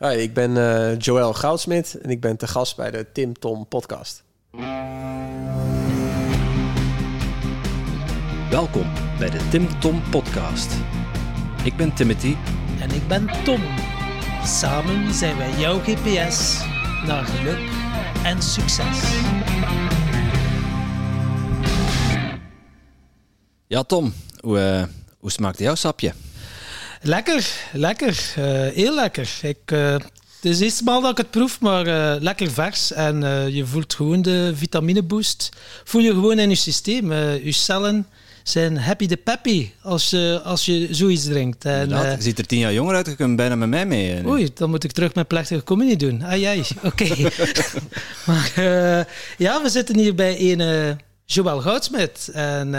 Hi, ik ben uh, Joël Goudsmit en ik ben te gast bij de Tim Tom podcast. Welkom bij de Tim Tom podcast. Ik ben Timothy. En ik ben Tom. Samen zijn wij jouw GPS naar geluk en succes. Ja, Tom, hoe, uh, hoe smaakt jouw sapje? Lekker, lekker. Uh, heel lekker. Ik, uh, het is de eerste maal dat ik het proef, maar uh, lekker vers. En je voelt gewoon de vitamineboost. Voel je gewoon in je systeem. je cellen zijn happy de peppy als je, als je zoiets drinkt. En, je ziet er tien jaar jonger uit, je kunt bijna met mij mee. Oei, dan moet ik terug mijn plechtige communie doen. Ai, ai, oké. maar ja, we zitten hier bij een Joël Goudsmit. En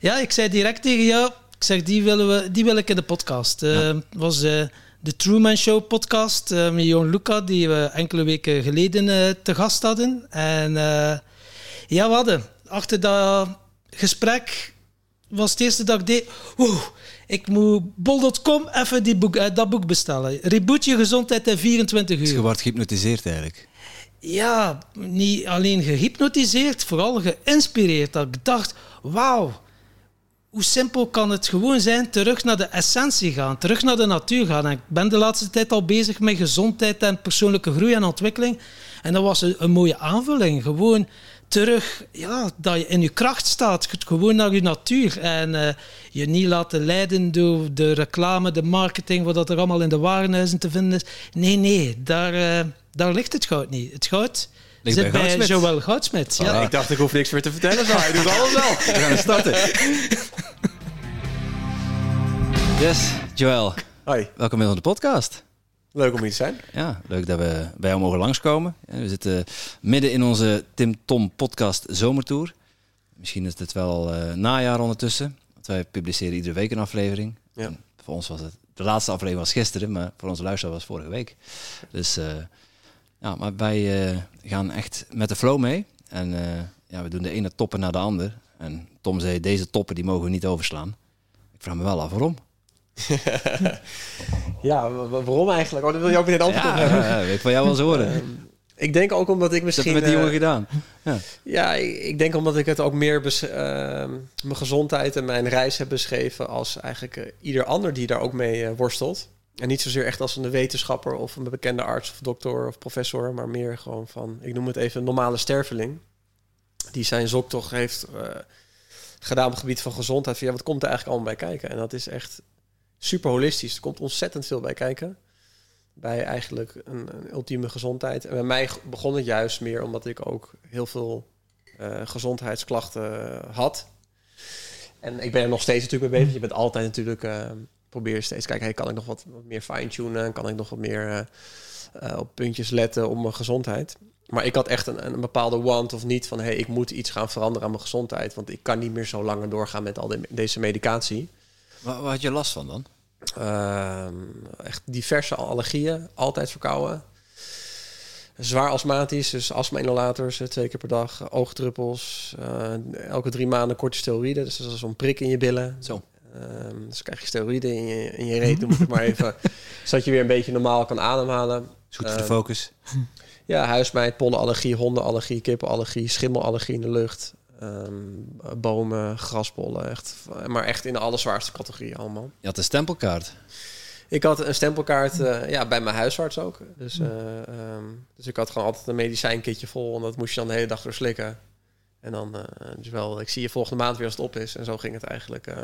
ja, ik zei direct tegen jou ik zeg, die, willen we, die wil ik in de podcast. Uh, ja. was uh, de Truman Show podcast uh, met Johan Luca, die we enkele weken geleden te gast hadden. En ja, we hadden achter dat gesprek was het eerste dat ik deed. Oeh, ik moet bol.com even die boek, dat boek bestellen. Reboot je gezondheid in 24 uur. Dus je wordt gehypnotiseerd eigenlijk. Ja, niet alleen gehypnotiseerd, vooral geïnspireerd. Dat ik dacht, wauw, hoe simpel kan het gewoon zijn terug naar de essentie gaan, terug naar de natuur gaan. En ik ben de laatste tijd al bezig met gezondheid en persoonlijke groei en ontwikkeling. En dat was een, mooie aanvulling. Gewoon terug, ja, dat je in je kracht staat, gewoon naar je natuur. En uh, je niet laten leiden door de reclame, de marketing, wat er allemaal in de warenhuizen te vinden is. Nee, nee, daar, uh, daar ligt het goud niet. Het goud Ligt zit bij, bij Joël Goudsmit. Ja. Ik dacht, ik hoef niks meer te vertellen. Zo. Hij doet alles wel. We gaan starten. Yes, Joël. Hoi. Welkom in de podcast. Leuk om hier te zijn. Ja, leuk dat we bij jou mogen langskomen. We zitten midden in onze Tim Tom podcast zomertour. Misschien is het wel uh, najaar ondertussen. Want wij publiceren iedere week een aflevering. Ja. voor ons was het, de laatste aflevering was gisteren, maar voor onze luisteraar was vorige week. Dus uh, ja, maar wij uh, gaan echt met de flow mee. En ja, we doen de ene toppen naar de ander. En Tom zei, deze toppen die mogen we niet overslaan. Ik vraag me wel af waarom. ja, waarom eigenlijk? Oh, dat wil je ook meteen antwoord ja, op hebben. Ja, ik van jou wel eens horen. Ehm, ik denk ook omdat ik misschien... Dat heb met die jongen gedaan. Ja, ja ik, denk omdat ik het ook meer... Uh, mijn gezondheid en mijn reis heb beschreven... als eigenlijk uh, ieder ander die daar ook mee uh, worstelt. En niet zozeer echt als een wetenschapper... of een bekende arts of dokter of professor... maar meer gewoon van... ik noem het even een normale sterveling... die zijn zoektocht heeft eh, gedaan op het gebied van gezondheid. Van, ja, wat komt er eigenlijk allemaal bij kijken? En dat is echt super holistisch. Er komt ontzettend veel bij kijken. Bij eigenlijk een, een ultieme gezondheid. En bij mij begon het juist meer omdat ik ook heel veel uh, gezondheidsklachten had. En ik ben er nog steeds natuurlijk mee bezig. Je bent altijd natuurlijk... Uh, probeer steeds kijken, hey, kan ik nog wat, meer fine-tunen? Kan ik nog wat meer uh, op puntjes letten om mijn gezondheid? Maar ik had echt een, een bepaalde want of niet van... hey, ik moet iets gaan veranderen aan mijn gezondheid... want ik kan niet meer zo langer doorgaan met al de, deze medicatie. Waar, waar had je last van dan? Uh, echt diverse allergieën, altijd verkouden. Zwaar astmatisch, dus astma-inhalators twee keer per dag, oogdruppels, uh, elke drie maanden korte steroïden. Dus dat is zo'n prik in je billen. Zo. Uh, dus krijg je steroïden in je, in je reet, noem ik maar even. zodat je weer een beetje normaal kan ademhalen. Goed voor de ehm, focus. Ja, huismeid, pollenallergie, hondenallergie, kippenallergie, schimmelallergie in de lucht. Um, bomen, graspollen, echt, maar echt in de allerzwaarste categorieën allemaal. Je had een stempelkaart. Ik had een stempelkaart uh, ja, bij mijn huisarts ook. Dus, uh, um, dus ik had gewoon altijd een medicijnkitje vol en dat moest je dan de hele dag doorslikken. En dan, uh, dus wel, ik zie je volgende maand weer als het op is. En zo ging het eigenlijk.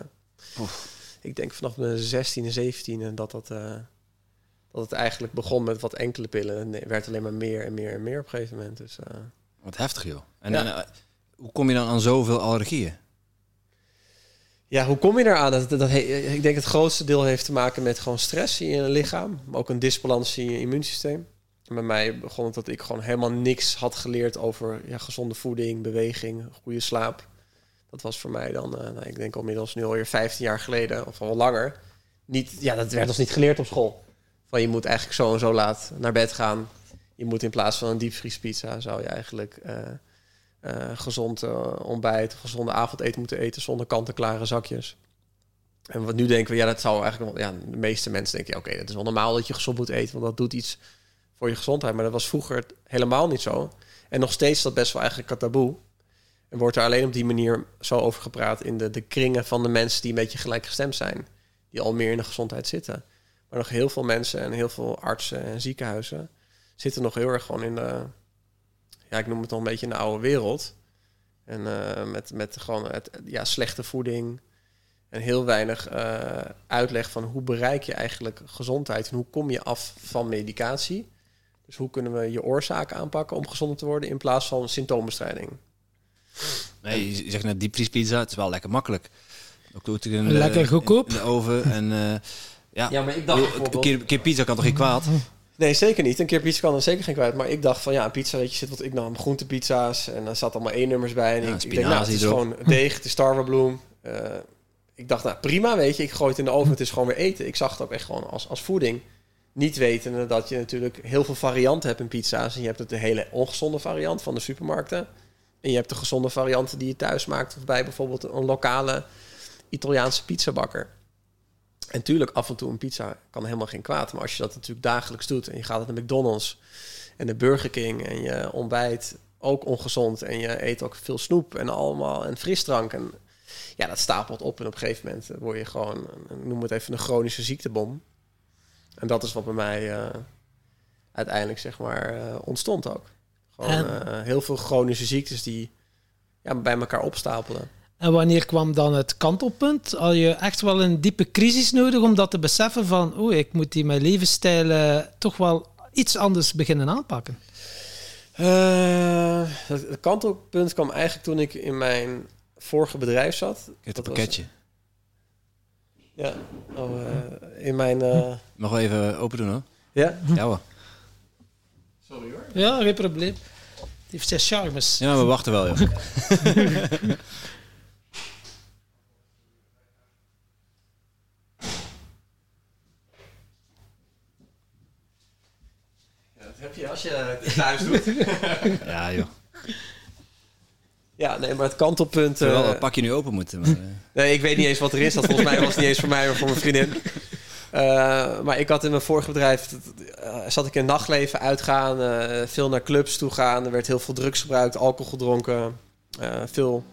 ik denk vanaf mijn 16 en 17 dat dat, dat het eigenlijk begon met wat enkele pillen. En werd alleen maar meer en meer en meer op een gegeven moment. Dus, wat heftig joh. En, ja. Hoe kom je dan aan zoveel allergieën? Ja, hoe kom je eraan? Dat, dat, ik denk het grootste deel heeft te maken met gewoon stress in je lichaam. Maar ook een disbalans in je immuunsysteem. En bij mij begon het dat ik gewoon helemaal niks had geleerd over ja, gezonde voeding, beweging, goede slaap. Dat was voor mij dan, uh, nou, ik denk inmiddels nu alweer 15 jaar geleden of al langer. Niet, ja, dat werd ons niet geleerd op school. Van je moet eigenlijk zo en zo laat naar bed gaan. Je moet in plaats van een diepvriespizza zou je eigenlijk uh, gezond uh, ontbijt gezonde avondeten moeten eten zonder kant-en-klare zakjes. En wat nu denken we, ja, dat zou eigenlijk. Ja, de meeste mensen denken, ja, oké, dat is wel normaal dat je gezond moet eten, want dat doet iets voor je gezondheid. Maar dat was vroeger helemaal niet zo. En nog steeds is dat best wel eigenlijk een taboe. En wordt er alleen op die manier zo over gepraat in de, de kringen van de mensen die een beetje gelijkgestemd zijn. Die al meer in de gezondheid zitten. Maar nog heel veel mensen en heel veel artsen en ziekenhuizen zitten nog heel erg gewoon in de, ja, ik noem het al een beetje in de oude wereld. En uh, met, met gewoon het, ja, slechte voeding en heel weinig uh, uitleg van hoe bereik je eigenlijk gezondheid en hoe kom je af van medicatie. Dus hoe kunnen we je oorzaken aanpakken om gezonder te worden in plaats van symptoombestrijding. Nee, je zegt net diepvriespizza, het is wel lekker makkelijk. Ook doet een, lekker goedkoop. In de oven en uh, ja. ja, maar ik dacht bijvoorbeeld... Een keer, een keer pizza kan toch geen kwaad? Nee, zeker niet. Een keer pizza kan er zeker geen kwijt. Maar ik dacht van ja, een pizza, weet je, zit wat ik nam groentepizza's en dan zat allemaal één nummers bij. En ik, ik, denk, nou, het is gewoon deeg, het is tarwebloem. Uh, ik dacht, nou prima, weet je, ik gooi het in de oven, het is gewoon weer eten. Ik zag het ook echt gewoon als, als voeding. Niet wetende dat je natuurlijk heel veel varianten hebt in pizza's. En je hebt het de hele ongezonde variant van de supermarkten. En je hebt de gezonde varianten die je thuis maakt. Of bij bijvoorbeeld een lokale Italiaanse pizzabakker. En tuurlijk, af en toe een pizza kan helemaal geen kwaad. Maar als je dat natuurlijk dagelijks doet en je gaat naar McDonald's en de Burger King en je ontbijt ook ongezond en je eet ook veel snoep en allemaal en frisdrank. En ja, dat stapelt op en op een gegeven moment word je gewoon, noem het even een chronische ziektebom. En dat is wat bij mij uh, uiteindelijk zeg maar uh, ontstond ook. Gewoon uh, heel veel chronische ziektes die ja, bij elkaar opstapelen. En wanneer kwam dan het kantelpunt? Al je echt wel een diepe crisis nodig om dat te beseffen van, oeh, ik moet die mijn levensstijl toch wel iets anders beginnen aanpakken? Uh, het, kantelpunt kwam eigenlijk toen ik in mijn vorige bedrijf zat. Het pakketje. ja, oh, uh, in mijn... Uh... Mag wel even open doen hoor. Ja? Ja hoor. Sorry hoor. Ja, geen probleem. Die heeft zes charmes. Ja, we wachten wel joh. als je het thuis doet. ja, joh. Ja, nee, maar het kantelpunt... Uh, wel pak je nu open moeten. Maar, uh. nee, ik weet niet eens wat er is. Dat volgens mij was het niet eens voor mij, maar voor mijn vriendin. Uh, maar ik had in mijn vorige bedrijf... zat ik in nachtleven uitgaan. veel naar clubs toe gaan. Er werd heel veel drugs gebruikt, alcohol gedronken. veel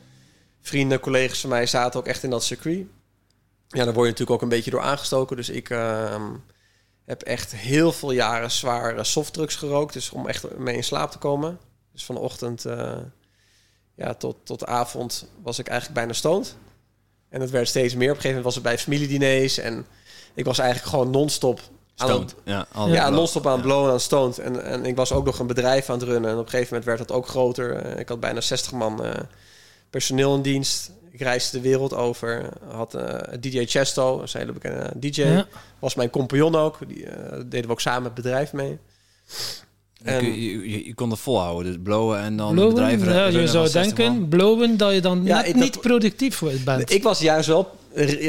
vrienden, collega's van mij zaten ook echt in dat circuit. Ja, daar word je natuurlijk ook een beetje door aangestoken. Dus ik ehm, heb echt heel veel jaren zware softdrugs gerookt. Dus om echt mee in slaap te komen. Dus vanochtend uh, ja, tot, tot avond was ik eigenlijk bijna stoned. En het werd steeds meer. Op een gegeven moment was het bij familiediners. En ik was eigenlijk gewoon non-stop Stoned, ja, ja non-stop aan het blowen, aan stoned. En, en ik was ook nog een bedrijf aan het runnen. En op een gegeven moment werd dat ook groter. Eh, ik had bijna 60 man uh, personeel in dienst. Ik reisde de wereld over. Had uh, DJ Chesto, een hele bekende DJ. Was mijn compagnon ook. Die uh, deden we ook samen het bedrijf mee. En je, je, je, kon het volhouden, dus blowen en dan blowen, bedrijven. Ja, je zou denken, blowen dat je dan ja, net niet productief bent. Ik was juist wel,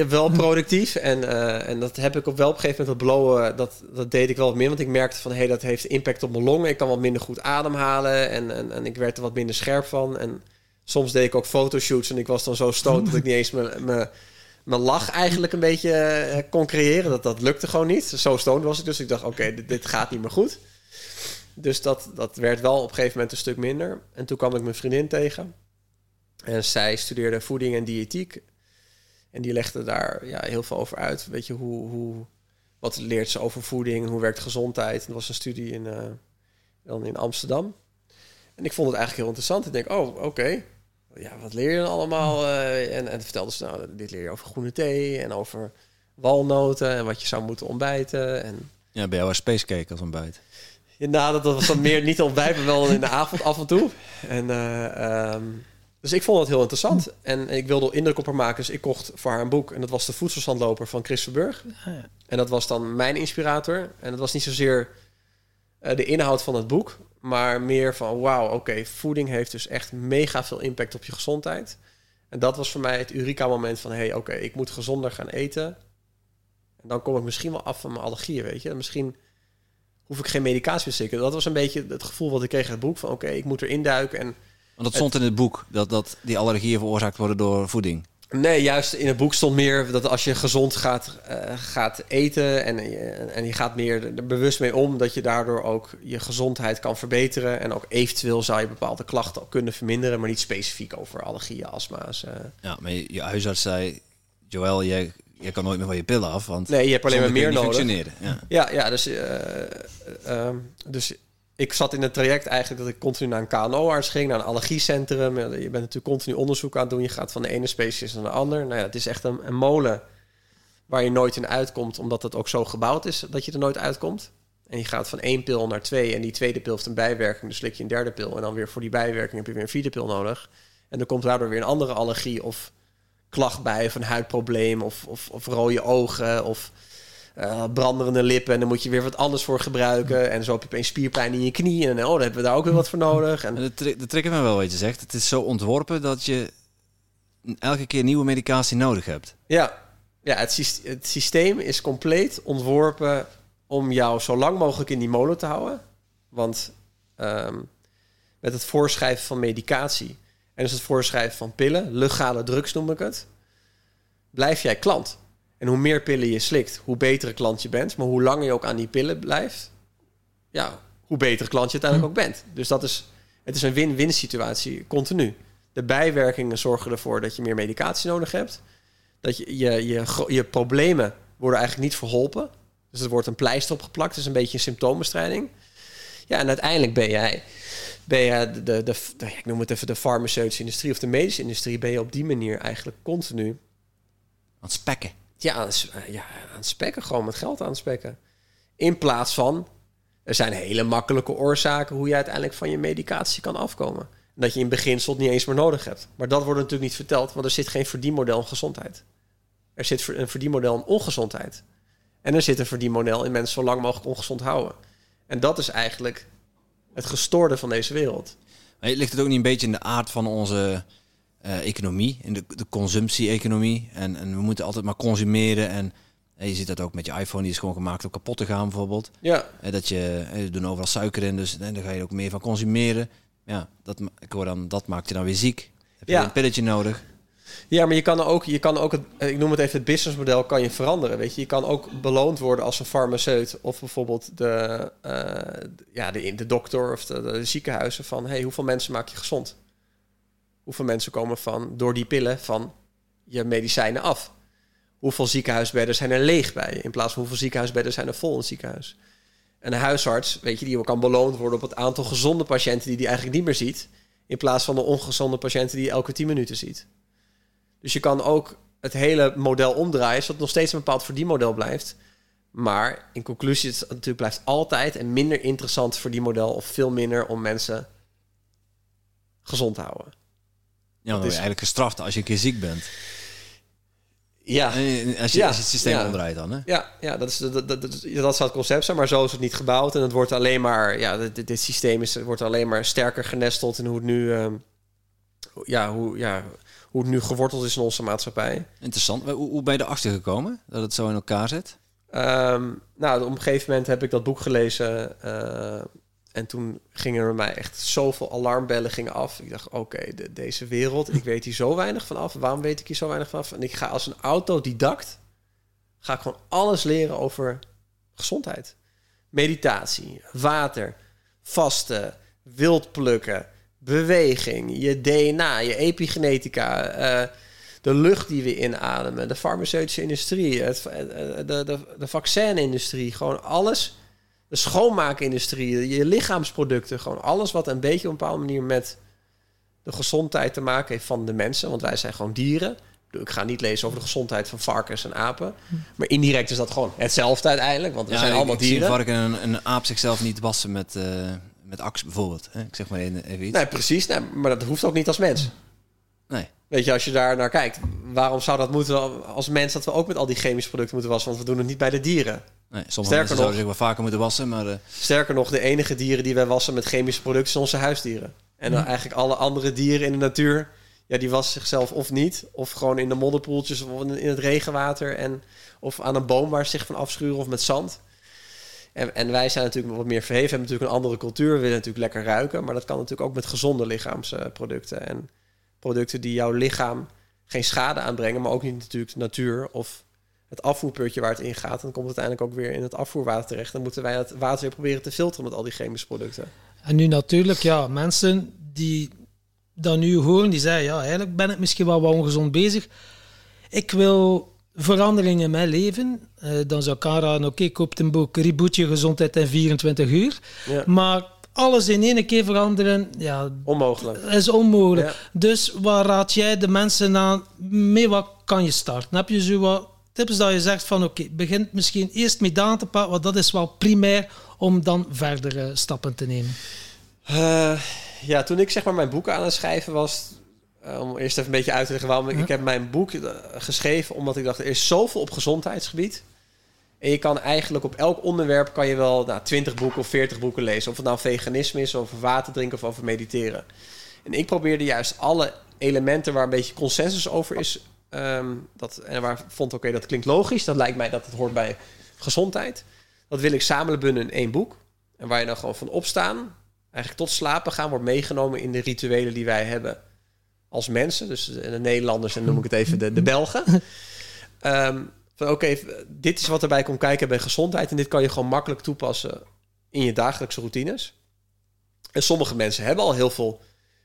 wel productief. en, uh, en dat heb ik op wel op een gegeven moment, dat blowen, dat, dat deed ik wel wat meer. Want ik merkte van, hé, hey, dat heeft impact op mijn longen. Ik kan wat minder goed ademhalen en, en, en ik werd er wat minder scherp van. En soms deed ik ook fotoshoots en ik was dan zo stoot dat ik niet eens mijn, mijn, lach eigenlijk een beetje uh, kon creëren. Dat, dat lukte gewoon niet. Zo stoned was ik dus. Ik dacht, oké, dit, gaat niet meer goed. Dus dat, dat werd wel op een gegeven moment een stuk minder. En toen kwam ik mijn vriendin tegen. En zij studeerde voeding en diëtiek. En die legde daar ja, heel veel over uit. Weet je, hoe, hoe, wat leert ze over voeding? Hoe werkt gezondheid? dat was een studie in, dan in Amsterdam. En ik vond het eigenlijk heel interessant. Ik denk, oh, oké ja, wat leer je dan allemaal? Uh, en, en vertelde ze, nou, dit leer je over groene thee en over walnoten en wat je zou moeten ontbijten. En... Ja, bij jou een spacecake als ontbijt. Ja, nou, dat, was dan meer niet ontbijt, maar wel in de avond af en toe. En, uh, um, dus ik vond het heel interessant. En ik wilde indruk op haar maken, dus ik kocht voor haar een boek. En dat was de voedselstandloper van Chris Verburg. Ja. En dat was dan mijn inspirator. En dat was niet zozeer uh, de inhoud van het boek, maar meer van, wauw, oké, voeding heeft dus echt mega veel impact op je gezondheid. En dat was voor mij het Eureka-moment van, hé, hey, oké, ik moet gezonder gaan eten. En dan kom ik misschien wel af van mijn allergieën, weet je. Misschien hoef ik geen medicatie te slikken. Dat was een beetje het gevoel wat ik kreeg uit het boek. Van oké, ik moet erin duiken. En Want dat stond in het boek, dat, dat die allergieën veroorzaakt worden door voeding. Nee, juist in het boek stond meer dat als je gezond gaat, uh, gaat eten en, en je gaat meer er bewust mee om, dat je daardoor ook je gezondheid kan verbeteren. En ook eventueel zou je bepaalde klachten kunnen verminderen, maar niet specifiek over allergieën, astma's. Uh. Ja, maar je, je huisarts zei, Joël, jij, jij kan nooit meer van je pillen af, want nee, je hebt alleen maar meer nodig. Functioneren. Ja, ja, ja dus, uh, dus ik zat in het traject eigenlijk dat ik continu naar een KNO-arts ging, naar een allergiecentrum. Je bent natuurlijk continu onderzoek aan het doen. Je gaat van de ene specialist naar de ander. Nou ja, het is echt een, een, molen waar je nooit in uitkomt, omdat het ook zo gebouwd is dat je er nooit uitkomt. En je gaat van één pil naar twee en die tweede pil heeft een bijwerking, dus slik je een derde pil. En dan weer voor die bijwerking heb je weer een vierde pil nodig. En dan komt daardoor weer een andere allergie of klacht bij, of een huidprobleem, of, of, of rode ogen, of uh, branderende lippen. En dan moet je weer wat anders voor gebruiken. En zo heb je opeens spierpijn in je knie. En oh, dan hebben we daar ook weer wat voor nodig. En... De, de trick me wel wat je zegt. Het is zo ontworpen dat je elke keer nieuwe medicatie nodig hebt. Ja, ja het, het systeem is compleet ontworpen om jou zo lang mogelijk in die molen te houden. Want um, met het voorschrijven van medicatie en dus het voorschrijven van pillen, legale drugs noem ik het, blijf jij klant. En hoe meer pillen je slikt, hoe betere klant je bent. Maar hoe langer je ook aan die pillen blijft, ja, hoe betere klant je uiteindelijk ook bent. Dus dat is, het is een win-win situatie, continu. De bijwerkingen zorgen ervoor dat je meer medicatie nodig hebt. Dat je, je, je, je problemen worden eigenlijk niet verholpen. Dus er wordt een pleister opgeplakt. Het is een beetje een symptoombestrijding. Ja, en uiteindelijk ben jij, ben je de, de, de, ik noem het even de farmaceutische industrie of de medische industrie, ben je op die manier eigenlijk continu aan het spekken ja, aan, eh, ja, spekken, gewoon met geld aan spekken. In plaats van, er zijn hele makkelijke oorzaken hoe je uiteindelijk van je medicatie kan afkomen. dat je in beginsel niet eens meer nodig hebt. Maar dat wordt natuurlijk niet verteld, want er zit geen verdienmodel in gezondheid. Er zit een verdienmodel in ongezondheid. En er zit een verdienmodel in mensen zo lang mogelijk ongezond houden. En dat is eigenlijk het gestoorde van deze wereld. Maar ligt het ook niet een beetje in de aard van onze uh, economie, in de, de consumptie-economie. En, en we moeten altijd maar consumeren. En je ziet dat ook met je iPhone, die is gewoon gemaakt om kapot te gaan bijvoorbeeld. Ja. Uh, dat je, doen overal suiker in, dus dan ga je ook meer van consumeren. Ja, dat, ik hoor dan, dat maakt je dan weer ziek. Heb je ja. een pilletje nodig. Ja, maar je kan ook, je kan ook het, ik noem het even het businessmodel, kan je veranderen. Weet je, je kan ook beloond worden als een farmaceut of bijvoorbeeld de, ja, de, de dokter of de, de ziekenhuizen van, hey, hoeveel mensen maak je gezond? Hoeveel mensen komen van, door die pillen van je medicijnen af? Hoeveel ziekenhuisbedden zijn er leeg bij? In plaats van hoeveel ziekenhuisbedden zijn er vol in het ziekenhuis? En een huisarts, weet je, die kan beloond worden op het aantal gezonde patiënten die die eigenlijk niet meer ziet. In plaats van de ongezonde patiënten die je elke 10 minuten ziet. Dus je kan ook het hele model omdraaien, zodat het nog steeds een bepaald verdienmodel blijft. Maar in conclusie, het natuurlijk blijft altijd een minder interessant verdienmodel of veel minder om mensen gezond te houden. Ja, dan is eigenlijk gestraft als je een keer ziek bent. Ja. Als je, als je het systeem ja. omdraait dan, hè? Ja, ja dat, is, dat, dat, dat, dat zou het concept zijn, maar zo is het niet gebouwd. En het wordt alleen maar, ja, dit, dit systeem is, wordt alleen maar sterker genesteld in hoe het nu, um, ja, hoe, ja, hoe het nu geworteld is in onze maatschappij. Interessant. Hoe, hoe ben je erachter gekomen dat het zo in elkaar zit? Um, nou, op een gegeven moment heb ik dat boek gelezen. Uh, en toen gingen er mij echt zoveel alarmbellen gingen af. Ik dacht, oké, de, deze wereld, ik weet hier zo weinig van af. Waarom weet ik hier zo weinig van af? En ik ga als een autodidact, ga ik gewoon alles leren over gezondheid. Meditatie, water, vasten, wild plukken, beweging, je DNA, je epigenetica, uh, de lucht die we inademen, de farmaceutische industrie, het, eh, de, de, de vaccinindustrie, gewoon alles de schoonmaakindustrie, je lichaamsproducten, gewoon alles wat een beetje op een bepaalde manier met de gezondheid te maken heeft van de mensen. Want wij zijn gewoon dieren. Ik ga niet lezen over de gezondheid van varkens en apen. Maar indirect is dat gewoon hetzelfde uiteindelijk. Want we zijn allemaal dieren. Ik varken en een, aap zichzelf niet wassen met, uh, met aks bijvoorbeeld. Ik zeg maar even iets. Nee, precies. Nee, maar dat hoeft ook niet als mens. Nee. Weet je, als je daar naar kijkt, waarom zou dat moeten als mens dat we ook met al die chemische producten moeten wassen? Want we doen het niet bij de dieren. Nee, sommige sterker nog, zich wel vaker moeten wassen, maar... Uh... Sterker nog, de enige dieren die wij wassen met chemische producten zijn onze huisdieren. En dan eigenlijk alle andere dieren in de natuur, ja, die wassen zichzelf of niet, of gewoon in de modderpoeltjes of in het regenwater en of aan een boom waar ze zich van afschuren of met zand. En, en wij zijn natuurlijk wat meer verheven, hebben natuurlijk een andere cultuur, we willen natuurlijk lekker ruiken, maar dat kan natuurlijk ook met gezonde lichaamsproducten en producten die jouw lichaam geen schade aanbrengen, maar ook niet natuurlijk de natuur of het afvoerputje waar het in gaat. Dan komt het uiteindelijk ook weer in het afvoerwater terecht. Dan moeten wij het water weer proberen te filteren met al die chemische producten. En nu natuurlijk, ja, mensen die dat nu horen, die zeggen, ja, eigenlijk ben ik misschien wel wat ongezond bezig. Ik wil verandering in mijn leven. Uh, dan zou ik aanraden, oké, okay, koop een boek Reboot je gezondheid in 24 uur. Ja. Maar alles in één keer veranderen, ja, Onmogelijk. is onmogelijk. Ja. Dus waar raad jij de mensen aan? Mee wat kan je starten? Heb je zo wat tips dat je zegt van oké, begint misschien eerst met aan te pakken, want dat is wel primair om dan verdere stappen te nemen. Uh, ja, toen ik zeg maar mijn boek aan het schrijven was, uh, om eerst even een beetje uit te leggen waarom Ja. ik heb mijn boek uh, geschreven, omdat ik dacht er is zoveel op gezondheidsgebied. En je kan eigenlijk op elk onderwerp kan je wel nou, 20 boeken of 40 boeken lezen. Of het nou veganisme is, of over water drinken of over mediteren. En ik probeerde juist alle elementen waar een beetje consensus over is. Um, dat, en waar vond oké, dat klinkt logisch. Dat lijkt mij dat het hoort bij gezondheid. Dat wil ik samen bundelen in één boek. En waar je dan gewoon van opstaan, eigenlijk tot slapen gaan, wordt meegenomen in de rituelen die wij hebben als mensen. Dus de Nederlanders en noem ik het even de, de Belgen. Um, van oké, dit is wat erbij komt kijken bij gezondheid. En dit kan je gewoon makkelijk toepassen in je dagelijkse routines. En sommige mensen hebben al heel veel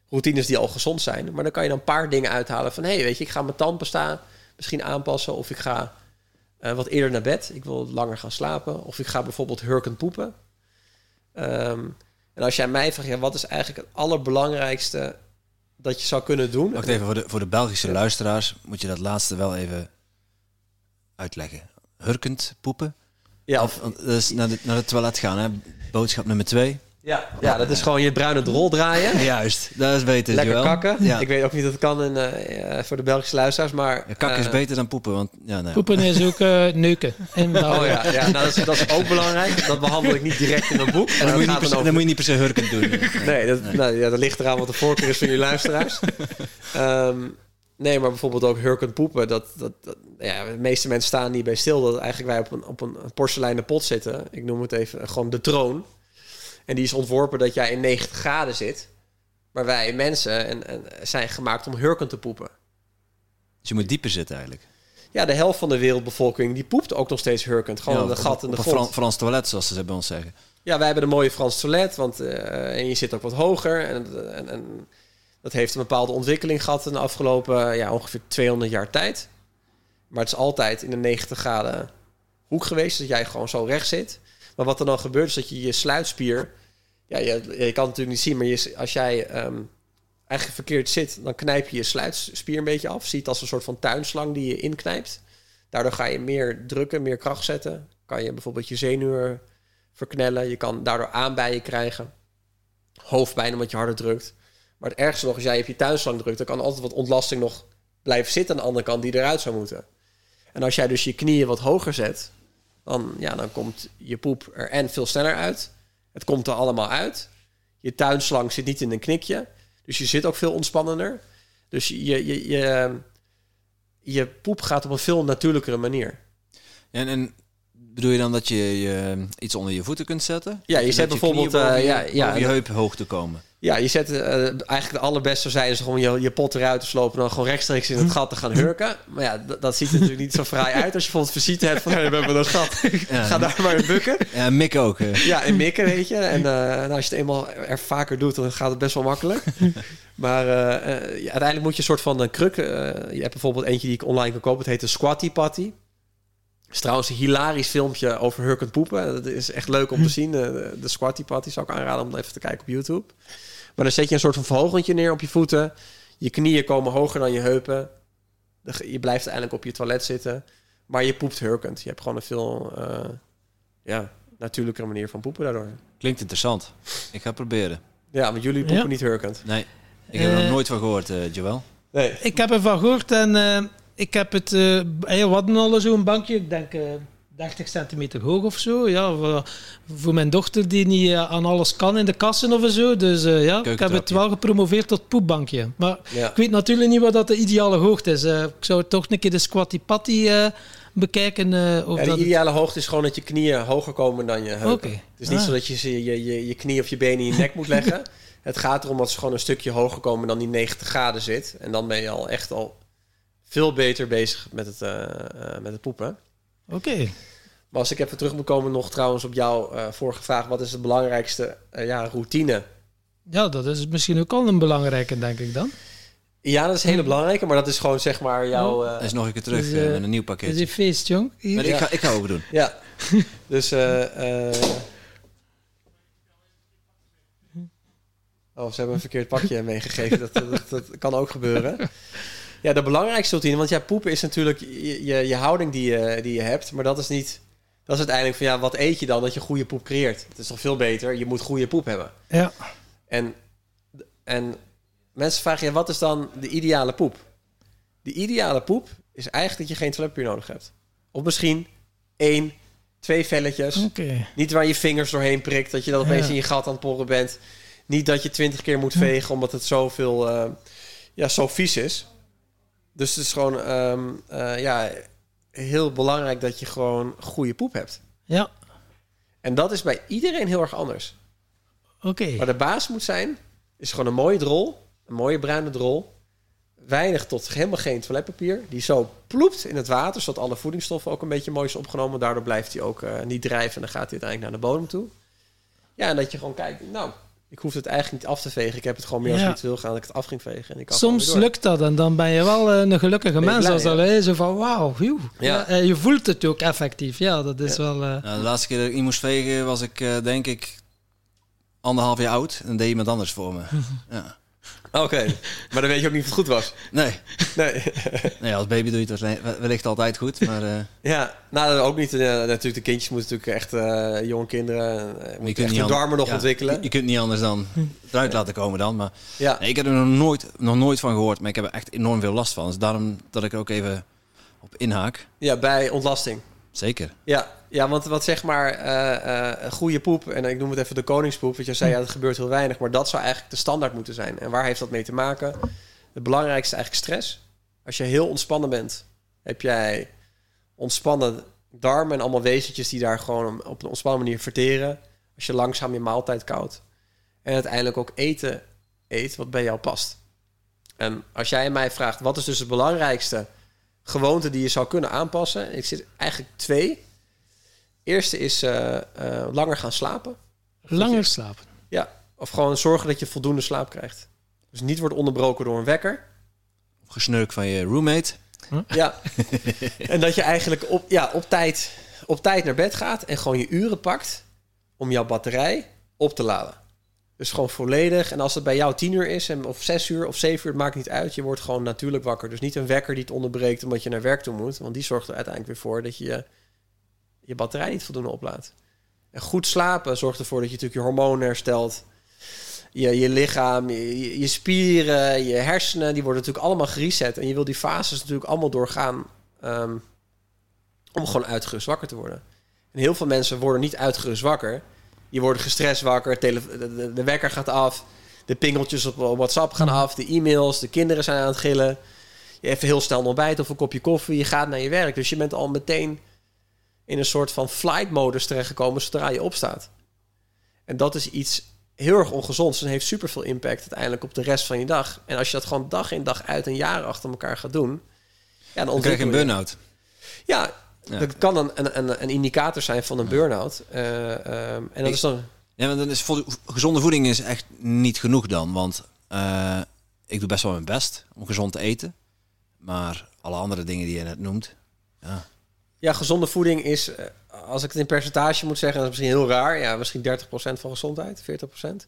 routines die al gezond zijn. Maar dan kan je dan een paar dingen uithalen van... hé, hey, weet je, ik ga mijn tandpasta misschien aanpassen... of ik ga uh, wat eerder naar bed. Ik wil langer gaan slapen. Of ik ga bijvoorbeeld hurkend poepen. Um, en als jij mij vraagt... Ja, wat is eigenlijk het allerbelangrijkste dat je zou kunnen doen? Wacht even, voor de, voor de Belgische ja. luisteraars... moet je dat laatste wel even uitleggen. Hurkend poepen? Ja. Of, dus naar, de, naar het toilet gaan, hè? Boodschap nummer twee. Ja, ja, dat is gewoon je bruine drol draaien. Juist, dat is beter. Lekker kakken. Ja. Ik weet ook niet dat het kan in, uh, voor de Belgische luisteraars, maar... Ja, kakken uh, is beter dan poepen, want... Ja, nee. Poepen is ook uh, neuken. Oh ja, ja nou, dat, is, dat is ook belangrijk. Dat behandel ik niet direct in mijn boek. En dan, moet je niet per se, dan moet je niet per se hurkend doen. nee, dat, nee. Nou, ja, dat ligt eraan wat de voorkeur is van je luisteraars. Um, Nee, maar bijvoorbeeld ook hurkend poepen. Dat, dat, dat, ja, de meeste mensen staan niet bij stil dat eigenlijk wij op een, op een porseleinen pot zitten. Ik noem het even gewoon de troon. En die is ontworpen dat jij in 90 graden zit. Maar wij mensen en, en zijn gemaakt om hurkend te poepen. Dus je moet dieper zitten eigenlijk. Ja, de helft van de wereldbevolking die poept ook nog steeds hurkend. Gewoon ja, een gat in de grond. een Fran Frans toilet, zoals ze bij ons zeggen. Ja, wij hebben een mooie Frans toilet. Want, uh, en je zit ook wat hoger. En, en, en dat heeft een bepaalde ontwikkeling gehad in de afgelopen ja, ongeveer 200 jaar tijd. Maar het is altijd in de 90 graden hoek geweest, dat jij gewoon zo recht zit. Maar wat er dan gebeurt is dat je je sluitspier... Ja, je, kan het natuurlijk niet zien, maar je, als jij um, eigenlijk verkeerd zit... dan knijp je je sluitspier een beetje af. Ziet als een soort van tuinslang die je inknijpt. Daardoor ga je meer drukken, meer kracht zetten. Kan je bijvoorbeeld je zenuwen verknellen. Je kan daardoor aanbijen krijgen. Hoofdpijn omdat je harder drukt. Maar het ergste nog, als jij op je tuinslang drukt, dan kan altijd wat ontlasting nog blijven zitten aan de andere kant die eruit zou moeten. En als jij dus je knieën wat hoger zet, dan, ja, dan komt je poep er en veel sneller uit. Het komt er allemaal uit. Je tuinslang zit niet in een knikje, dus je zit ook veel ontspannender. Dus je, je, je, je poep gaat op een veel natuurlijkere manier. En, en bedoel je dan dat je, je iets onder je voeten kunt zetten? Ja, je zet bijvoorbeeld... Je boven je, uh, ja, ja, je heup hoog te komen. Ja, je zet uh, eigenlijk de allerbeste zijn is gewoon je, je pot eruit te slopen en dan gewoon rechtstreeks in het gat te gaan hurken. Maar ja, dat ziet er natuurlijk niet zo fraai uit als je bijvoorbeeld visite hebt van hey, we hebben dat gat. Ja, Ga daar maar in bukken. Ja, mikken ook. Uh. Ja, in mikken, weet je. En uh, nou, als je het eenmaal er vaker doet, dan gaat het best wel makkelijk. Maar ja, uiteindelijk moet je een soort van een kruk. je hebt bijvoorbeeld eentje die ik online kan kopen. Het heet de Squatty Patty. Het is trouwens een hilarisch filmpje over hurkend poepen. Dat is echt leuk om te zien. De, de Squatty Patty zou ik aanraden om even te kijken op YouTube. Maar dan zet je een soort van verhogentje neer op je voeten. Je knieën komen hoger dan je heupen. Je blijft eigenlijk op je toilet zitten. Maar je poept hurkend. Je hebt gewoon een veel uh, ja, natuurlijkere manier van poepen daardoor. Klinkt interessant. Ik ga proberen. Ja, want jullie poepen ja. niet hurkend. Nee, ik heb er uh, nog nooit van gehoord, uh, Joël. Nee. Ik heb ervan gehoord en uh, ik heb het... Uh, we hadden al zo'n bankje, ik denk... Uh, 30 centimeter hoog of zo. Ja, voor, voor mijn dochter die niet uh, aan alles kan in de kassen of zo. Dus ja, ik heb het wel gepromoveerd tot poepbankje. Maar ja. ik weet natuurlijk niet wat dat de ideale hoogte is. Ik zou toch een keer de squatty patty bekijken. of ja, de dat ideale hoogte is gewoon dat je knieën hoger komen dan je heupen. Okay. Het is niet ah. zo dat je je, je je knie of je benen in je nek moet leggen. Het gaat erom dat ze gewoon een stukje hoger komen dan die 90 graden zit. En dan ben je al echt al veel beter bezig met het, eh, eh, met het poepen. Oké. Maar als ik even terug moet komen nog trouwens op jouw eh, vorige vraag. Wat is de belangrijkste ja, routine? Ja, dat is misschien ook al een belangrijke, denk ik dan. Ja, dat is een hele belangrijke. Maar dat is gewoon zeg maar jouw... eh, Hij is nog een keer terug Dus, met een nieuw pakket. is een feest, jong. Maar ik, ga, ik ga ook doen. Ja, dus... eh, eh, Oh, ze hebben een verkeerd pakje meegegeven. Dat, dat, dat kan ook gebeuren. Ja, de belangrijkste routine. Want ja, poepen is natuurlijk je, je, je houding die je, die je hebt. Maar dat is niet... Dat is uiteindelijk van, ja, wat eet je dan dat je goede poep creëert? Het is toch veel beter, je moet goede poep hebben. Ja. En, en mensen vragen, ja, wat is dan de ideale poep? De ideale poep is eigenlijk dat je geen toiletpapier nodig hebt. Of misschien één, twee velletjes. Niet waar je vingers doorheen prikt, dat je dan opeens Ja. in je gat aan het porren bent. Niet dat je twintig keer moet vegen, omdat het zoveel, eh, ja, zo vies is. Dus het is gewoon, ehm, eh, ja, heel belangrijk dat je gewoon goede poep hebt. Ja. En dat is bij iedereen heel erg anders. Oké. Maar de baas moet zijn, is gewoon een mooie drol, een mooie bruine drol. Weinig tot helemaal geen toiletpapier. Die zo ploept in het water, zodat alle voedingsstoffen ook een beetje mooi is opgenomen. Daardoor blijft hij ook eh, niet drijven en dan gaat hij uiteindelijk naar de bodem toe. Ja, en dat je gewoon kijkt, nou, ik hoef het eigenlijk niet af te vegen. Ik heb het gewoon meer als Ja. iets wil gaan, dat ik het af ging vegen. En ik Soms lukt dat en dan ben je wel eh, een gelukkige mens. blij, als ja. hè, zo van wauw. Ja. Ja, eh, je voelt het ook effectief. Ja, dat is Ja. wel... eh, Nou, de laatste keer dat ik niet moest vegen was ik denk denk ik anderhalf jaar oud. En deed iemand anders voor me. Ja. Oké, maar dan weet je ook niet of het goed was. Nee. Nee. nee, als baby doe je het waarschijnlijk- wellicht altijd goed. Maar eh, Ja, nou ook niet. natuurlijk, de kindjes moeten natuurlijk echt, eh, jonge kinderen, eh, moeten kunt echt hun darmen nog ja, ontwikkelen. Je, je kunt niet anders dan eruit laten komen dan. Maar Ja, nee, ik heb er nog nooit, nog nooit van gehoord. Maar ik heb er echt enorm veel last van. Dus daarom dat ik er ook even op inhaak. ja, bij ontlasting. Zeker. Ja, ja want wat zeg maar een goede poep, en ik noem het even de koningspoep, want je zei ja, dat gebeurt heel weinig, maar dat zou eigenlijk de standaard moeten zijn. En waar heeft dat mee te maken? Het belangrijkste is eigenlijk stress. Als je heel ontspannen bent, heb jij ontspannen darmen en allemaal wezentjes die daar gewoon op een ontspannen manier verteren. Als je langzaam je maaltijd koudt. En uiteindelijk ook eten eet wat bij jou past. En als jij mij vraagt, wat is dus het belangrijkste gewoonte die je zou kunnen aanpassen? Ik zit eigenlijk twee. Eerste is eh, eh, langer gaan slapen. langer slapen. Ja, of gewoon zorgen dat je voldoende slaap krijgt. Dus niet wordt onderbroken door een wekker. Of gesnurk van je roommate. Ja. en dat je eigenlijk op, ja, op, tijd, op tijd naar bed gaat en gewoon je uren pakt om jouw batterij op te laden. Dus gewoon volledig. En als het bij jou tien uur is, en, of zes uur of zeven uur, het maakt niet uit. Je wordt gewoon natuurlijk wakker. Dus niet een wekker die het onderbreekt omdat je naar werk toe moet. Want die zorgt er uiteindelijk weer voor dat je je, je batterij niet voldoende oplaadt. En goed slapen zorgt ervoor dat je natuurlijk je hormonen herstelt. Je, je lichaam, je, je- je spieren, je hersenen, die worden natuurlijk allemaal gereset. En je wil die fases natuurlijk allemaal doorgaan ehm, om gewoon uitgerust wakker te worden. En heel veel mensen worden niet uitgerust wakker. Die worden gestrest wakker, de wekker gaat af, de pingeltjes op WhatsApp gaan af, de e-mails, de kinderen zijn aan het gillen. Je even heel snel een ontbijt of een kopje koffie, je gaat naar je werk. Dus je bent al meteen in een soort van flight modus terechtgekomen zodra je opstaat. En dat is iets heel erg ongezonds en heeft super veel impact uiteindelijk op de rest van je dag. En als je dat gewoon dag in dag uit en jaren achter elkaar gaat doen, ja, dan krijg je een burn-out. Ja, Ja. dat kan een, een, een, een indicator zijn van een burn-out. Eh, ehm, en dat Ik- is dan... Ja, maar dan is gezonde voeding is echt niet genoeg dan. Want eh, ik doe best wel mijn best om gezond te eten. Maar alle andere dingen die je net noemt. Ja. Ja, gezonde voeding is, eh, als ik het in percentage moet zeggen, dat is misschien heel raar. Ja, misschien 30% van gezondheid, 40%.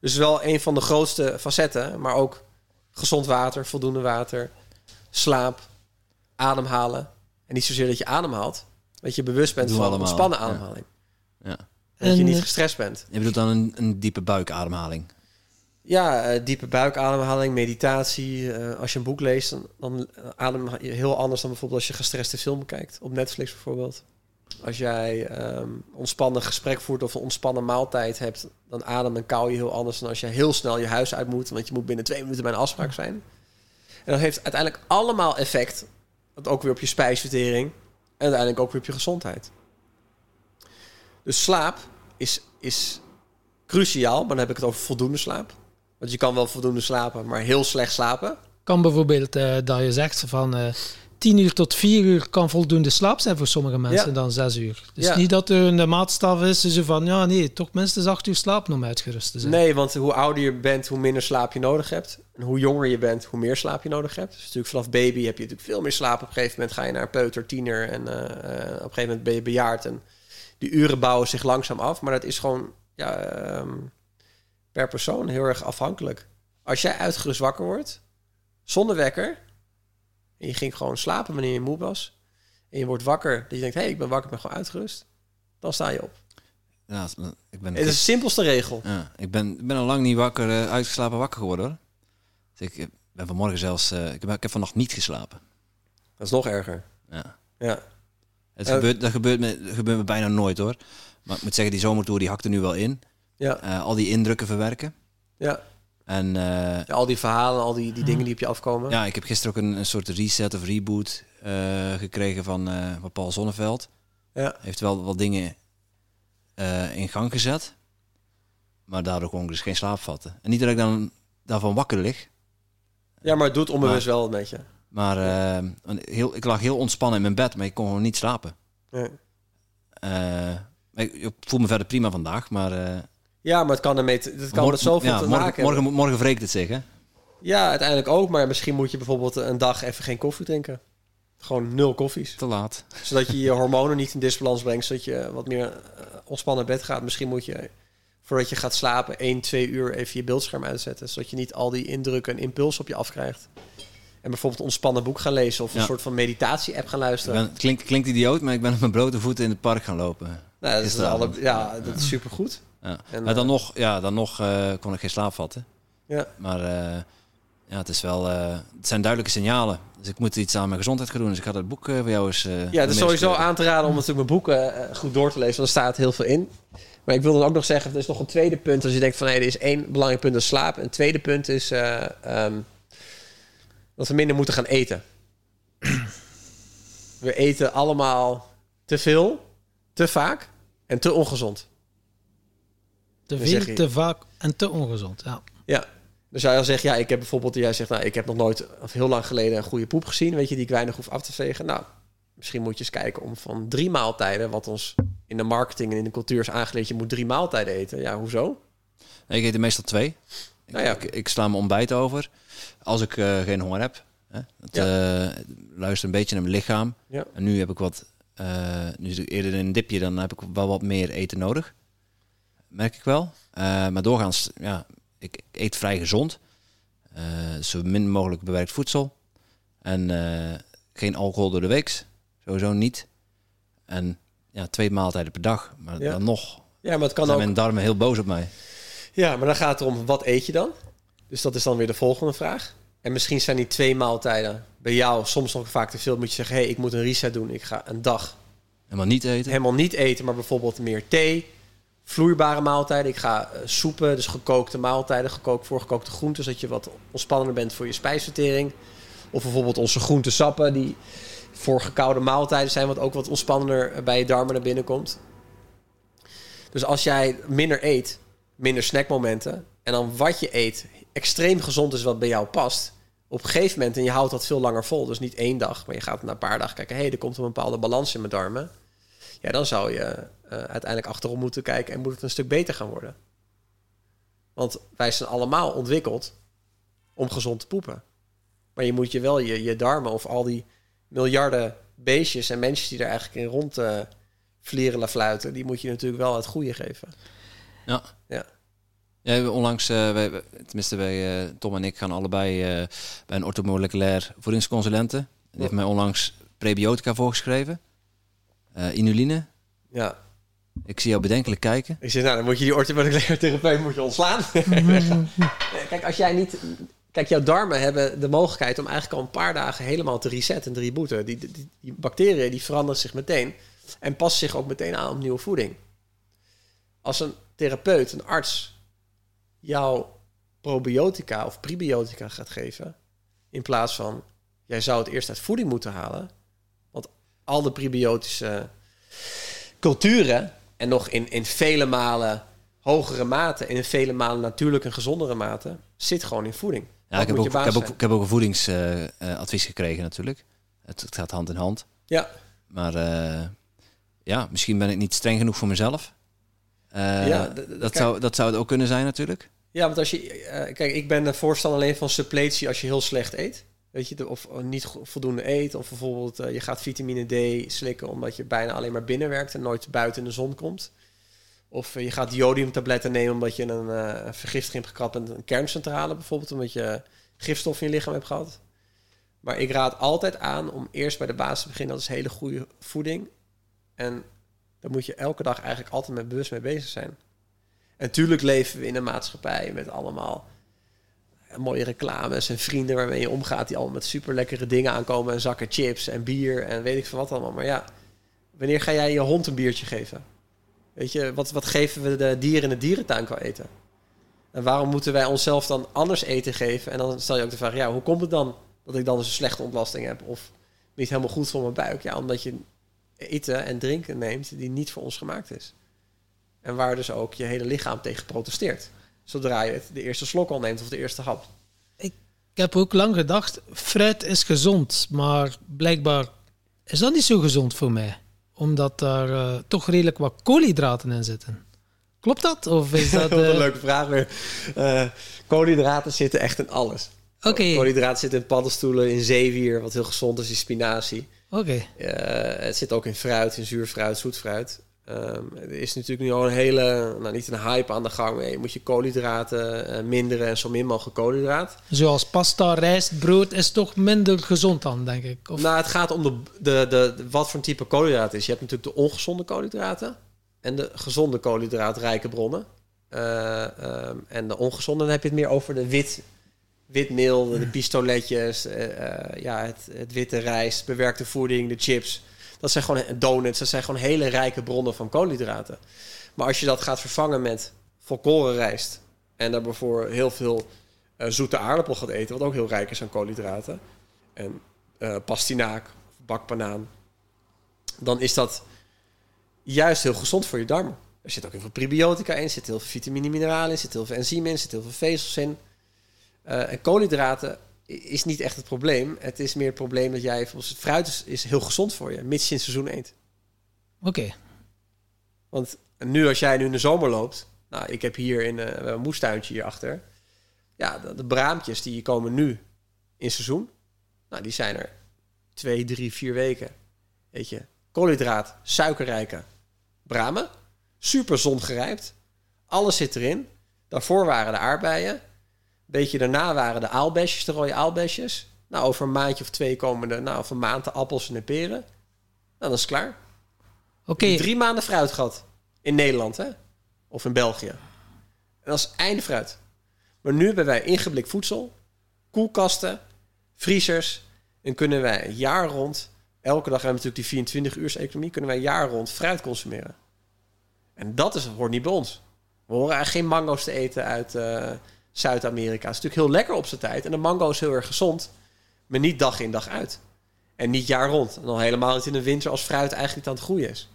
Dus wel een van de grootste facetten. Maar ook gezond water, voldoende water, slaap, ademhalen. En niet zozeer dat je ademhaalt. Dat je bewust bent van allemaal, ontspannen ja. ademhaling. ja. Dat je niet eh, gestrest bent. Je bedoelt dan een, een diepe buikademhaling. Ja, eh, diepe buikademhaling, meditatie. Eh, als je een boek leest, dan, dan adem je heel anders dan bijvoorbeeld als je gestreste film kijkt. Op Netflix bijvoorbeeld. Als jij ehm ontspannen gesprek voert of een ontspannen maaltijd hebt, dan adem en kauw je heel anders dan als je heel snel je huis uit moet. Want je moet binnen twee minuten bij een afspraak zijn. En dat heeft uiteindelijk allemaal effect. Dat ook weer op je spijsvertering. En uiteindelijk ook weer op je gezondheid. Dus slaap is, is cruciaal. Maar dan heb ik het over voldoende slaap. Want je kan wel voldoende slapen, maar heel slecht slapen. kan bijvoorbeeld eh, dat je zegt van eh 10 uur tot 4 uur kan voldoende slaap zijn voor sommige mensen Ja. dan 6 uur. Dus Ja. niet dat er een maatstaf is zo van ja nee, toch minstens 8 uur slaap om uitgerust te zijn. Nee, want hoe ouder je bent, hoe minder slaap je nodig hebt. En hoe jonger je bent, hoe meer slaap je nodig hebt. Dus natuurlijk vanaf baby heb je natuurlijk veel meer slaap. Op een gegeven moment ga je naar peuter, tiener en eh, eh, op een gegeven moment ben je bejaard. En die uren bouwen zich langzaam af. Maar dat is gewoon ja, ehm, per persoon heel erg afhankelijk. Als jij uitgerust wakker wordt, zonder wekker, en je ging gewoon slapen wanneer je moe was, en je wordt wakker, dat je denkt, hé, hey, ik ben wakker, ik ben gewoon uitgerust, dan sta je op. Ja, ik ben, Het is de simpelste regel. ja, ik ben, ik ben al lang niet wakker, eh, uitgeslapen wakker geworden hoor. Dus ik ben vanmorgen zelfs, eh, ik, heb, ik heb vannacht niet geslapen. Dat is nog erger. Ja. Ja. Het gebeurt, dat, gebeurt me, gebeurt me bijna nooit hoor. Maar ik moet zeggen, die zomertour die hakt er nu wel in. Ja, Eh, al die indrukken verwerken. ja. En eh, Ja, al die verhalen, al die, die dingen die op je afkomen. ja, ik heb gisteren ook een, een soort reset of reboot eh, gekregen van, van Paul Zonneveld. Ja. Heeft wel wat dingen in gang gezet. Maar daardoor kon ik dus geen slaap vatten. En niet dat ik dan daarvan wakker lig. Ja, maar het doet onbewust wel een beetje. Maar heel, ik lag heel ontspannen in mijn bed, maar ik kon gewoon niet slapen. Maar ik, ik voel me verder prima vandaag, maar... Ja, maar het kan, ermee te, het kan mor- met zoveel ja, te morgen, maken morgen, morgen wreekt het zich, hè? Ja, uiteindelijk ook. Maar misschien moet je bijvoorbeeld een dag even geen koffie drinken. Gewoon nul koffies. Te laat. Zodat je je hormonen niet in disbalans brengt. Zodat je wat meer eh, ontspannen bed gaat. Misschien moet je, voordat je gaat slapen, 1, 2 uur even je beeldscherm uitzetten. Zodat je niet al die indrukken en impulsen op je afkrijgt. En bijvoorbeeld een ontspannen boek gaan lezen. Of een Ja. soort van meditatie-app gaan luisteren. ben, klinkt, klinkt idioot, maar ik ben op mijn blote voeten in het park gaan lopen. nou, dat is alle, ja, dat is supergoed. Ja. En, maar dan eh, nog, ja, dan nog eh, kon ik geen slaap vatten. Ja. Maar eh, ja, het, is wel, het zijn duidelijke signalen. Dus ik moet iets aan mijn gezondheid gaan doen. Dus ik ga dat boek voor jou eens... Ja, het is sowieso aan te raden om natuurlijk mijn boeken goed door te lezen. Want er staat heel veel in. Maar ik wil dan ook nog zeggen, er is nog een tweede punt. Als je denkt van, hé, er is één belangrijk punt, dat is slaap. Een tweede punt is eh, ehm, dat we minder moeten gaan eten. we eten allemaal te veel, te vaak en te ongezond. Te veel, je- te vaak en te ongezond. Ja. Ja. Dus zou je al zeggen, ja, ik heb bijvoorbeeld, jij zegt, nou, ik heb nog nooit, of heel lang geleden, een goede poep gezien, weet je, die ik weinig hoef af te vegen. Nou, misschien moet je eens kijken om van drie maaltijden, wat ons in de marketing en in de cultuur is aangeleerd, je moet drie maaltijden eten. Ja, hoezo? Nee, ik eet er meestal twee. Ik, Nou ja. ik, ik sla mijn ontbijt over. Als ik eh, geen honger heb. Hè. Het, eh, luister een beetje naar mijn lichaam. Ja. En nu heb ik wat... eh, nu zit ik eerder in een dipje, dan heb ik wel wat meer eten nodig. Merk ik wel. Eh, maar doorgaans, ja, ik, eet vrij gezond. Eh, zo min mogelijk bewerkt voedsel. En eh, geen alcohol door de week. Sowieso niet. En ja, twee maaltijden per dag. Maar Ja. dan nog Ja, maar het kan zijn ook. mijn darmen heel boos op mij. Ja, maar dan gaat het erom, wat eet je dan? Dus dat is dan weer de volgende vraag. En misschien zijn die twee maaltijden bij jou soms nog vaak te veel. Moet je zeggen, hé, hey, ik moet een reset doen. Ik ga een dag Helemaal niet eten. helemaal niet eten, maar bijvoorbeeld meer thee, vloeibare maaltijden. Ik ga eh, soepen, dus gekookte maaltijden, gekookt, voorgekookte groenten, zodat je wat ontspannender bent voor je spijsvertering. Of bijvoorbeeld onze groentesappen, die voor gekoude maaltijden zijn, wat ook wat ontspannender eh, bij je darmen naar binnen komt. Dus als jij minder eet, minder snackmomenten, en dan wat je eet extreem gezond is wat bij jou past, op een gegeven moment, en je houdt dat veel langer vol, dus niet één dag, maar je gaat na een paar dagen kijken, hé, hey, er komt een bepaalde balans in mijn darmen. Ja, dan zou je eh, uiteindelijk achterom moeten kijken en moet het een stuk beter gaan worden. Want wij zijn allemaal ontwikkeld om gezond te poepen. Maar je moet je wel je, je darmen of al die miljarden beestjes en mensen die er eigenlijk in rond eh vlieren fluiten, die moet je natuurlijk wel het goede geven. Ja. Ja. Ja, onlangs, eh, wij, tenminste wij, Tom en ik gaan allebei bij een orthomoleculair voedingsconsulente. Die heeft mij onlangs prebiotica voorgeschreven. Eh, inuline. Ja. Ik zie jou bedenkelijk kijken. Ik zeg, nou, dan moet je die orthomoleculaire therapeut moet je ontslaan. Kijk, als jij niet... Kijk, jouw darmen hebben de mogelijkheid om eigenlijk al een paar dagen helemaal te resetten en te rebooten. Die, die, die bacteriën die veranderen zich meteen en passen zich ook meteen aan op nieuwe voeding. Als een therapeut, een arts, jou probiotica of prebiotica gaat geven, in plaats van jij zou het eerst uit voeding moeten halen, al de prebiotische culturen en nog in, in vele malen hogere mate en in vele malen natuurlijk en gezondere mate zit gewoon in voeding. Ja, ik heb, ook, ik, heb ook, ik heb ook een voedingsadvies gekregen natuurlijk. Het, het, gaat hand in hand. Ja. Maar ja, misschien ben ik niet streng genoeg voor mezelf. ja, dat, zou, dat zou het ook kunnen zijn natuurlijk. Ja, want als je... kijk, ik ben voorstander alleen van suppletie als je heel slecht eet. Weet je, of niet voldoende eet. Of bijvoorbeeld je gaat vitamine D slikken omdat je bijna alleen maar binnen werkt en nooit buiten in de zon komt. Of je gaat jodiumtabletten nemen omdat je een uh, vergiftiging hebt gehad met een kerncentrale bijvoorbeeld, omdat je gifstof in je lichaam hebt gehad. Maar ik raad altijd aan om eerst bij de basis te beginnen. Dat is hele goede voeding. En daar moet je elke dag eigenlijk altijd met bewust mee bezig zijn. En tuurlijk leven we in een maatschappij met allemaal mooie reclames en vrienden waarmee je omgaat die allemaal met super lekkere dingen aankomen en zakken chips en bier en weet ik veel wat allemaal. Maar ja, wanneer ga jij je hond een biertje geven? Weet je, wat, wat geven we de dieren in de dierentuin qua eten? En waarom moeten wij onszelf dan anders eten geven? En dan stel je ook de vraag, ja, hoe komt het dan dat ik dan dus een slechte ontlasting heb? Of niet helemaal goed voor mijn buik? Ja, omdat je eten en drinken neemt die niet voor ons gemaakt is. En waar dus ook je hele lichaam tegen protesteert. Zodra je het de eerste slok al neemt of de eerste hap. Ik, ik heb ook lang gedacht, fruit is gezond. Maar blijkbaar is dat niet zo gezond voor mij omdat daar uh, toch redelijk wat koolhydraten in zitten. Klopt dat? Of is dat, uh... een leuke vraag weer. Uh, koolhydraten zitten echt in alles. Oké. Okay. Koolhydraten zitten in paddenstoelen, in zeewier, wat heel gezond is, in spinazie. Oké. het zit ook in fruit, in zuur fruit, zoet fruit. Um, er is natuurlijk nu al een hele, nou niet een hype aan de gang. Je moet je koolhydraten uh, minderen en zo min mogelijk koolhydraat. Zoals pasta, rijst, brood is toch minder gezond dan, denk ik? Of? Nou, het gaat om de, de, de, wat voor type koolhydraat is. Je hebt natuurlijk de ongezonde koolhydraten en de gezonde koolhydraatrijke bronnen. Uh, um, en de ongezonde, dan heb je het meer over de wit, witmeel, de, de pistoletjes, uh, ja, het, het witte rijst, bewerkte voeding, de chips dat zijn gewoon donuts, dat zijn gewoon hele rijke bronnen van koolhydraten. Maar als je dat gaat vervangen met volkorenrijst en daarvoor heel veel uh, zoete aardappel gaat eten, wat ook heel rijk is aan koolhydraten, en uh, pastinaak, bakbanaan, dan is dat juist heel gezond voor je darmen. Er zit ook heel veel probiotica in, er zit heel veel vitamine, mineralen in, er zit heel veel enzymen in, er zit heel veel vezels in. Uh, en koolhydraten is niet echt het probleem. Het is meer het probleem dat jij volgens fruit is, is heel gezond voor je, mits je in het seizoen eet. Oké. Want nu als jij nu in de zomer loopt, nou, ik heb hier in uh, een moestuintje hierachter. Ja, de, de, braampjes die komen nu in seizoen. Nou, die zijn er twee, drie, vier weken. Weet je, koolhydraat, suikerrijke bramen. Super zongerijpt. Alles zit erin. Daarvoor waren de aardbeien beetje daarna waren de aalbesjes, de rode aalbesjes. Nou, over een maandje of twee komen de, nou, over een maand de appels en de peren. Nou, dan is het klaar. Oké. Drie maanden fruit gehad. In Nederland, hè? Of in België. En dat is einde fruit. Maar nu hebben wij ingeblikt voedsel, koelkasten, vriezers. En kunnen wij jaar rond, elke dag hebben we natuurlijk die 24 uurs economie, kunnen wij jaar rond fruit consumeren. En dat is, hoort niet bij ons. We horen eigenlijk geen mango's te eten uit, uh, Zuid-Amerika. is natuurlijk heel lekker op zijn tijd. En de mango is heel erg gezond. Maar niet dag in dag uit. En niet jaar rond. En dan helemaal niet in de winter als fruit eigenlijk aan het groeien is.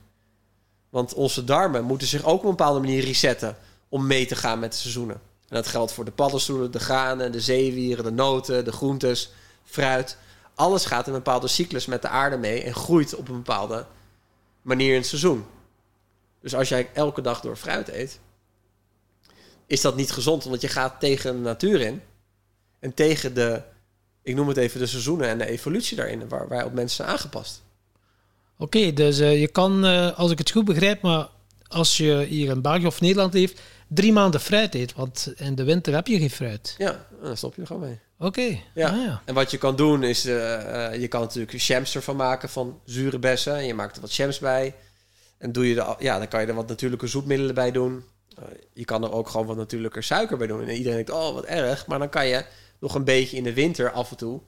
Want onze darmen moeten zich ook op een bepaalde manier resetten om mee te gaan met de seizoenen. En dat geldt voor de paddenstoelen, de granen, de zeewieren, de noten, de groentes, fruit. Alles gaat in een bepaalde cyclus met de aarde mee en groeit op een bepaalde manier in het seizoen. Dus als jij elke dag door fruit eet, is dat niet gezond. Want je gaat tegen de natuur in. En tegen de, ik noem het even, de seizoenen en de evolutie daarin. Waar wij op mensen zijn aangepast. Oké, dus uh, je kan, uh, als ik het goed begrijp, maar als je hier in België of Nederland heeft, drie maanden fruit eet. Want in de winter heb je geen fruit. Ja, dan stop je er gewoon mee. Oké. Ja. Ah, ja. En wat je kan doen is, uh, je kan natuurlijk jams ervan maken van zure bessen. En je maakt er wat jams bij. En doe je de, ja, dan kan je er wat natuurlijke zoetmiddelen bij doen. Eh, je kan er ook gewoon wat natuurlijker suiker bij doen. En iedereen denkt, oh, wat erg. Maar dan kan je nog een beetje in de winter af en toe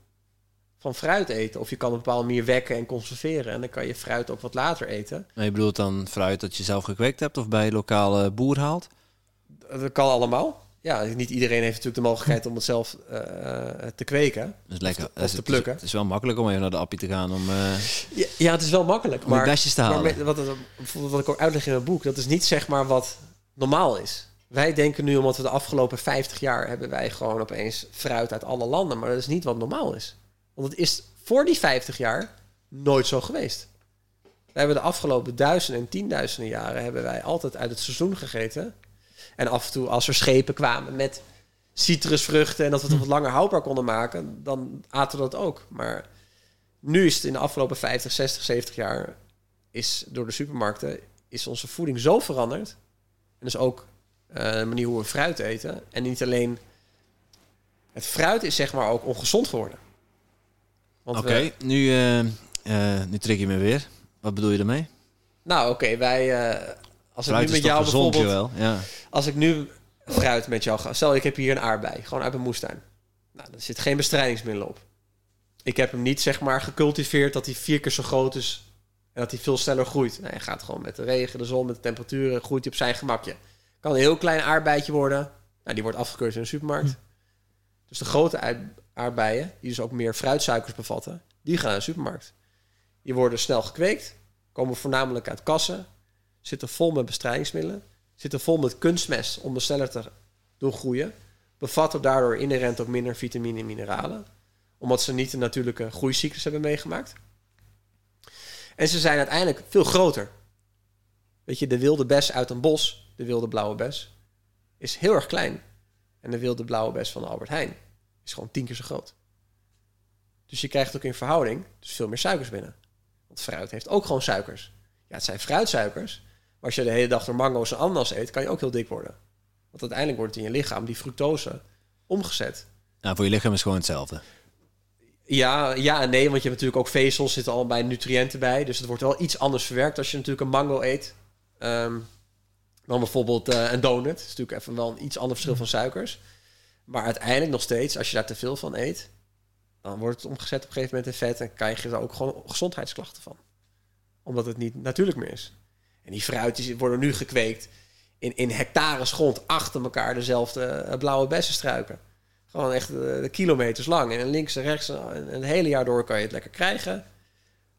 van fruit eten. Of je kan op een bepaalde manier wekken en conserveren. En dan kan je fruit ook wat later eten. Maar je bedoelt dan fruit dat je zelf gekweekt hebt of bij lokale boer haalt? Dat kan allemaal. Ja, niet iedereen heeft natuurlijk de mogelijkheid om het zelf uh, te kweken. Dat is lekker. Of te, te plukken. Het is, wel makkelijk om even naar de appie te gaan om... Uh, ja, ja, het is wel makkelijk. Om maar, te halen. Maar wat, wat ik ook uitleg in mijn boek, dat is niet zeg maar wat normaal is. Wij denken nu, omdat we de afgelopen 50 jaar hebben wij gewoon opeens fruit uit alle landen. Maar dat is niet wat normaal is. Want het is voor die 50 jaar nooit zo geweest. We hebben de afgelopen duizenden en tienduizenden jaren hebben wij altijd uit het seizoen gegeten. En af en toe als er schepen kwamen met citrusvruchten en dat we het wat langer houdbaar konden maken, dan aten we dat ook. Maar nu is het in de afgelopen 50, 60, 70 jaar is door de supermarkten is onze voeding zo veranderd. En dus ook uh, de manier hoe we fruit eten. En niet alleen het fruit is zeg maar ook ongezond geworden. Oké, nu, uh, uh, nu trek je me weer. Wat bedoel je ermee? Nou, oké, wij. als ik nu met jou bijvoorbeeld. Wel, ja. Als ik nu fruit met jou ga. Stel, ik heb hier een aardbei, gewoon uit mijn moestuin. Nou, er zit geen bestrijdingsmiddelen op. Ik heb hem niet zeg maar gecultiveerd dat hij vier keer zo groot is en dat hij veel sneller groeit. Nee, hij gaat gewoon met de regen, de zon, met de temperaturen, groeit hij op zijn gemakje. Kan een heel klein aardbeidje worden. Nou, die wordt afgekeurd in de supermarkt. Hm. Dus de grote aardbeien, die dus ook meer fruitsuikers bevatten, die gaan naar de supermarkt. Die worden snel gekweekt, komen voornamelijk uit kassen, zitten vol met bestrijdingsmiddelen, zitten vol met kunstmest om de sneller te doen groeien, bevatten daardoor inherent ook minder vitamine en mineralen, omdat ze niet de natuurlijke groeicyclus hebben meegemaakt. En ze zijn uiteindelijk veel groter. Weet je, de wilde bes uit een bos, de wilde blauwe bes, is heel erg klein. En de wilde blauwe bes van Albert Heijn is gewoon tien keer zo groot. Dus je krijgt ook in verhouding dus veel meer suikers binnen. Want fruit heeft ook gewoon suikers. Ja, het zijn fruitsuikers. Maar als je de hele dag door mango's en ananas eet, kan je ook heel dik worden. Want uiteindelijk wordt het in je lichaam, die fructose, omgezet. Nou, voor je lichaam is gewoon hetzelfde. Ja, ja en nee, want je hebt natuurlijk ook vezels, zitten allebei nutriënten bij. Dus het wordt wel iets anders verwerkt als je natuurlijk een mango eet. Ehm, dan bijvoorbeeld uh, een donut. Dat is natuurlijk even wel een iets ander verschil van suikers. Maar uiteindelijk nog steeds, als je daar te veel van eet, dan wordt het omgezet op een gegeven moment in vet en krijg je er ook gewoon gezondheidsklachten van. Omdat het niet natuurlijk meer is. En die fruit worden nu gekweekt in, in hectares grond achter elkaar dezelfde eh, blauwe bessenstruiken. Gewoon echt uh, kilometers lang. En links en rechts, en een hele jaar door kan je het lekker krijgen.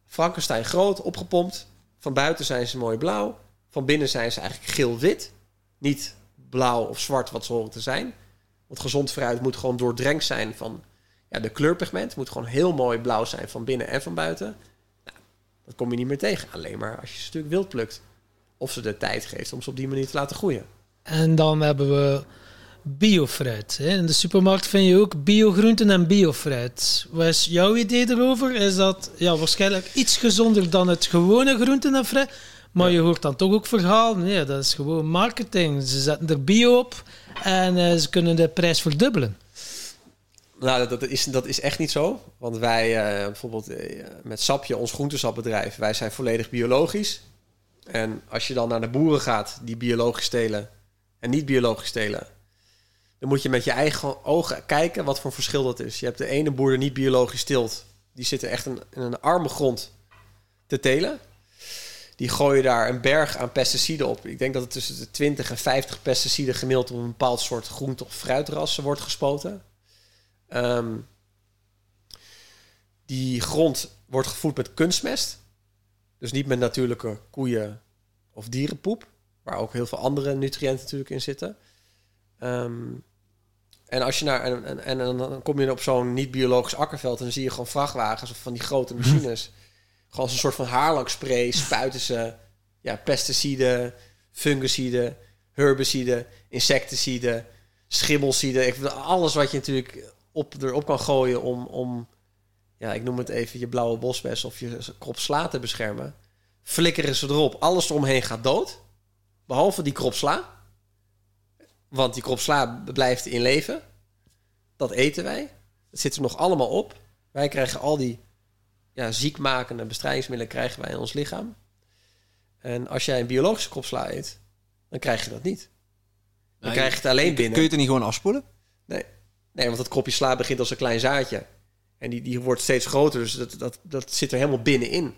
Frankenstein groot, opgepompt. Van buiten zijn ze mooi blauw. Van binnen zijn ze eigenlijk geel-wit. Niet blauw of zwart wat ze horen te zijn. Want gezond fruit moet gewoon doordrenkt zijn van ja, de kleurpigment. Moet gewoon heel mooi blauw zijn van binnen en van buiten. Nou, dat kom je niet meer tegen. Alleen maar als je ze natuurlijk wild plukt. Of ze de tijd geeft om ze op die manier te laten groeien. En dan hebben we biofruit. In de supermarkt vind je ook biogroenten en biofruit. Wat is jouw idee erover? Is dat ja, waarschijnlijk iets gezonder dan het gewone groenten en fruit? Maar je hoort dan toch ook verhalen. Nee, dat is gewoon marketing. Ze zetten er bio op en uh, ze kunnen de prijs verdubbelen. Nou, dat, is, dat is echt niet zo. Want wij, uh, bijvoorbeeld uh, met Sapje, ons groentesapbedrijf, wij zijn volledig biologisch. En als je dan naar de boeren gaat die biologisch telen en niet biologisch telen, dan moet je met je eigen ogen kijken wat voor verschil dat is. Je hebt de ene boer die niet biologisch teelt, die zit er echt in, een arme grond te telen. Die gooien daar een berg aan pesticiden op. Ik denk dat het tussen de 20 en 50 pesticiden gemiddeld op een bepaald soort groente- of fruitrassen wordt gespoten. Ehm, die grond wordt gevoed met kunstmest. Dus niet met natuurlijke koeien of dierenpoep. Waar ook heel veel andere nutriënten natuurlijk in zitten. Ehm, en als je naar en, en, en, dan kom je op zo'n niet-biologisch akkerveld en dan zie je gewoon vrachtwagens of van die grote machines. gewoon als een soort van haarlakspray spuiten ze ja, pesticiden, fungiciden, herbiciden, insecticiden, schimmelciden. Alles wat je natuurlijk op, erop kan gooien om, om, ja, ik noem het even, je blauwe bosbes of je krop sla te beschermen. Flikkeren ze erop. Alles eromheen gaat dood. Behalve die krop sla. Want die krop sla blijft in leven. Dat eten wij. Dat zit er nog allemaal op. Wij krijgen al die ja, ziekmakende bestrijdingsmiddelen krijgen wij in ons lichaam. En als jij een biologische kropsla eet, dan krijg je dat niet. Dan krijg je het alleen binnen. Kun je het er niet gewoon afspoelen? Nee. Nee, want dat kropje sla begint als een klein zaadje. En die, die wordt steeds groter, dus dat, dat, dat zit er helemaal binnenin.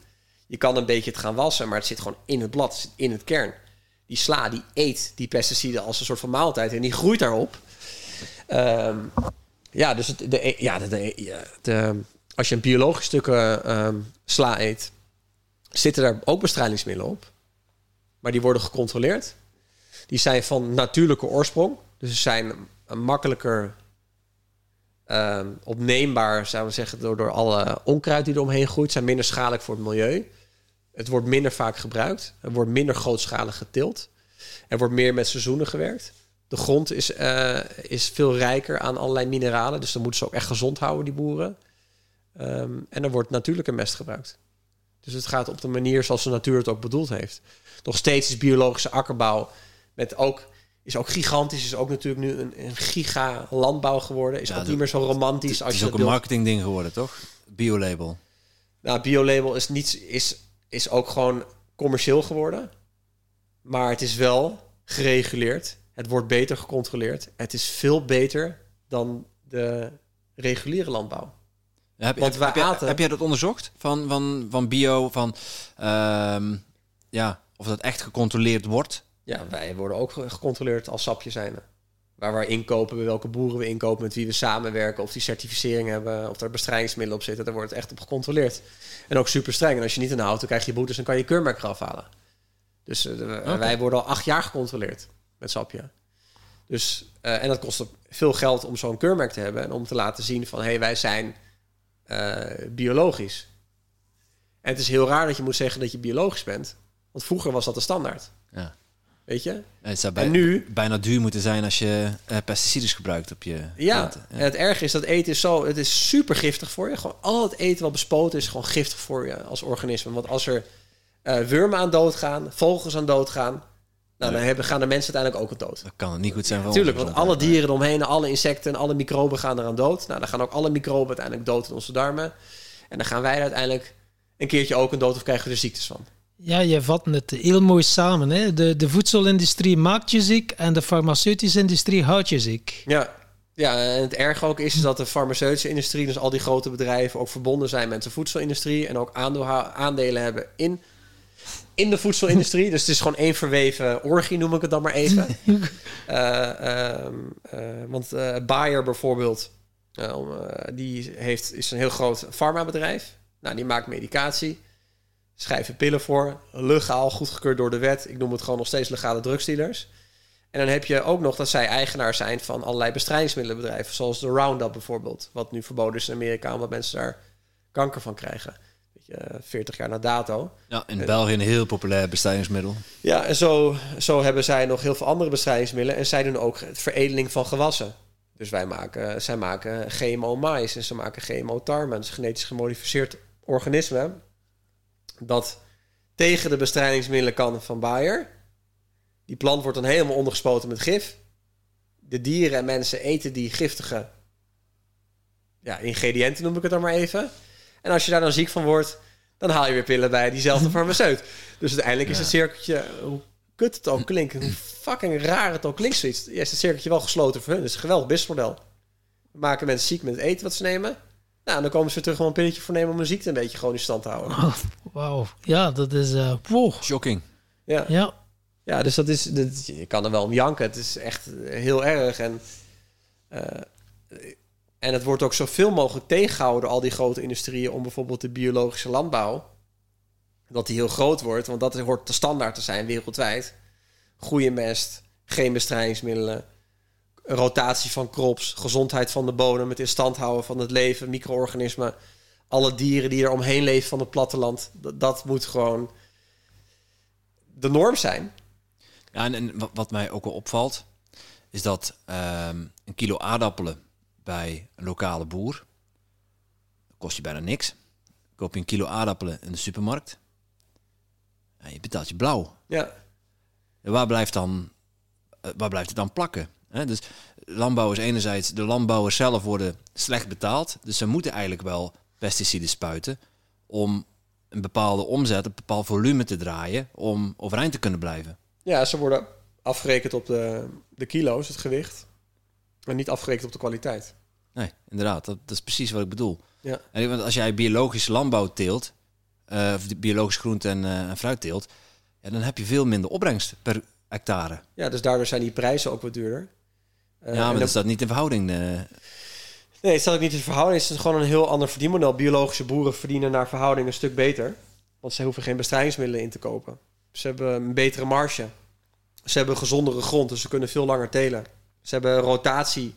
Je kan een beetje het gaan wassen, maar het zit gewoon in het blad, het zit in het kern. Die sla, die eet die pesticiden als een soort van maaltijd en die groeit daarop. Um, ja, dus de, ja, de, de, de, als je een biologisch stuk uh, sla eet, zitten daar ook bestrijdingsmiddelen op. Maar die worden gecontroleerd. Die zijn van natuurlijke oorsprong. Dus ze zijn makkelijker ehm, opneembaar, zouden we zeggen, door, door alle onkruid die er omheen groeit. Zijn minder schadelijk voor het milieu. Het wordt minder vaak gebruikt. Er wordt minder grootschalig geteeld. Er wordt meer met seizoenen gewerkt. De grond is, eh, is veel rijker aan allerlei mineralen. Dus dan moeten ze ook echt gezond houden, die boeren. Ehm, en er wordt natuurlijke mest gebruikt. Dus het gaat op de manier zoals de natuur het ook bedoeld heeft. Nog steeds is biologische akkerbouw met ook, is ook gigantisch. Is ook natuurlijk nu een, een giga landbouw geworden. Is ook niet meer zo romantisch. als het is ook een marketingding geworden, toch? Biolabel. Nou, biolabel is, niet, is, is ook gewoon commercieel geworden. Maar het is wel gereguleerd. Het wordt beter gecontroleerd. Het is veel beter dan de reguliere landbouw. Heb, Want heb, heb, heb, jij dat onderzocht? Van, van, van bio, van uh, ja, of dat echt gecontroleerd wordt? Ja, wij worden ook gecontroleerd als sapje zijn. Waar we inkopen, bij welke boeren we inkopen, met wie we samenwerken, of die certificering hebben, of er bestrijdingsmiddelen op zitten. Daar wordt het echt op gecontroleerd. En ook super streng. En als je niet inhoudt, dan krijg je boetes en kan je keurmerk eraf halen. Dus uh, wij worden al acht jaar gecontroleerd met sapje. Dus, uh, en dat kost veel geld om zo'n keurmerk te hebben en om te laten zien van hé, hey, wij zijn uh, biologisch. En het is heel raar dat je moet zeggen dat je biologisch bent. Want vroeger was dat de standaard. Ja. Weet je? Het zou bij, en nu, bijna duur moeten zijn als je uh, pesticides gebruikt op je ja, planten. En het erg is dat eten is zo... Het is super giftig voor je. Gewoon al het eten wat bespoten is gewoon giftig voor je als organisme. Want als er uh, wormen aan dood gaan, vogels aan dood gaan... Nou, dan hebben, gaan de mensen uiteindelijk ook aan dood. Dat kan het niet goed zijn voor Tuurlijk, want alle dieren eromheen, alle insecten en alle microben gaan eraan dood. Nou, dan gaan ook alle microben uiteindelijk dood in onze darmen. En dan gaan wij uiteindelijk een keertje ook een dood of krijgen we er ziektes van. Ja, je vat het heel mooi samen. Hè? De, de voedselindustrie maakt je ziek en de farmaceutische industrie houdt je ziek. Ja, ja, en het erg ook is, dat de farmaceutische industrie, dus al die grote bedrijven, ook verbonden zijn met de voedselindustrie en ook aandelen hebben in, in de voedselindustrie. dus het is gewoon één verweven orgie, noem ik het dan maar even. uh, want uh, Bayer bijvoorbeeld, die heeft, is een heel groot farmabedrijf. Nou, die maakt medicatie schrijven pillen voor. Legaal, goedgekeurd door de wet. Ik noem het gewoon nog steeds legale drugsdealers. En dan heb je ook nog dat zij eigenaar zijn van allerlei bestrijdingsmiddelenbedrijven. Zoals de Roundup bijvoorbeeld. Wat nu verboden is in Amerika, omdat mensen daar kanker van krijgen. Weet je, 40 jaar na dato. Ja, in België een heel populair bestrijdingsmiddel. Ja, en zo, zo hebben zij nog heel veel andere bestrijdingsmiddelen. En zij doen ook het veredeling van gewassen. Dus wij maken, zij maken GMO mais en ze maken GMO tarwe. Dus genetisch gemodificeerd organisme dat tegen de bestrijdingsmiddelen kan van Bayer. Die plant wordt dan helemaal ondergespoten met gif. De dieren en mensen eten die giftige ja, ingrediënten, noem ik het dan maar even. En als je daar dan ziek van wordt, dan haal je weer pillen bij diezelfde farmaceut. Dus uiteindelijk is het cirkeltje, hoe kut het ook klinkt, hoe fucking raar het ook klinkt, zoiets, is het cirkeltje wel gesloten voor hun. Het is een geweldig businessmodel. We maken mensen ziek met het eten wat ze nemen. Nou, dan komen ze terug om een pilletje voor nemen om een ziekte een beetje gewoon in stand te houden. Oh, Wauw. Ja, dat is... Uh, wow. Shocking. Ja. ja. Ja, dus dat is... Dat, je kan er wel om janken. Het is echt heel erg. En, uh, en het wordt ook zoveel mogelijk tegengehouden door al die grote industrieën... om bijvoorbeeld de biologische landbouw... dat die heel groot wordt. Want dat hoort de standaard te zijn wereldwijd. Goede mest, geen bestrijdingsmiddelen rotatie van crops, gezondheid van de bodem, het in stand houden van het leven, micro-organismen, alle dieren die er omheen leven van het platteland. Dat, dat moet gewoon de norm zijn. Ja, en, en wat mij ook wel opvalt, is dat ehm, een kilo aardappelen bij een lokale boer kost je bijna niks. Koop je een kilo aardappelen in de supermarkt, en je betaalt je blauw. Ja. En waar blijft dan, eh, waar blijft het dan plakken? Dus landbouwers enerzijds, de landbouwers zelf worden slecht betaald. Dus ze moeten eigenlijk wel pesticiden spuiten om een bepaalde omzet, een bepaald volume te draaien om overeind te kunnen blijven. Ja, ze worden afgerekend op de, de kilo's, het gewicht, maar niet afgerekend op de kwaliteit. Nee, inderdaad, dat, dat is precies wat ik bedoel. Ja. En, want als jij biologisch landbouw teelt, uh, of biologisch groente en, uh, en fruit teelt, ja, dan heb je veel minder opbrengst per hectare. Ja, dus daardoor zijn die prijzen ook wat duurder. Uh, ja, maar dat staat niet in verhouding. Uh... Nee, het staat ook niet in verhouding. Het is gewoon een heel ander verdienmodel. Biologische boeren verdienen naar verhouding een stuk beter. Want ze hoeven geen bestrijdingsmiddelen in te kopen. Ze hebben een betere marge. Ze hebben gezondere grond, dus ze kunnen veel langer telen. Ze hebben rotatie,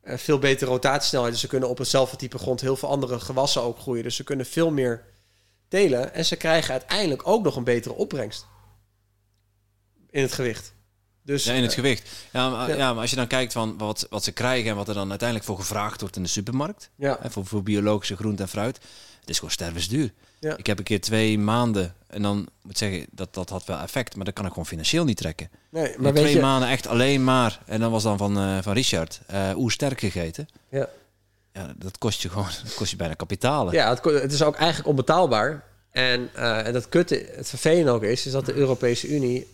eh, veel betere rotatiesnelheid. Dus ze kunnen op hetzelfde type grond heel veel andere gewassen ook groeien. Dus ze kunnen veel meer telen. En ze krijgen uiteindelijk ook nog een betere opbrengst. In het gewicht. Dus, Ja, in het eh, gewicht. Ja maar, ja. ja, maar als je dan kijkt van wat, wat ze krijgen en wat er dan uiteindelijk voor gevraagd wordt in de supermarkt, ja, hè, voor, voor biologische groente en fruit, het is gewoon stervensduur. Ja. Ik heb een keer twee maanden en dan moet ik zeggen dat dat had wel effect, maar dat kan ik gewoon financieel niet trekken. nee, Maar twee je... maanden echt alleen maar en dan was dan van, eh, van Richard oer sterk gegeten. Ja. Ja, dat kost je gewoon, dat kost je bijna kapitalen. Ja, het, het is ook eigenlijk onbetaalbaar. En, en dat kutte, het vervelende ook is, is dat de Europese Unie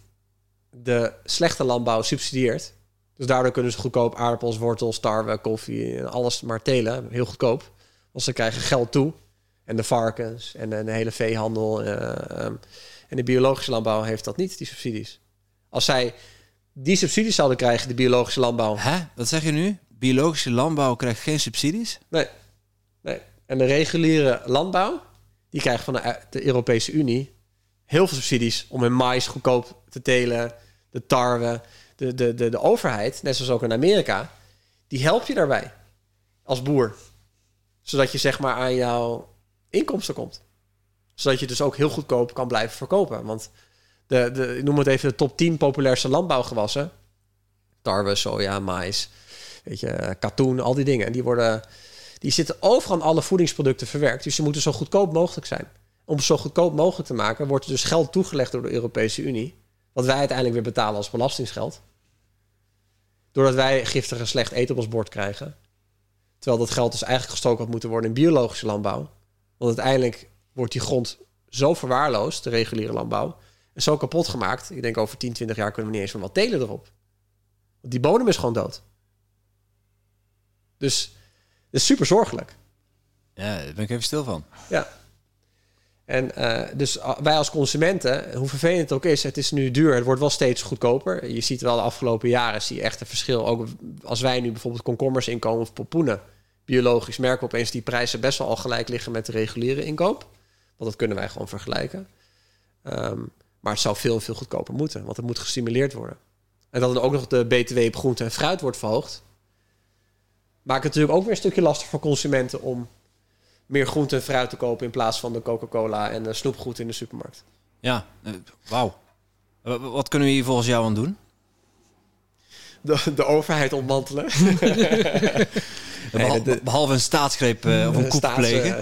de slechte landbouw subsidieert. Dus daardoor kunnen ze goedkoop aardappels, wortels, tarwe, koffie en alles maar telen. Heel goedkoop. Want ze krijgen geld toe. En de varkens en de, de hele veehandel. eh, ehm, en de biologische landbouw heeft dat niet, die subsidies. Als zij die subsidies zouden krijgen, de biologische landbouw, Hè? Wat zeg je nu? Biologische landbouw krijgt geen subsidies? Nee. nee. En de reguliere landbouw, die krijgt van de, de Europese Unie heel veel subsidies om hun mais goedkoop te telen, de tarwe, de, de, de, de overheid, net zoals ook in Amerika, die helpt je daarbij als boer. Zodat je zeg maar aan jouw inkomsten komt. Zodat je dus ook heel goedkoop kan blijven verkopen. Want de, de, ik noem het even de top 10 populairste landbouwgewassen. Tarwe, soja, mais, weet je, katoen, al die dingen. En die worden, die zitten overal in alle voedingsproducten verwerkt. Dus ze moeten zo goedkoop mogelijk zijn. Om zo goedkoop mogelijk te maken, wordt er dus geld toegelegd door de Europese Unie. Wat wij uiteindelijk weer betalen als belastingsgeld. Doordat wij giftig en slecht eten op ons bord krijgen. Terwijl dat geld dus eigenlijk gestoken had moeten worden in biologische landbouw. Want uiteindelijk wordt die grond zo verwaarloosd, de reguliere landbouw, en zo kapot gemaakt. Ik denk over 10, 20 jaar kunnen we niet eens meer wat telen erop. Want die bodem is gewoon dood. Dus het is super zorgelijk. Ja, daar ben ik even stil van. Ja. En eh, dus a- wij als consumenten, hoe vervelend het ook is, het is nu duur. Het wordt wel steeds goedkoper. Je ziet wel de afgelopen jaren zie je echt een verschil. Ook als wij nu bijvoorbeeld komkommers inkomen of pompoenen, biologisch, merken we opeens die prijzen best wel al gelijk liggen met de reguliere inkoop. Want dat kunnen wij gewoon vergelijken. Ehm, maar het zou veel, veel goedkoper moeten, want het moet gestimuleerd worden. En dat dan ook nog de BTW op groente en fruit wordt verhoogd, maakt het natuurlijk ook weer een stukje lastig voor consumenten om meer groente en fruit te kopen in plaats van de Coca-Cola en de snoepgoed in de supermarkt. Ja, eh, wauw. Wa- wa- Wat kunnen we hier volgens jou aan doen? De, de overheid ontmantelen. De- behalve een staatsgreep eh, of een koep Staats- plegen.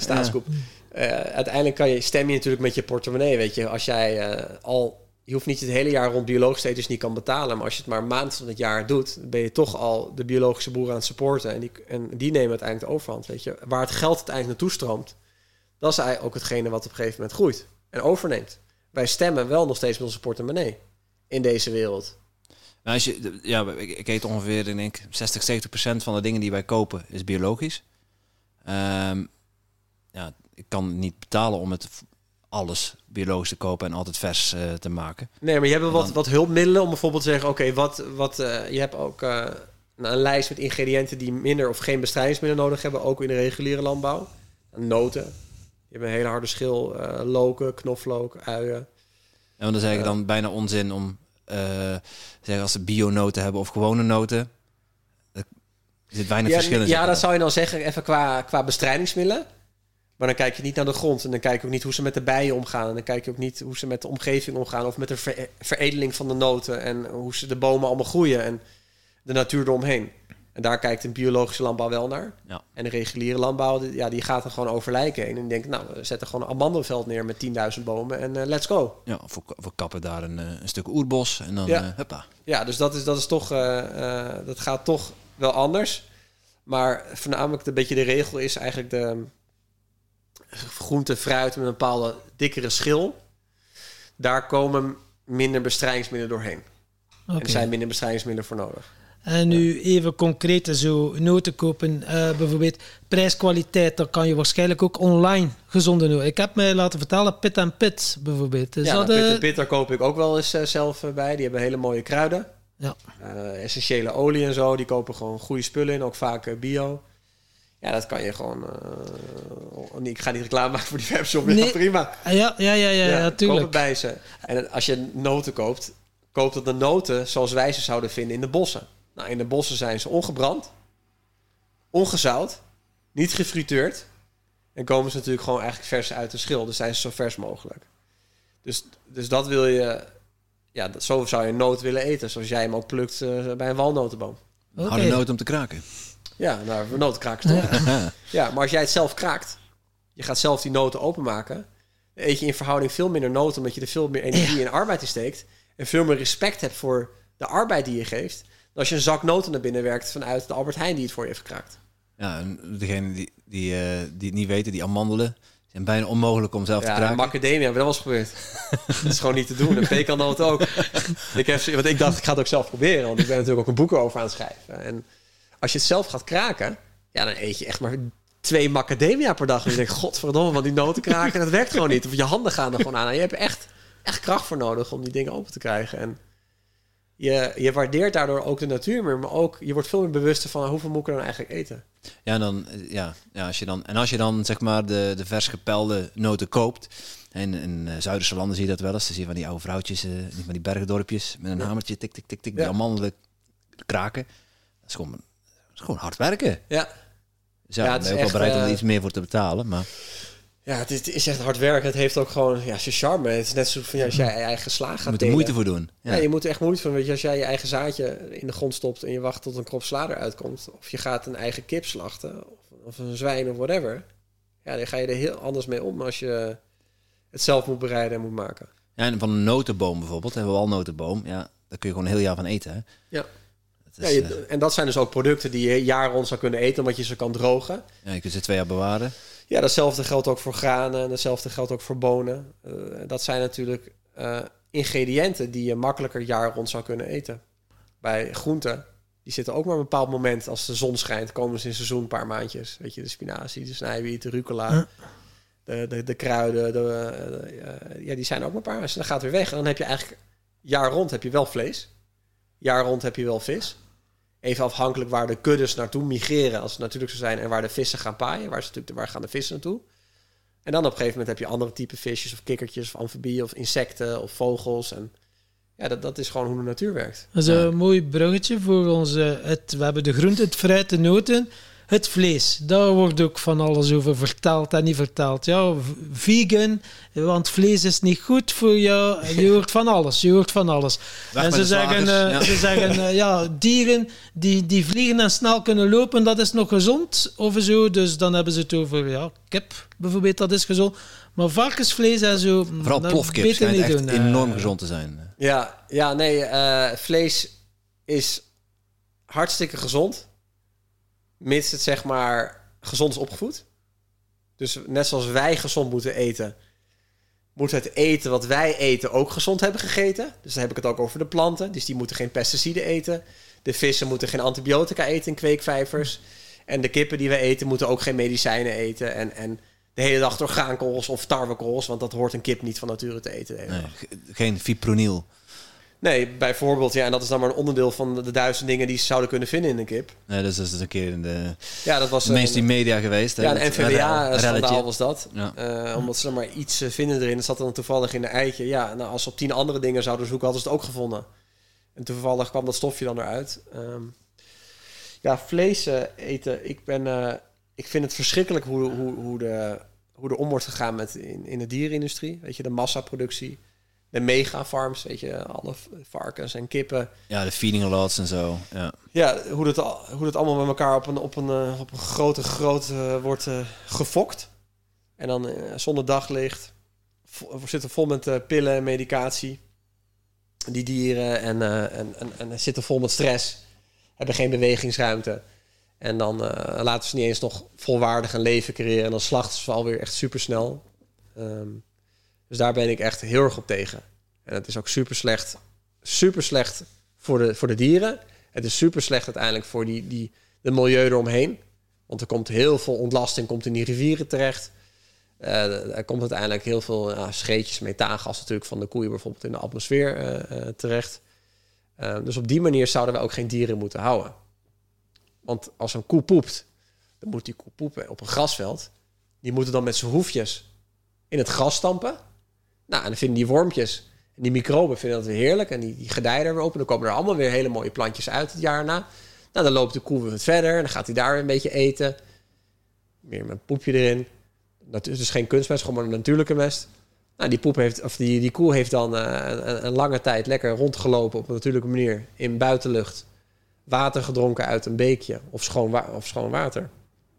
eh, uiteindelijk kan je, stem je natuurlijk met je portemonnee. Weet je, als jij al. Je hoeft niet het hele jaar rond biologisch eten dus niet kan betalen. Maar als je het maar een maand van het jaar doet, ben je toch al de biologische boeren aan het supporten. En die, en die nemen uiteindelijk de overhand. Weet je. Waar het geld uiteindelijk naartoe stroomt, dat is eigenlijk ook hetgene wat op een gegeven moment groeit en overneemt. Wij stemmen wel nog steeds met onze portemonnee in deze wereld. Maar als je, ja, ik, eet ongeveer, ik denk 60, 70 procent van de dingen die wij kopen is biologisch. Ehm, ja, ik kan niet betalen om het alles biologisch te kopen en altijd vers eh, te maken. Nee, maar je hebt wel wat, wat hulpmiddelen om bijvoorbeeld te zeggen... oké, wat, wat, eh, je hebt ook eh, een lijst met ingrediënten... die minder of geen bestrijdingsmiddelen nodig hebben... ook in de reguliere landbouw. Noten. Je hebt een hele harde schil. loken, knoflook, uien. En want dan zeg ik dan bijna onzin om zeggen als ze bio-noten hebben of gewone noten. Er zit weinig Ja, verschil in. ja, dat zou je dan zeggen even qua, qua bestrijdingsmiddelen. Maar dan kijk je niet naar de grond. En dan kijk je ook niet hoe ze met de bijen omgaan. En dan kijk je ook niet hoe ze met de omgeving omgaan. Of met de ver- veredeling van de noten. En hoe ze de bomen allemaal groeien. En de natuur eromheen. En daar kijkt een biologische landbouw wel naar. Ja. En de reguliere landbouw, die- ja, die gaat er gewoon over lijken heen. En die denkt, nou, we zetten gewoon een amandelveld neer met 10.000 bomen. En eh, let's go. Ja, of we, kappen daar een, eh, een stuk oerbos en dan Ja. eh, huppa. Ja, dus dat is, dat is toch, dat gaat toch wel anders. Maar voornamelijk een beetje de regel is eigenlijk de groente, fruit met een bepaalde dikkere schil. Daar komen minder bestrijdingsmiddelen doorheen. Oké. Er zijn minder bestrijdingsmiddelen voor nodig. En nu even concreet zo noten kopen. eh, bijvoorbeeld prijskwaliteit, dat kan je waarschijnlijk ook online gezonder doen. Ik heb mij laten vertellen, Pit en Pit bijvoorbeeld. Dus ja, dat, nou, eh, pit en pit, daar koop ik ook wel eens eh, zelf eh, bij. Die hebben hele mooie kruiden. Ja. Eh, essentiële olie en zo. Die kopen gewoon goede spullen in. Ook vaak eh, bio. Ja, dat kan je gewoon... eh, nee, ik ga niet reclame maken voor die webshop. Ja, Nee. prima. Ah, ja, ja, ja, ja, ja, koop tuurlijk. het bij ze. En als je noten koopt, koopt het de noten zoals wij ze zouden vinden in de bossen. Nou, in de bossen zijn ze ongebrand, ongezout, niet gefrituurd. En komen ze natuurlijk gewoon eigenlijk vers uit de schil. Dus zijn ze zo vers mogelijk. Dus, dus dat wil je... Ja, dat, zo zou je een noot willen eten. Zoals jij hem ook plukt eh, bij een walnotenboom. Oké. Harde noot om te kraken. Ja, nou, we notenkrakers toch? Ja. Ja, maar als jij het zelf kraakt, je gaat zelf die noten openmaken, dan eet je in verhouding veel minder noten, omdat je er veel meer energie en arbeid in steekt. En veel meer respect hebt voor de arbeid die je geeft. Dan als je een zak noten naar binnen werkt vanuit de Albert Heijn die het voor je heeft gekraakt. Ja, en degene die, die, eh, die het niet weten, die amandelen, zijn bijna onmogelijk om zelf te Ja, kraken. macadamia, hebben we dat wel eens geprobeerd. dat is gewoon niet te doen. Een pekannoot ook. ik heb, want ik dacht, ik ga het ook zelf proberen. Want ik ben natuurlijk ook een boek over aan het schrijven. En als je het zelf gaat kraken, ja, dan eet je echt maar twee macadamia per dag. En je denkt, godverdomme, want die noten kraken, dat werkt gewoon niet. Of je handen gaan er gewoon aan. En je hebt echt, echt kracht voor nodig om die dingen open te krijgen. En je, je waardeert daardoor ook de natuur meer. Maar ook, je wordt veel meer bewuster van hoeveel moet ik er dan eigenlijk eten. Ja, en dan, ja, ja, als je dan, en als je dan zeg maar de, de vers gepelde noten koopt. En in eh, Zuiderse landen zie je dat wel eens. Dan zie je van die oude vrouwtjes, niet van die bergdorpjes, met een hamertje, tik, tik, tik, tik, die Ja. amandelen kraken. Dat is gewoon, is gewoon hard werken. Ja, Dus ja, ben je ook wel bereid om er eh, iets meer voor te betalen. Maar ja het, is, het is echt hard werken. Het heeft ook gewoon ja, zijn charme. Het is net zo van ja, als jij je eigen slaag je gaat moet er moeite voor doen. Ja. Ja. je moet er echt moeite van. Weet je, als jij je eigen zaadje in de grond stopt en je wacht tot een krop sla eruit komt, of je gaat een eigen kip slachten, of, of een zwijn of whatever, ja, dan ga je er heel anders mee om als je het zelf moet bereiden en moet maken. Ja, en van een notenboom bijvoorbeeld, hebben we al notenboom. Ja, daar kun je gewoon een heel jaar van eten. Hè? Ja. Ja, je- en dat zijn dus ook producten die je jaren rond zou kunnen eten, omdat je ze kan drogen. ja, je kunt ze twee jaar bewaren. Ja, datzelfde geldt ook voor granen en datzelfde geldt ook voor bonen. Eh, dat zijn natuurlijk eh, ingrediënten die je makkelijker jaar rond zou kunnen eten. Bij groenten, die zitten ook maar een bepaald moment. Als de zon schijnt, komen ze in seizoen een paar maandjes. Weet je, de spinazie, de snijwiet, de rucola, de, de, de kruiden. De, de, eh, ja, die zijn ook maar een paar. En dan gaat het weer weg. En dan heb je eigenlijk jaar rond heb je wel vlees. Jaar rond heb je wel vis. Even afhankelijk waar de kuddes naartoe migreren, als het natuurlijk zo zijn, en waar de vissen gaan paaien. Waar, ze natuurlijk, waar gaan de vissen naartoe? En dan op een gegeven moment heb je andere type visjes, of kikkertjes, of amfibieën, of insecten, of vogels. En ja, dat, dat is gewoon hoe de natuur werkt. Dat is een mooi bruggetje voor onze. Het, we hebben de groente, het fruit, de noten. Het vlees, daar wordt ook van alles over verteld en niet verteld. Ja, vegan, want vlees is niet goed voor jou. Je hoort van alles, je hoort van alles. Weg en ze zeggen, eh, ja. ze zeggen eh, ja, dieren die, die vliegen en snel kunnen lopen, dat is nog gezond of zo. Dus dan hebben ze het over ja, kip bijvoorbeeld, dat is gezond. Maar varkensvlees en zo, mm, Vooral dat plofkip beter niet echt doen, eh. enorm gezond te zijn. Ja, ja nee, eh, vlees is hartstikke gezond. Mits het zeg maar gezond is opgevoed. Dus net zoals wij gezond moeten eten, moet het eten wat wij eten ook gezond hebben gegeten. Dus dan heb ik het ook over de planten. Dus die moeten geen pesticiden eten. De vissen moeten geen antibiotica eten in kweekvijvers. En de kippen die we eten moeten ook geen medicijnen eten. En, en de hele dag orgaankorrels of tarwekorrels. Want dat hoort een kip niet van nature te eten. geen fipronil. Nee, bijvoorbeeld, ja, en dat is dan maar een onderdeel van de, de duizend dingen die ze zouden kunnen vinden in een kip. Nee, is, dat is een keer in de Ja, dat was mainstream een, media geweest. hè, ja, dat een NVWA-schandaal relletje. was dat. Ja. Eh, omdat ze er maar iets eh, vinden erin. Dat zat dan toevallig in een eitje. Ja, nou, als ze op tien andere dingen zouden zoeken, hadden ze het ook gevonden. En toevallig kwam dat stofje dan eruit. Ehm, ja, vlees eh, eten. Ik, ben, eh, ik vind het verschrikkelijk hoe, hoe, hoe, de, hoe er om wordt gegaan met in, in de dierenindustrie. Weet je, de massaproductie. De megafarms, weet je, alle varkens en kippen. Ja, de feeding lots en zo. Ja. Ja, hoe dat, al- hoe dat allemaal met elkaar op een, op een, eh, op een grote groot eh, wordt eh, gefokt. En dan zonder daglicht. We zitten vol met pillen en medicatie. Die dieren en, en, en, en zitten vol met stress. Hebben geen bewegingsruimte. En dan laten ze niet eens nog volwaardig een leven creëren. En dan slachten ze alweer echt super snel. Dus daar ben ik echt heel erg op tegen. En het is ook super slecht. Super slecht voor de, voor de dieren. Het is super slecht uiteindelijk voor die, die, de milieu eromheen. Want er komt heel veel ontlasting komt in die rivieren terecht. Eh, er komt uiteindelijk heel veel ja, scheetjes, methaangas natuurlijk van de koeien bijvoorbeeld in de atmosfeer eh, eh, terecht. Dus op die manier zouden we ook geen dieren moeten houden. Want als een koe poept, dan moet die koe poepen op een grasveld. Die moeten dan met zijn hoefjes in het gras stampen. Nou, en dan vinden die wormpjes En die microben vinden dat weer heerlijk en die, die gedijen er weer op. En dan komen er allemaal weer hele mooie plantjes uit het jaar na. Nou, dan loopt de koe weer verder en dan gaat hij daar weer een beetje eten. Weer met een poepje erin. Dat is dus geen kunstmest, gewoon maar een natuurlijke mest. Nou, die, poep heeft, of die, die koe heeft dan eh, een, lange tijd lekker rondgelopen op een natuurlijke manier in buitenlucht. Water gedronken uit een beekje of schoon, of schoon water.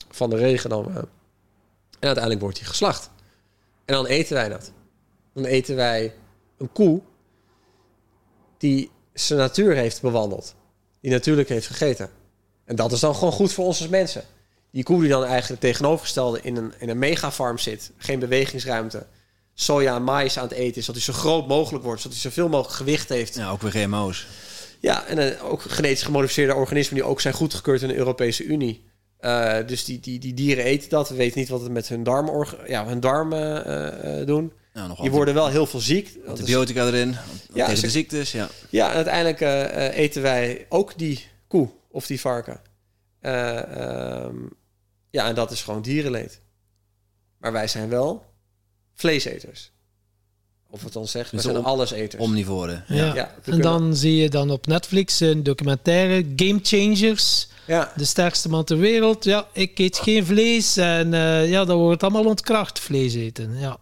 Van de regen dan. eh. En uiteindelijk wordt hij geslacht. En dan eten wij dat. Dan eten wij een koe die zijn natuur heeft bewandeld. Die natuurlijk heeft gegeten. En dat is dan gewoon goed voor ons als mensen. Die koe die dan eigenlijk tegenovergestelde in een, in een megafarm zit. Geen bewegingsruimte. Soja en maïs aan het eten is. Dat hij zo groot mogelijk wordt. Zodat hij zoveel mogelijk gewicht heeft. Ja, ook weer GMO's. Ja, en eh, ook genetisch gemodificeerde organismen die ook zijn goedgekeurd in de Europese Unie. Eh, dus die, die, die dieren eten dat. We weten niet wat het met hun darmen, ja, hun darmen eh, doen. Nou, nog Die worden wel heel veel ziek. Is- antibiotica erin. Ja, tegen ze- de ziektes, ja. ja, en uiteindelijk eh, eh, eten wij ook die koe of die varken. Eh, ehm, ja, en dat is gewoon dierenleed. Maar wij zijn wel vleeseters. Of het dan zegt, we Dus zijn om- alleseters. Omnivoren. Ja. Ja, we En dan zie je dan op Netflix een documentaire, Game Changers. Ja, De sterkste man ter wereld. Ja, ik eet geen vlees. En eh, ja, dat wordt allemaal ontkracht, vlees eten. Ja.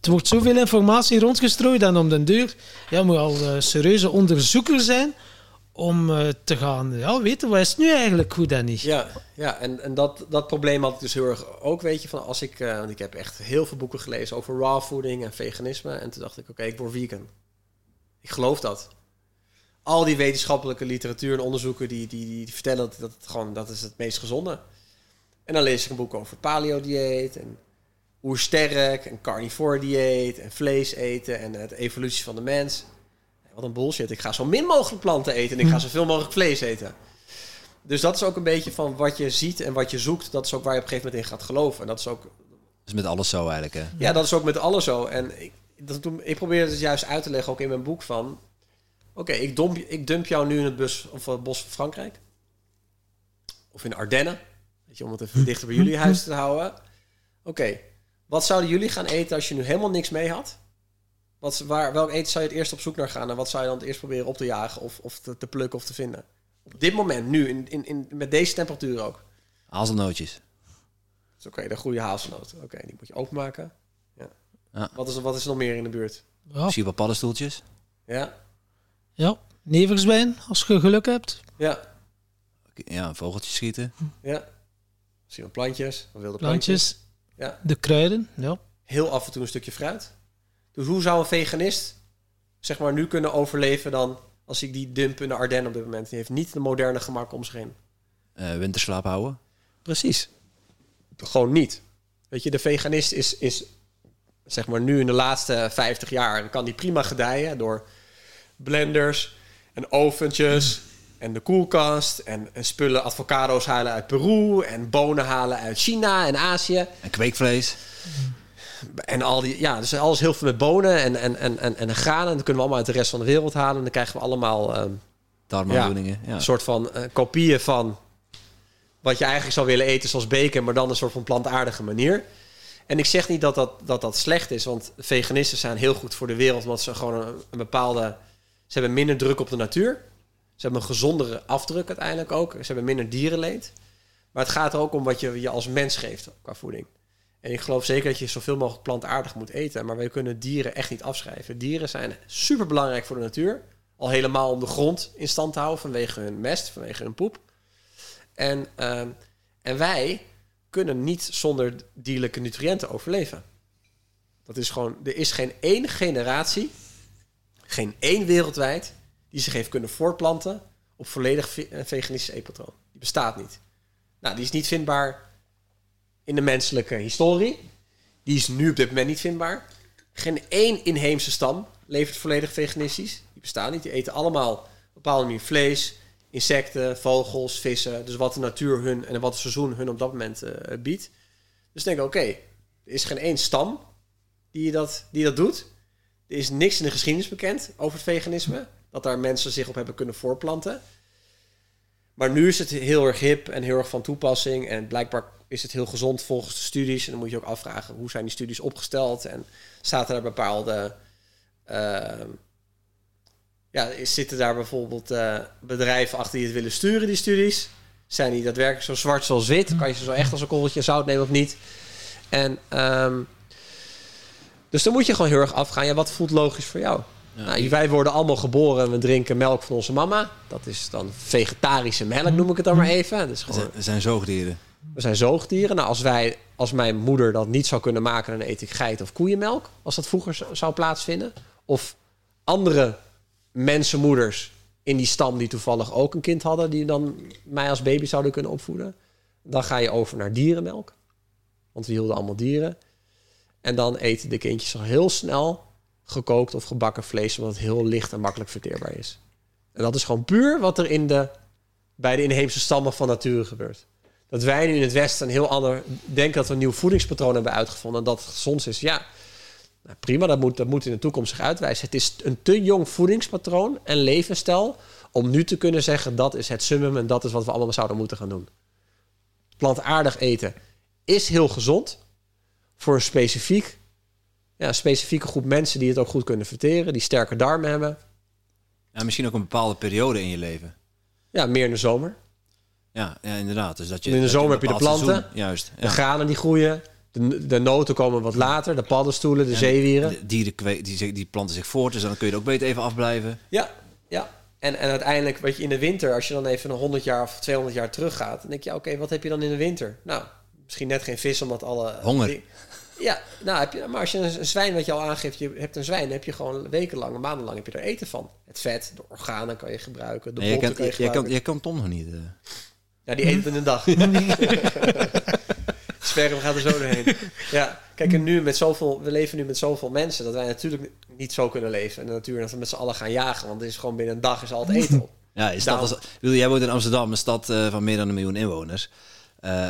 Het wordt zoveel informatie rondgestrooid en om den deur ja, moet je al een serieuze onderzoeker zijn om eh, te gaan ja, weten wat is nu eigenlijk goed en niet. ja, ja. en, en dat, dat probleem had ik dus heel erg ook, weet je, van als ik, eh, want ik heb echt heel veel boeken gelezen over raw voeding en veganisme. En toen dacht ik, oké, ik word vegan. Ik geloof dat. Al die wetenschappelijke literatuur en onderzoeken die, die, die vertellen dat, dat het gewoon dat is het meest gezonde. En dan lees ik een boek over paleo-dieet en oersterk en carnivore dieet en vlees eten en het evolutie van de mens. Wat een bullshit. Ik ga zo min mogelijk planten eten en ik ga zoveel mogelijk vlees eten. Dus dat is ook een beetje van wat je ziet en wat je zoekt. Dat is ook waar je op een gegeven moment in gaat geloven. En dat is ook Dat is met alles zo eigenlijk, hè. ja, dat is ook met alles zo. En ik, dat, ik probeer het juist uit te leggen, ook in mijn boek, van... Oké, ik, dump, ik dump jou nu in het bus, of het bos van Frankrijk. Of in de Ardennen. Weet je, om het even dichter bij jullie huis te houden. Oké, wat zouden jullie gaan eten als je nu helemaal niks mee had? Wat, waar, welk eten zou je het eerst op zoek naar gaan? En wat zou je dan het eerst proberen op te jagen of, of te, te plukken of te vinden? Op dit moment, nu, in, in, in, met deze temperatuur ook. Hazelnootjes. Oké, de goede hazelnoot. Oké, die moet je openmaken. Ja. Ja. Wat, is, er- wat is er nog meer in de buurt? Ja, Misschien wat paddenstoeltjes. Ja, ja. neverswijn, als je geluk hebt. ja, Ja, vogeltjes schieten. ja. Misschien wat plantjes, wat wilde plantjes. Plantjes, Ja. de kruiden. Ja. Heel af en toe een stukje fruit. Dus hoe zou een veganist zeg maar nu kunnen overleven dan als ik die dump in de Ardennen op dit moment? Die heeft niet de moderne gemak om zich heen. eh, winterslaap houden. Precies. Gewoon niet. Weet je, de veganist is, is zeg maar nu in de laatste 50 jaar kan die prima gedijen door blenders en oventjes en de koelkast en, en spullen avocado's halen uit Peru en bonen halen uit China en Azië En kweekvlees. en al die ja, dus alles heel veel met bonen en en en en, en granen. En dat kunnen we allemaal uit de rest van de wereld halen en dan krijgen we allemaal ehm, Darmaandoeningen. Ja. een soort van eh, kopieën van wat je eigenlijk zou willen eten, zoals bacon, maar dan een soort van plantaardige manier. En ik zeg niet dat dat, dat, dat slecht is, want veganisten zijn heel goed voor de wereld, want ze gewoon een, een bepaalde. Ze hebben minder druk op de natuur. Ze hebben een gezondere afdruk uiteindelijk ook. Ze hebben minder dierenleed. Maar het gaat er ook om wat je je als mens geeft qua voeding. En ik geloof zeker dat je zoveel mogelijk plantaardig moet eten. Maar wij kunnen dieren echt niet afschrijven. Dieren zijn super belangrijk voor de natuur. Al helemaal om de grond in stand te houden vanwege hun mest, vanwege hun poep. En, ehm, en wij kunnen niet zonder dierlijke nutriënten overleven. Dat is gewoon, er is geen één generatie, geen één wereldwijd, die zich heeft kunnen voortplanten op volledig ve- eh, veganistisch eetpatroon. Die bestaat niet. Nou, die is niet vindbaar in de menselijke historie. Die is nu op dit moment niet vindbaar. Geen één inheemse stam levert volledig veganistisch. Die bestaan niet. Die eten allemaal bepaalde manier vlees, insecten, vogels, vissen. Dus wat de natuur hun en wat het seizoen hun op dat moment eh, biedt. Dus denk oké, er is geen één stam die dat, die dat doet. Er is niks in de geschiedenis bekend over het veganisme. Dat daar mensen zich op hebben kunnen voorplanten. Maar nu is het heel erg hip en heel erg van toepassing. En blijkbaar is het heel gezond volgens de studies. En dan moet je ook afvragen hoe zijn die studies opgesteld. En zaten er bepaalde ehm, ja, zitten daar bijvoorbeeld eh, bedrijven achter die het willen sturen, die studies? Zijn die daadwerkelijk zo zwart zoals wit? Kan je ze zo echt als een korreltje zout nemen of niet? En ehm, dus dan moet je gewoon heel erg afgaan. Ja, wat voelt logisch voor jou? Nou, wij worden allemaal geboren en we drinken melk van onze mama. Dat is dan vegetarische melk, noem ik het dan maar even. Er gewoon, zijn- er zijn zoogdieren. we zijn zoogdieren. Nou, als, wij, als mijn moeder dat niet zou kunnen maken, dan eet ik geit of koeienmelk. Als dat vroeger zou plaatsvinden. Of andere mensenmoeders in die stam die toevallig ook een kind hadden, die dan mij als baby zouden kunnen opvoeden. Dan ga je over naar dierenmelk. Want we hielden allemaal dieren. En dan eten de kindjes al heel snel gekookt of gebakken vlees, omdat het heel licht en makkelijk verteerbaar is. En dat is gewoon puur wat er in de, bij de inheemse stammen van nature gebeurt. Dat wij nu in het Westen een heel ander denken dat we een nieuw voedingspatroon hebben uitgevonden en dat het gezond is. Ja, nou, prima, dat moet, dat moet in de toekomst zich uitwijzen. Het is een te jong voedingspatroon en levensstijl om nu te kunnen zeggen dat is het summum en dat is wat we allemaal zouden moeten gaan doen. Plantaardig eten is heel gezond voor een specifiek, ja, specifieke groep mensen die het ook goed kunnen verteren, die sterke darmen hebben. Ja, misschien ook een bepaalde periode in je leven. Ja, meer in de zomer. Ja, ja inderdaad. Dus dat je, In de dat zomer heb je de planten. seizoen- juist. De granen die groeien, de, de noten komen wat later, de paddenstoelen, de En zeewieren. de Dieren die, zich- die planten zich voort, dus dan kun je er ook beter even afblijven. Ja, ja. En, en uiteindelijk, weet je, in de winter, als je dan even een 100 jaar of 200 jaar teruggaat, dan denk je, oké, wat heb je dan in de winter? Nou, misschien net geen vis, omdat alle... Honger. Ja, nou, heb je, maar als je een, zwijn, wat je al aangeeft, je hebt een zwijn, dan heb je gewoon wekenlang, maandenlang heb je er eten van. Het vet, de organen kan je gebruiken, de En jij, botten kan, kan je jij, kan, gebruiken. jij kan Tom nog niet. eh. Ja, die eet in een dag. Sperm gaat er zo doorheen. Ja, kijk, en nu met zoveel, we leven nu met zoveel mensen dat wij natuurlijk niet zo kunnen leven in de natuur. En dat we met z'n allen gaan jagen, want het is gewoon binnen een dag is al het eten op. Ja, is dat als, bedoel, jij woont in Amsterdam, een stad eh, van meer dan een miljoen inwoners. Eh,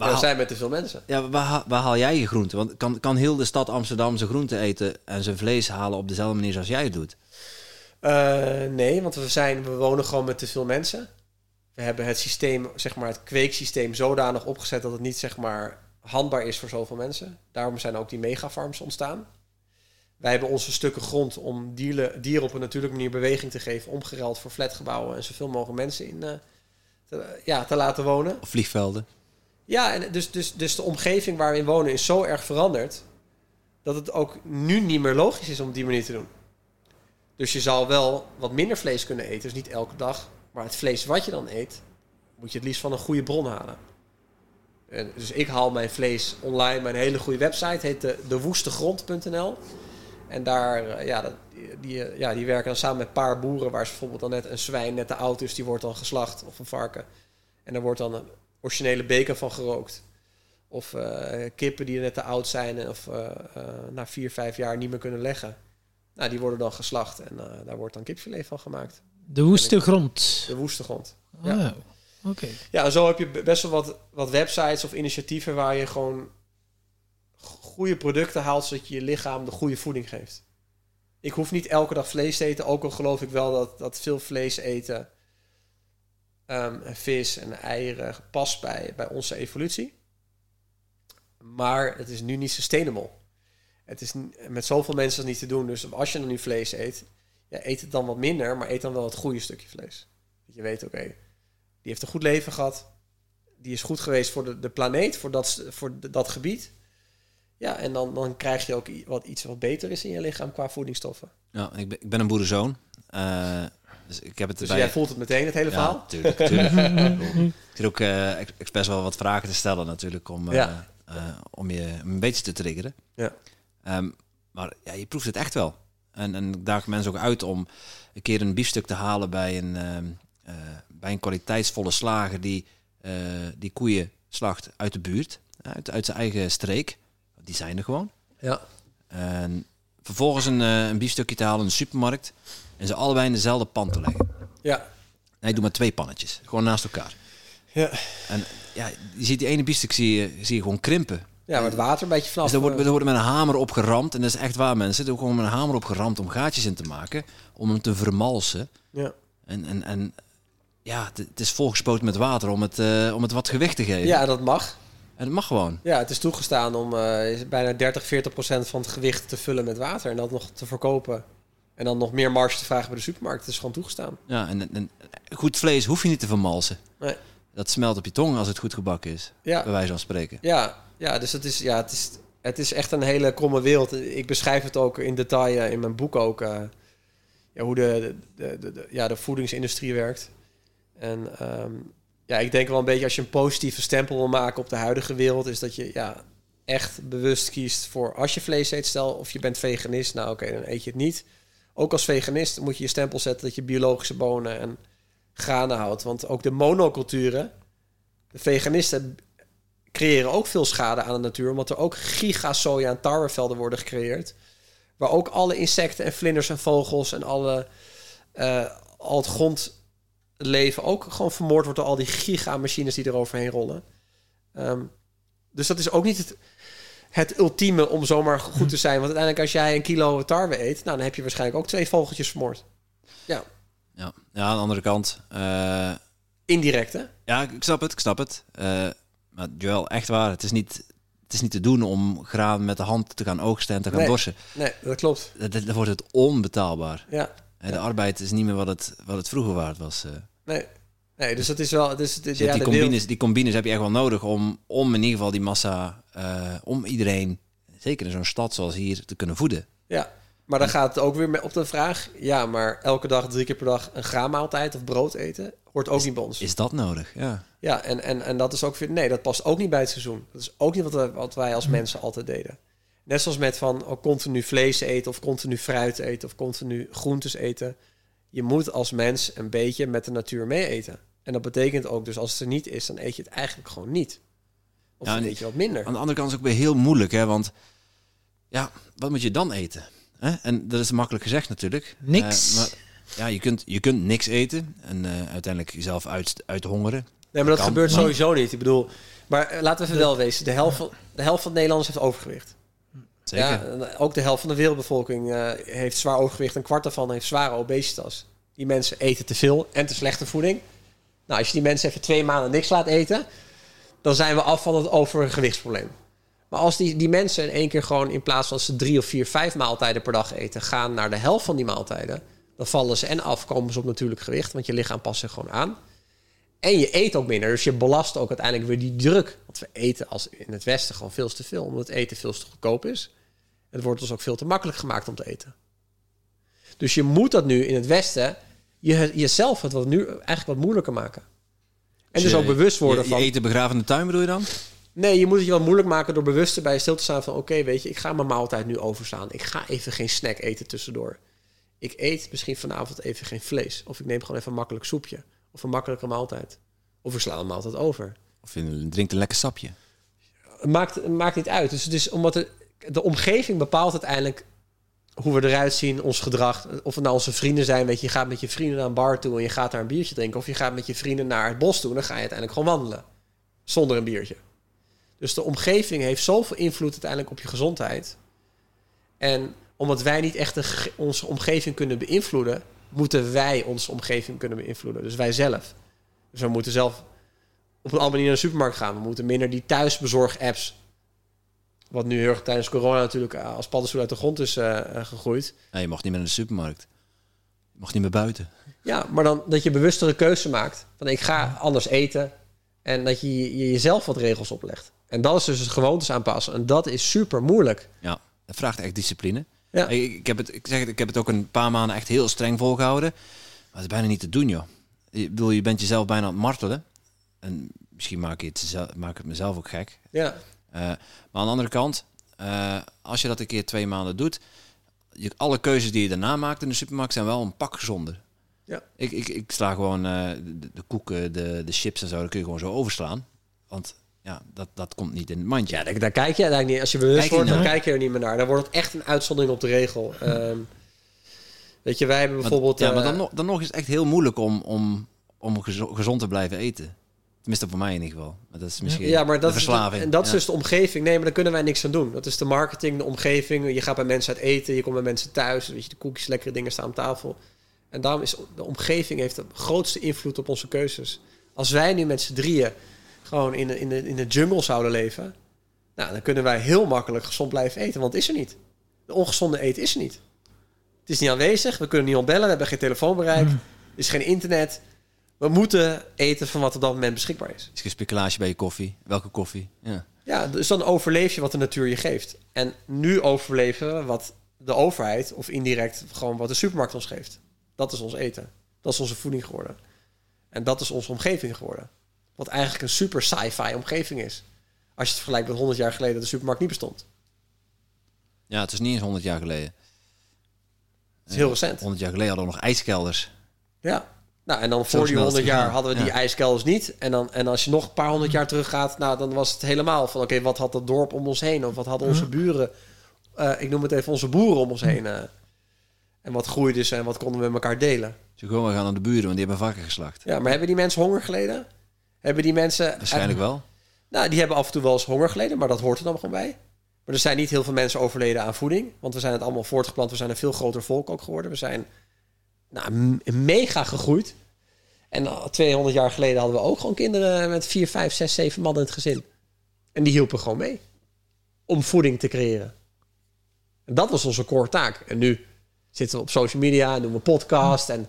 waar, We haal, zijn met te veel mensen. ja, waar, haal- waar haal jij je groenten? Want kan, kan heel de stad Amsterdam zijn groenten eten en zijn vlees halen op dezelfde manier zoals jij het doet? Eh, nee, want we, zijn, we wonen gewoon met te veel mensen. We hebben het systeem, zeg maar, het kweeksysteem zodanig opgezet dat het niet, zeg maar, handbaar is voor zoveel mensen. Daarom zijn ook die megafarms ontstaan. Wij hebben onze stukken grond om dieren, dieren op een natuurlijke manier beweging te geven, omgeruild voor flatgebouwen en zoveel mogelijk mensen in eh, te, ja, te laten wonen. Of vliegvelden? Ja, en dus, dus, dus de omgeving waar we in wonen is zo erg veranderd dat het ook nu niet meer logisch is om op die manier te doen. Dus je zal wel wat minder vlees kunnen eten, dus niet elke dag. Maar het vlees wat je dan eet, moet je het liefst van een goede bron halen. En dus ik haal mijn vlees online. Mijn hele goede website heet de, dewoestegrond.nl. En daar, eh, ja, die, eh, ja, die werken dan samen met een paar boeren... waar ze bijvoorbeeld dan net een zwijn net te oud is... die wordt dan geslacht, of een varken. En daar wordt dan originele bacon van gerookt. Of eh, kippen die net te oud zijn... of eh, eh, na vier, vijf jaar niet meer kunnen leggen. Nou, die worden dan geslacht en daar wordt dan kipfilet van gemaakt. De woeste grond. De woeste grond. Ja. Oh, oké. Ja, zo heb je best wel wat, wat websites of initiatieven waar je gewoon goede producten haalt, zodat je je lichaam de goede voeding geeft. Ik hoef niet elke dag vlees te eten, ook al geloof ik wel dat, dat veel vlees eten, ehm, vis en eieren past bij, bij onze evolutie. Maar het is nu niet sustainable. Het is met zoveel mensen niet te doen. Dus als je dan nu vlees eet, ja, eet het dan wat minder, maar eet dan wel het goede stukje vlees. Dat je weet, oké, die heeft een goed leven gehad. Die is goed geweest voor de, de planeet, voor dat, voor dat gebied. Ja, en dan, dan krijg je ook wat, iets wat beter is in je lichaam qua voedingsstoffen. Ja, ik ben, ik ben een boerenzoon. Eh, dus ik heb het Dus erbij. jij voelt het meteen, het hele Ja, verhaal? tuurlijk, tuurlijk. ik zit ook eh, ex- expres wel wat vragen te stellen natuurlijk om, eh, Ja. eh, om je een beetje te triggeren. Ja. Ehm, maar ja, je proeft het echt wel. En, en ik daag mensen ook uit om een keer een biefstuk te halen bij een, ehm, eh, bij een kwaliteitsvolle slager die, eh, die koeien slacht uit de buurt, uit, uit zijn eigen streek. Die zijn er gewoon. Ja. En vervolgens een, eh, een biefstukje te halen in de supermarkt en ze allebei in dezelfde pan te leggen. Ja. Nee, doe maar twee pannetjes. Gewoon naast elkaar. Ja. En ja, je ziet die ene biefstuk zie je, zie je gewoon krimpen. Ja, het water een beetje vanaf. Dus er wordt, eh, er wordt met een hamer op geramd. En dat is echt waar, mensen. Er wordt gewoon met een hamer op geramd om gaatjes in te maken. Om hem te vermalsen. ja. En, en, en ja, het- het is volgespoten met water om het, eh, om het wat gewicht te geven. ja, dat mag. En dat mag gewoon. Ja, het is toegestaan om eh, bijna 30, 40 procent van het gewicht te vullen met water en dat nog te verkopen. En dan nog meer marge te vragen bij de supermarkt. Het is gewoon toegestaan. Ja, en, en goed vlees hoef je niet te vermalsen. Nee. Dat smelt op je tong als het goed gebakken is, Ja, bij wijze van spreken. ja, ja dus het is, ja, het, is, het is echt een hele kromme wereld. Ik beschrijf het ook in detail eh, in mijn boek ook. eh, ja, hoe de, de, de, de- ja, de voedingsindustrie werkt. En ehm, ja, ik denk wel een beetje als je een positieve stempel wil maken op de huidige wereld, is dat je ja, echt bewust kiest voor als je vlees eet, stel of je bent veganist, nou oké, dan eet je het niet. Ook als veganist moet je je stempel zetten dat je biologische bonen en granen houdt. Want ook de monoculturen, de veganisten creëren ook veel schade aan de natuur, omdat er ook giga soja en tarwevelden worden gecreëerd. Waar ook alle insecten en vlinders en vogels en alle, eh, al het grondleven ook gewoon vermoord wordt door al die giga-machines die er overheen rollen. Ehm, dus dat is ook niet het, het ultieme om zomaar goed te zijn. Want uiteindelijk als jij een kilo tarwe eet, nou, dan heb je waarschijnlijk ook twee vogeltjes vermoord. Ja, ja aan de andere kant. eh, Indirect, hè? ja, ik snap het, ik snap het. Eh, maar Joel, echt waar, het is, niet, het is niet te doen om graan met de hand te gaan oogsten en te gaan Nee. dorsen. Nee, dat klopt. Dan wordt het onbetaalbaar. Ja, Hè, De arbeid is niet meer wat het, wat het vroeger waard was. eh. nee. Nee, dus dat is wel... Dus, Dus ja, die, de combines, die combines heb je echt wel nodig om, om in ieder geval die massa, eh, om iedereen, zeker in zo'n stad zoals hier, te kunnen voeden. Ja, maar dan gaat het ook weer met- op de vraag... Ja, maar elke dag, drie keer per dag een graanmaaltijd of brood eten... hoort ook niet bij ons. Is dat nodig? Ja. Ja, en, en, en dat is ook weer... Nee, dat past ook niet bij het seizoen. Dat is ook niet wat, we, wat wij als mensen altijd deden. Net zoals met van oh, continu vlees eten... of continu fruit eten of continu groentes eten. Je moet als mens een beetje met de natuur mee eten. En dat betekent ook dus als het er niet is... dan eet je het eigenlijk gewoon niet. Of Ja, dan en- eet je wat minder. Aan de andere kant is het ook weer heel moeilijk, hè? want ja, wat moet je dan eten? Hè? En dat is makkelijk gezegd natuurlijk. Niks. Eh, maar ja, je kunt, je kunt niks eten en eh, uiteindelijk jezelf uit, uithongeren. Nee, maar dat Kan, gebeurt maar- sowieso niet. Ik bedoel, maar eh, laten we even wel wezen. De helft, van, de helft van de Nederlanders heeft overgewicht. Zeker. Ja, ook de helft van de wereldbevolking eh, heeft zwaar overgewicht. Een kwart daarvan heeft zware obesitas. Die mensen eten te veel en te slechte voeding. Nou, als je die mensen even twee maanden niks laat eten... dan zijn we af van het overgewichtsprobleem. Maar als die, die mensen in één keer gewoon... in plaats van ze drie of vier, vijf maaltijden per dag eten... gaan naar de helft van die maaltijden... dan vallen ze en af, komen ze op natuurlijk gewicht... want je lichaam past zich gewoon aan. En je eet ook minder, dus je belast ook uiteindelijk weer die druk. Want we eten als in het Westen gewoon veel te veel... omdat eten veel te goedkoop is. Het wordt ons ook veel te makkelijk gemaakt om te eten. Dus je moet dat nu in het Westen je, jezelf het wat nu eigenlijk wat moeilijker maken. En dus je- ook bewust worden je, van. Je eten begraven in de tuin bedoel je dan? Nee, je moet het je wat moeilijk maken door bewust erbij stil te staan van... oké, weet je, ik ga mijn maaltijd nu overslaan. Ik ga even geen snack eten tussendoor. Ik eet misschien vanavond even geen vlees. Of ik neem gewoon even een makkelijk soepje. Of een makkelijke maaltijd. Of ik sla een maaltijd over. Of je drinkt een lekker sapje? Het maakt, maakt niet uit. Dus het is omdat de, de omgeving bepaalt uiteindelijk hoe we eruit zien, ons gedrag. Of het nou onze vrienden zijn, weet je, je gaat met je vrienden naar een bar toe en je gaat daar een biertje drinken. Of je gaat met je vrienden naar het bos toe en dan ga je uiteindelijk gewoon wandelen. Zonder een biertje. Dus de omgeving heeft zoveel invloed uiteindelijk op je gezondheid. En omdat wij niet echt onze omgeving kunnen beïnvloeden, moeten wij onze omgeving kunnen beïnvloeden. Dus wij zelf. Dus we moeten zelf op een andere manier naar de supermarkt gaan. We moeten minder die thuisbezorg-apps. Wat nu heel erg tijdens corona natuurlijk eh, als paddenstoel uit de grond is eh, eh, gegroeid. Nee, je mag niet meer naar de supermarkt. Je mag niet meer buiten. Ja, maar dan dat je bewustere keuze maakt. Van ik ga anders eten. En dat je, je jezelf wat regels oplegt. En dat is dus het gewoontes aanpassen. En dat is super moeilijk. Ja, dat vraagt echt discipline. Ja. Ik, ik, heb het, ik zeg het, ik heb het ook een paar maanden echt heel streng volgehouden. Maar het is bijna niet te doen, joh. Ik bedoel, je bent jezelf bijna aan het martelen. En misschien maak, je het, maak ik het mezelf ook gek. Ja, Eh, maar aan de andere kant, eh, als je dat een keer twee maanden doet, je, alle keuzes die je daarna maakt in de supermarkt zijn wel een pak gezonder. Ja. Ik, ik, ik sla gewoon eh, de, de koeken, de, de chips en zo, dat kun je gewoon zo overslaan. Want ja, dat, dat komt niet in het mandje. ja daar, daar kijk je uiteindelijk niet. Als je bewust je wordt, dan kijk je er niet meer naar. Dan wordt het echt een uitzondering op de regel. Ehm, weet je, wij hebben Maar- bijvoorbeeld... ja, maar dan nog, dan nog is het echt heel moeilijk om, om, om gezo- gezond te blijven eten. Tenminste, voor mij in ieder geval. Maar dat is misschien Ja, maar dat, de verslaving. en dat is dus de omgeving. Nee, maar daar kunnen wij niks aan doen. Dat is de marketing, de omgeving. Je gaat bij mensen uit eten, je komt bij mensen thuis. Weet je, de koekjes, lekkere dingen staan op tafel. En daarom is de omgeving heeft de grootste invloed op onze keuzes. Als wij nu met z'n drieën gewoon in de, in, de, in de jungle zouden leven, nou, dan kunnen wij heel makkelijk gezond blijven eten, want het is er niet. De ongezonde eten is er niet. Het is niet aanwezig, we kunnen niemand bellen, we hebben geen telefoonbereik, er is geen internet. We moeten eten van wat op dat moment beschikbaar is. Is geen speculatie bij je koffie? Welke koffie? Ja. Ja, dus dan overleef je wat de natuur je geeft. En nu overleven we wat de overheid of indirect gewoon wat de supermarkt ons geeft. Dat is ons eten. Dat is onze voeding geworden. En dat is onze omgeving geworden. Wat eigenlijk een super sci-fi omgeving is. Als je het vergelijkt met 100 jaar geleden dat de supermarkt niet bestond. ja, het is niet eens 100 jaar geleden. Het is heel recent. 100 jaar geleden hadden we nog ijskelders. Ja. Nou, en dan voor die snel is 100 het jaar hadden we die Ja. ijskelders niet. En, dan, en als je nog een paar honderd jaar teruggaat, nou, dan was het helemaal van... oké, wat had dat dorp om ons heen? Of wat hadden onze buren... eh, ik noem het even onze boeren om ons heen. eh, en wat groeide ze en wat konden we met elkaar delen? Dus gewoon, gaan naar de buren, want die hebben varken geslacht. Ja, maar hebben die mensen honger geleden? Hebben die mensen... Waarschijnlijk wel. Nou, die hebben af en toe wel eens honger geleden, maar dat hoort er dan gewoon bij. Maar er zijn niet heel veel mensen overleden aan voeding. Want we zijn het allemaal voortgeplant. We zijn een veel groter volk ook geworden. We zijn nou, mega gegroeid. En al 200 jaar geleden hadden we ook gewoon kinderen met 4, 5, 6, 7 man in het gezin. En die hielpen gewoon mee. Om voeding te creëren. En dat was onze core taak. En nu zitten we op social media en doen we podcast. En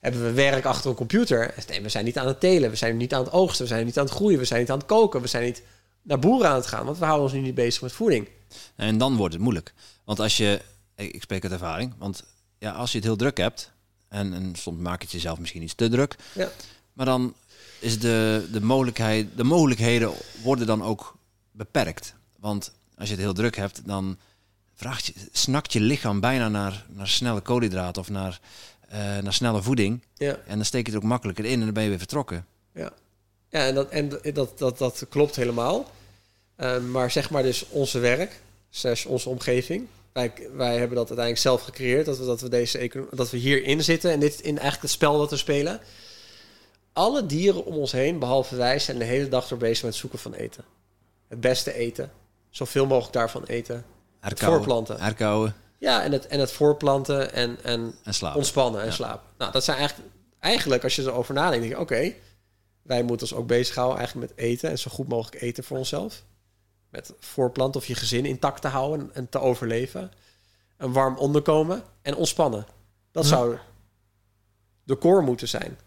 hebben we werk achter een computer. Nee, we zijn niet aan het telen. We zijn niet aan het oogsten. We zijn niet aan het groeien. We zijn niet aan het koken. We zijn niet naar boeren aan het gaan. Want we houden ons nu niet bezig met voeding. En dan wordt het moeilijk. Want als je, ik spreek uit ervaring, want ja, als je het heel druk hebt, en, en soms maak het jezelf misschien iets te druk, Ja. maar dan is de, de, mogelijkheid, de mogelijkheden worden dan ook beperkt. Want als je het heel druk hebt, dan vraagt je, snakt je lichaam bijna naar, naar snelle koolhydraten of naar, eh, naar snelle voeding. Ja. En dan steek je het ook makkelijker in en dan ben je weer vertrokken. Ja, ja en, dat, en dat, dat, dat klopt helemaal. Eh, maar zeg maar dus onze werk, slash onze omgeving. Wij, wij hebben dat uiteindelijk zelf gecreëerd. Dat we, dat we, deze dat we hierin zitten. En dit in eigenlijk het spel dat we spelen. Alle dieren om ons heen, behalve wij, zijn de hele dag door bezig met het zoeken van eten. Het beste eten. Zoveel mogelijk daarvan eten. Herkauwen, voorplanten. herkauwen Ja, en het, en het voorplanten en, en en slapen. ontspannen en Ja. slapen. Nou, dat zijn eigenlijk, eigenlijk als je erover nadenkt, denk je, oké, wij moeten ons ook bezighouden eigenlijk met eten en zo goed mogelijk eten voor onszelf. Met voorplanten of je gezin intact te houden en, te overleven. Een warm onderkomen en ontspannen. Dat Ja. zou de core moeten zijn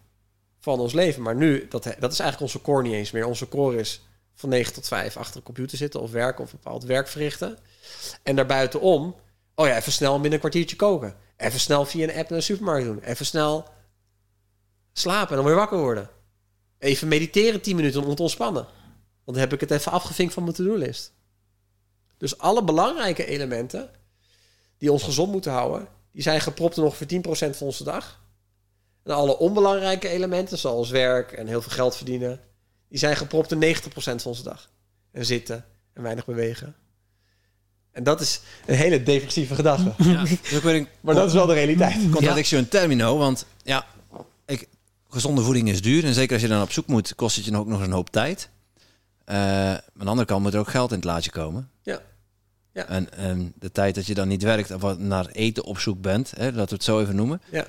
van ons leven. Maar nu, dat, dat is eigenlijk onze core niet eens meer. Onze core is van 9 tot 5 achter een computer zitten of werken of bepaald werk verrichten. En daarbuitenom, oh ja, even snel binnen een kwartiertje koken. Even snel via een app naar de supermarkt doen. Even snel slapen en dan weer wakker worden. Even mediteren 10 minuten om te ontspannen. Want dan heb ik het even afgevinkt van mijn to-do-list. Dus alle belangrijke elementen die ons gezond moeten houden, die zijn gepropt in ongeveer 10% van onze dag. En alle onbelangrijke elementen, zoals werk en heel veel geld verdienen, die zijn gepropt in 90% van onze dag. En zitten en weinig bewegen. En dat is een hele depressieve gedachte. Ja, een Maar dat is wel de realiteit. contradictio in termino. Want ja, ik, gezonde voeding is duur. En zeker als je dan op zoek moet, kost het je ook nog een hoop tijd. Eh, aan de andere kant moet er ook geld in het laadje komen. Ja. Ja. En, en de tijd dat je dan niet werkt of wat naar eten op zoek bent, hè, laten we het zo even noemen, Ja.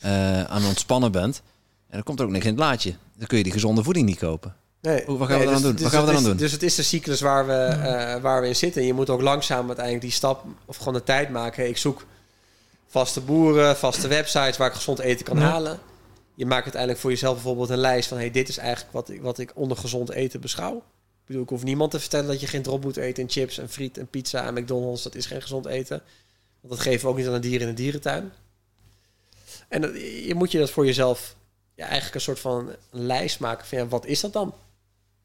eh, aan ontspannen bent, en dan komt er ook niks in het laadje. Dan kun je die gezonde voeding niet kopen. Nee. Hoe- wat gaan we Nee, eraan doen? Dus, Wat gaan we is- doen? Dus het is de cyclus waar we, eh, waar we in zitten. Je moet ook langzaam uiteindelijk die stap of gewoon de tijd maken. Ik zoek vaste boeren, vaste websites waar ik gezond eten kan Ja. halen. Je maakt uiteindelijk voor jezelf bijvoorbeeld een lijst van... hey, dit is eigenlijk wat ik, wat ik onder gezond eten beschouw. Bedoel, ik hoef niemand te vertellen dat je geen drop moet eten... en chips en friet en pizza en McDonald's. Dat is geen gezond eten. Want dat geven we ook niet aan de dieren in de dierentuin. En je moet je dat voor jezelf... Ja, eigenlijk een soort van een lijst maken van... Wat is dat dan?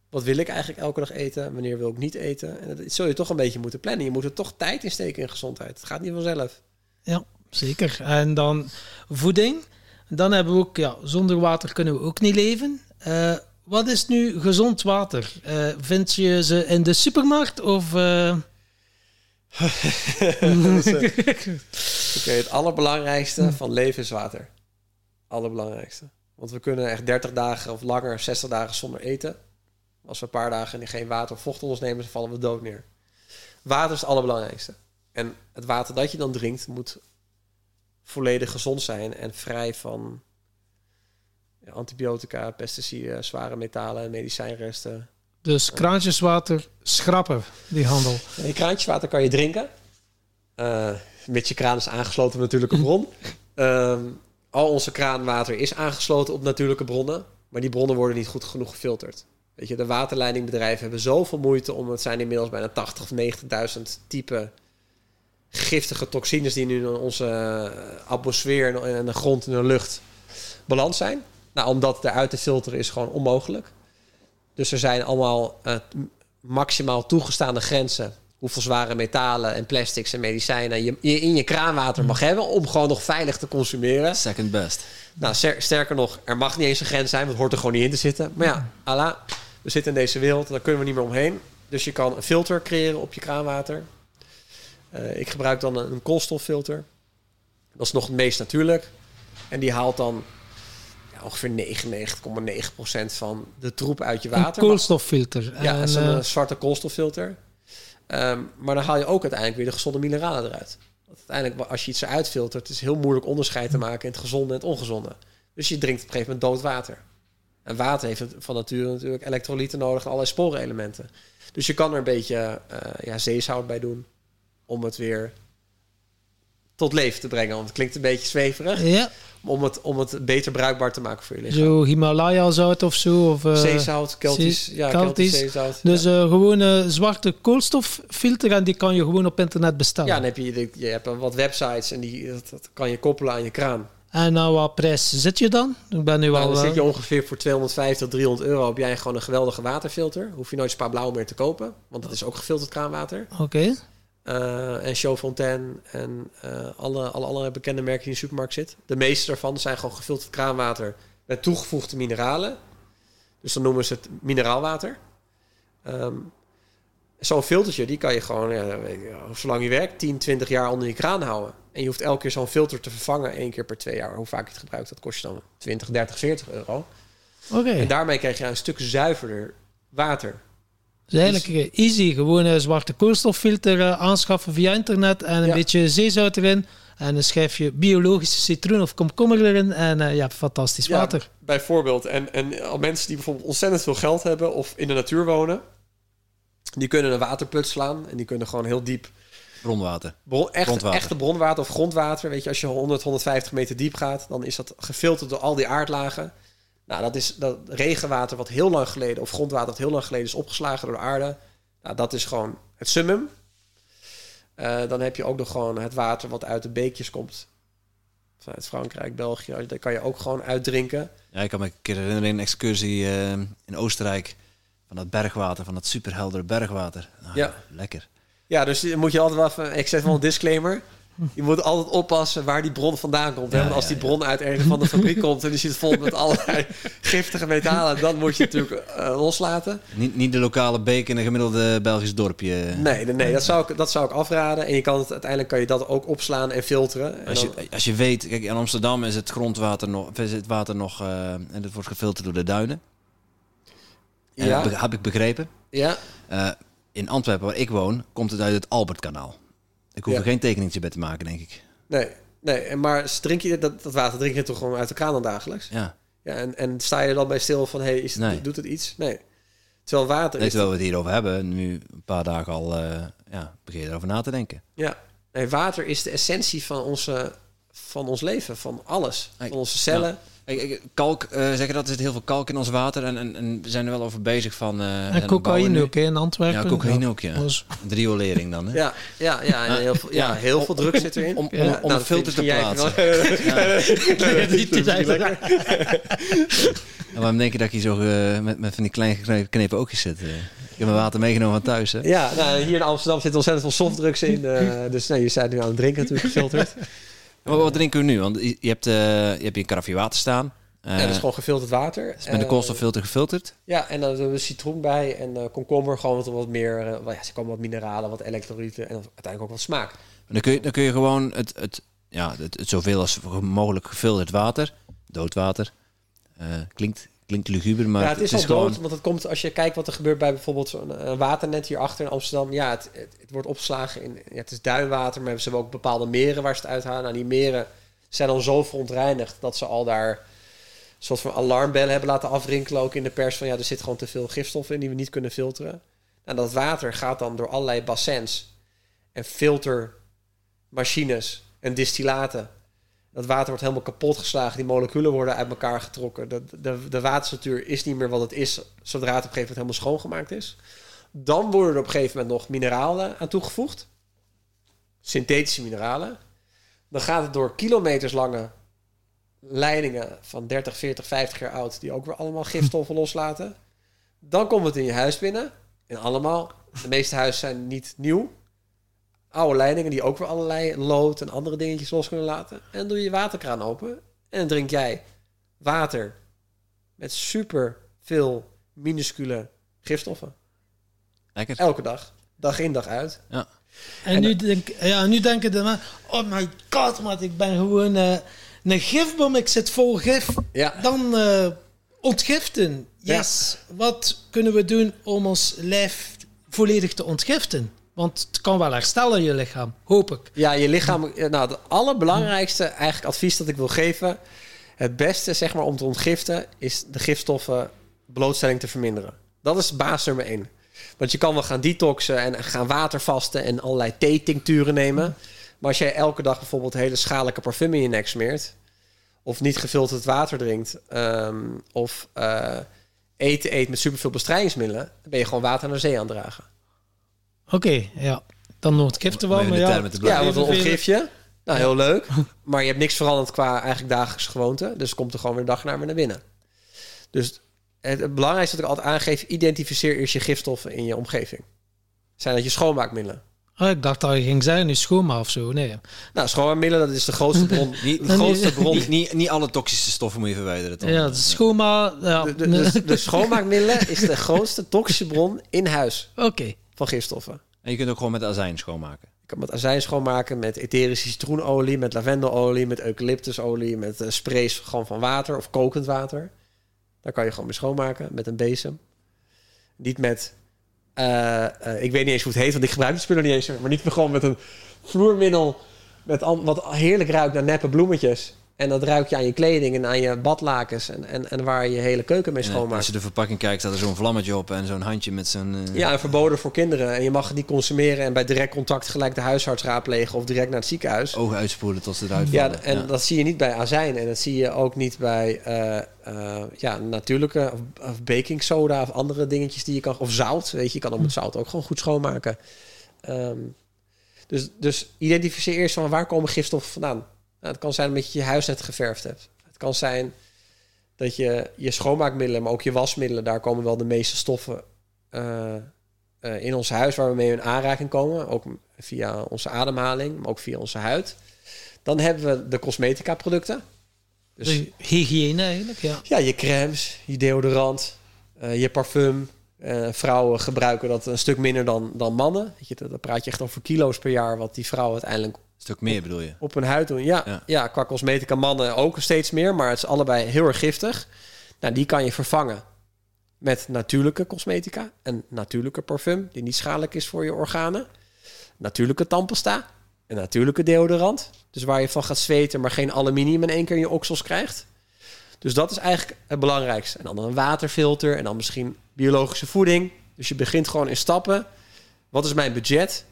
Wat wil ik eigenlijk elke dag eten? Wanneer wil ik niet eten? En dat zul je toch een beetje moeten plannen. Je moet er toch tijd in steken in gezondheid. Het gaat niet vanzelf. Ja, zeker. En dan voeding. Dan hebben we ook, ja, zonder water kunnen we ook niet leven. Eh, wat is nu gezond water? Eh, vind je ze in de supermarkt of... eh, Oké, het allerbelangrijkste van leven is water. Allerbelangrijkste. Want we kunnen echt 30 dagen of langer, 60 dagen zonder eten. Als we een paar dagen geen water of vocht tot ons nemen, dan vallen we dood neer. Water is het allerbelangrijkste. En het water dat je dan drinkt moet volledig gezond zijn en vrij van antibiotica, pesticiden, zware metalen, medicijnresten, Dus kraantjeswater schrappen, die handel. Nee, kraantjeswater kan je drinken. Uh, met je kraan is aangesloten op natuurlijke bron. Ehm, al onze kraanwater is aangesloten op natuurlijke bronnen. Maar die bronnen worden niet goed genoeg gefilterd. Weet je, de waterleidingbedrijven hebben zoveel moeite om... Het zijn inmiddels bijna 80 of 90.000 type giftige toxines... die nu in onze eh, atmosfeer en de grond en de lucht balans zijn. Nou, om dat eruit te filteren is gewoon onmogelijk. Dus er zijn allemaal uh, maximaal toegestaande grenzen hoeveel zware metalen en plastics en medicijnen je, in je kraanwater mag hebben om gewoon nog veilig te consumeren. Second best. Nou, sterker nog, er mag niet eens een grens zijn, want het hoort er gewoon niet in te zitten. Maar ja, ala, we zitten in deze wereld, daar kunnen we niet meer omheen. Dus je kan een filter creëren op je kraanwater. Uh, ik gebruik dan een, een koolstoffilter. Dat is nog het meest natuurlijk. En die haalt dan ongeveer 99,9% van de troep uit je water. Een koolstoffilter. Ja, is een uh, zwarte koolstoffilter. Um, maar dan haal je ook uiteindelijk weer de gezonde mineralen eruit. Want uiteindelijk, als je iets eruit filtert, is het heel moeilijk onderscheid te maken in het gezonde en het ongezonde. Dus je drinkt op een gegeven moment dood water. En water heeft van nature natuurlijk elektrolyten nodig en allerlei sporenelementen. Dus je kan er een beetje uh, ja, zeezout bij doen om het weer tot leven te brengen. Want het klinkt een beetje zweverig. Ja. Om het, om het beter bruikbaar te maken voor je lichaam. Zo Himalaya zout of zo? Of, uh, zeezout, Keltisch. ja, Keltisch. zeezout. Dus ja. uh, gewoon een zwarte koolstoffilter en die kan je gewoon op internet bestellen. Ja, dan heb je, je hebt wat websites en die, dat, dat kan je koppelen aan je kraan. En nou, wat prijs zit je dan? Ik ben nu nou, al, dan uh, zit je ongeveer voor 250, 300 euro. Heb jij gewoon een geweldige waterfilter. Hoef je nooit Spa Blauw meer te kopen. Want dat is ook gefilterd kraanwater. Oké. Okay. Uh, en Chaudfontaine en uh, alle, alle, alle bekende merken die in de supermarkt zitten. De meeste daarvan zijn gewoon gefilterd kraanwater met toegevoegde mineralen. Dus dan noemen ze het mineraalwater. Um, zo'n filtertje, die kan je gewoon, ja, zolang je werkt, 10, 20 jaar onder je kraan houden. En je hoeft elke keer zo'n filter te vervangen, één keer per twee jaar. Hoe vaak je het gebruikt, dat kost je dan 20, 30, 40 euro. Oké. Okay. En daarmee krijg je een stuk zuiverder water. Dus eigenlijk easy. Gewoon een zwarte koolstoffilter uh, aanschaffen via internet en een ja. beetje zeezout erin. En een schijfje biologische citroen of komkommer erin. En uh, ja, fantastisch ja, water. Bijvoorbeeld. En, en al mensen die bijvoorbeeld ontzettend veel geld hebben of in de natuur wonen, die kunnen een waterput slaan en die kunnen gewoon heel diep. Bronwater. Bron, echt, grondwater. Echte bronwater of grondwater. Weet je, als je 100, 150 meter diep gaat, dan is dat gefilterd door al die aardlagen. Nou, dat is dat regenwater wat heel lang geleden, of grondwater wat heel lang geleden is opgeslagen door de aarde. Nou, dat is gewoon het summum. Uh, dan heb je ook nog gewoon het water wat uit de beekjes komt. Vanuit Frankrijk, België. Dat kan je ook gewoon uitdrinken. Ja, ik kan me een keer herinneren een excursie uh, in Oostenrijk. Van dat bergwater, van dat superheldere bergwater. Nou, ja. Lekker. Ja, dus moet je altijd wel even... Ik zet wel een disclaimer. Je moet altijd oppassen waar die bron vandaan komt. Ja, Want als die bron uit ergens van de fabriek komt en die zit vol met allerlei giftige metalen, dan moet je het natuurlijk uh, loslaten. Niet, niet de lokale beek in een gemiddelde Belgisch dorpje. Nee, nee, nee dat, zou ik, dat zou ik afraden. En je kan het, uiteindelijk kan je dat ook opslaan en filteren. En als, je, als je weet, kijk, in Amsterdam is het grondwater nog, is het water nog, uh, en het wordt gefilterd door de duinen. Ja. Uh, heb ik begrepen. Ja. in Antwerpen, waar ik woon, komt het uit het Albertkanaal. Ik hoef ja. er geen tekeningetje bij te maken, denk ik. Nee, nee maar drink je dat, dat water drink je toch gewoon uit de kraan dan dagelijks? Ja. ja en, en sta je er dan bij stil van, hey, is het, nee. doet het iets? Nee. Terwijl water nee, terwijl we het hierover hebben, nu een paar dagen al, uh, ja, begin je erover na te denken. Ja, nee, water is de essentie van, onze, van ons leven, van alles. Van onze cellen. Ja. Kalk, uh, zeggen dat er zit heel veel kalk in ons water en, en, en we zijn er wel over bezig van... Uh, en cocaïne ook in Antwerpen. Ja, cocaïne ook, ja. Driolering dan, hè? Ja, ja, ja, en heel, veel, ja, heel veel druk zit erin. Om, om, om, om nou, een filter te plaatsen. ja. Waarom denk je dat ik hier zo uh, met, met van die kleine knepen oogjes zit? Uh, ik heb mijn water meegenomen van thuis, hè? Ja, nou, hier in Amsterdam zit ontzettend veel softdrugs in. Uh, dus nou, je bent nu aan het drinken natuurlijk gefilterd. Wat drinken we nu? Want je hebt, uh, je hebt hier een karafje water staan. Uh, ja, dat is gewoon gefilterd water. Is met een koolstoffilter gefilterd? Ja, en dan hebben we citroen bij en uh, komkommer. Gewoon wat, wat meer, ja, ze komen wat mineralen, wat elektrolyten en uiteindelijk ook wat smaak. En dan kun je, dan kun je gewoon het, het, ja, het, het zoveel als mogelijk gefilterd water, doodwater, klinkt, klinkt luguber, maar ja, het is, het is al gewoon... dood, want het komt als je kijkt wat er gebeurt bij bijvoorbeeld zo'n waternet hier achter in Amsterdam. Ja, het, het, het wordt opgeslagen in, ja, het is duinwater, maar ze hebben ook bepaalde meren waar ze het uithalen. Nou, die meren zijn dan zo verontreinigd dat ze al daar soort van alarmbellen hebben laten afrinkelen ook in de pers van ja, er zit gewoon te veel gifstoffen in die we niet kunnen filteren. Nou, dat water gaat dan door allerlei bassins en filtermachines en distillaten. Dat water wordt helemaal kapot geslagen, die moleculen worden uit elkaar getrokken. De, de, de waterstructuur is niet meer wat het is zodra het op een gegeven moment helemaal schoongemaakt is. Dan worden er op een gegeven moment nog mineralen aan toegevoegd. Synthetische mineralen. Dan gaat het door kilometers lange leidingen van 30, 40, 50 jaar oud, die ook weer allemaal gifstoffen loslaten. Dan komt het in je huis binnen. En allemaal, de meeste huizen zijn niet nieuw. Oude leidingen die ook weer allerlei lood en andere dingetjes los kunnen laten. En dan doe je je waterkraan open. En dan drink jij water met super veel minuscule gifstoffen. Lekker. Elke dag. Dag in, dag uit. Ja. En, nu, denk, ja, nu denken de mensen, oh my god, man, ik ben gewoon eh, een gifbom, ik zit vol gif. Ja. Dan eh, ontgiften. Yes. Wat kunnen we doen om ons lijf volledig te ontgiften? Want het kan wel herstellen, je lichaam. Hoop ik. Ja, je lichaam. Nou, het allerbelangrijkste eigenlijk advies dat ik wil geven. Het beste zeg maar om te ontgiften is de gifstoffen blootstelling te verminderen. Dat is baas nummer één. Want je kan wel gaan detoxen en gaan watervasten en allerlei theetincturen nemen. Maar als jij elke dag bijvoorbeeld hele schadelijke parfum in je nek smeert, of niet gefilterd water drinkt, ehm, of eh, eten eet met superveel bestrijdingsmiddelen, dan ben je gewoon water naar zee aan dragen. Oké, ja. Dan ontgiften we Om wel, maar ja. Ja, want dan Even ontgif je. Nou, heel leuk. Maar je hebt niks veranderd qua eigenlijk dagelijkse gewoonte. Dus komt er gewoon weer dag naar weer naar binnen. Dus het, het belangrijkste dat ik altijd aangeef... identificeer eerst je gifstoffen in je omgeving. Zijn dat je schoonmaakmiddelen? Oh, ik dacht dat je ging zeggen, nu schoonmaak of zo. Nee. Nou, schoonmaakmiddelen, dat is de grootste bron. Niet, de grootste bron. niet, niet, niet alle toxische stoffen moet je verwijderen. Ja, de schoonmaak... Ja. De, de, de, de schoonmaakmiddelen is de grootste toxische bron in huis Oké. Van gifstoffen. En je kunt ook gewoon met azijn schoonmaken. Je kan met azijn schoonmaken, met etherische citroenolie, met lavendelolie, met eucalyptusolie, met eh, sprays gewoon van water of kokend water. Daar kan je gewoon mee schoonmaken met een bezem. Niet met, eh, eh, ik weet niet eens hoe het heet, want ik gebruik die spullen niet eens, maar niet gewoon met een vloermiddel met al, wat heerlijk ruikt naar neppe bloemetjes. En dat ruik je aan je kleding en aan je badlakens en, en, en waar je je hele keuken mee schoonmaakt. als je de verpakking kijkt, staat er zo'n vlammetje op en zo'n handje met zo'n... eh, Ja, en verboden voor kinderen. En je mag het niet consumeren en bij direct contact gelijk de huisarts raadplegen of direct naar het ziekenhuis. ogen uitspoelen tot ze eruit Ja, en dat zie je niet bij azijn. En dat zie je ook niet bij eh, eh, ja, natuurlijke of, of baking soda of andere dingetjes die je kan. Of zout. Weet je, je kan ook met zout ook gewoon goed schoonmaken. Ehm, dus, dus identificeer eerst van waar komen gifstoffen vandaan. Nou, het kan zijn dat je je huis net geverfd hebt. Het kan zijn dat je je schoonmaakmiddelen, maar ook je wasmiddelen, daar komen wel de meeste stoffen eh, eh, in ons huis waar we mee in aanraking komen. Ook via onze ademhaling, maar ook via onze huid. Dan hebben we de cosmetica producten. Dus De hygiëne eigenlijk, ja. ja, je crèmes, je deodorant, eh, je parfum. Vrouwen gebruiken dat een stuk minder dan, dan mannen. Je, dan praat je echt over kilo's per jaar wat die vrouwen uiteindelijk stuk meer bedoel je? op hun huid doen. Ja, Ja. ja. qua cosmetica mannen ook steeds meer, maar het is allebei heel erg giftig. Nou, die kan je vervangen met natuurlijke cosmetica. Een natuurlijke parfum die niet schadelijk is voor je organen. Natuurlijke tandpasta. Een natuurlijke deodorant. Dus waar je van gaat zweten, maar geen aluminium in één keer in je oksels krijgt. Dus dat is eigenlijk het belangrijkste. En dan een waterfilter en dan misschien biologische voeding. Dus je begint gewoon in stappen. Wat is mijn budget?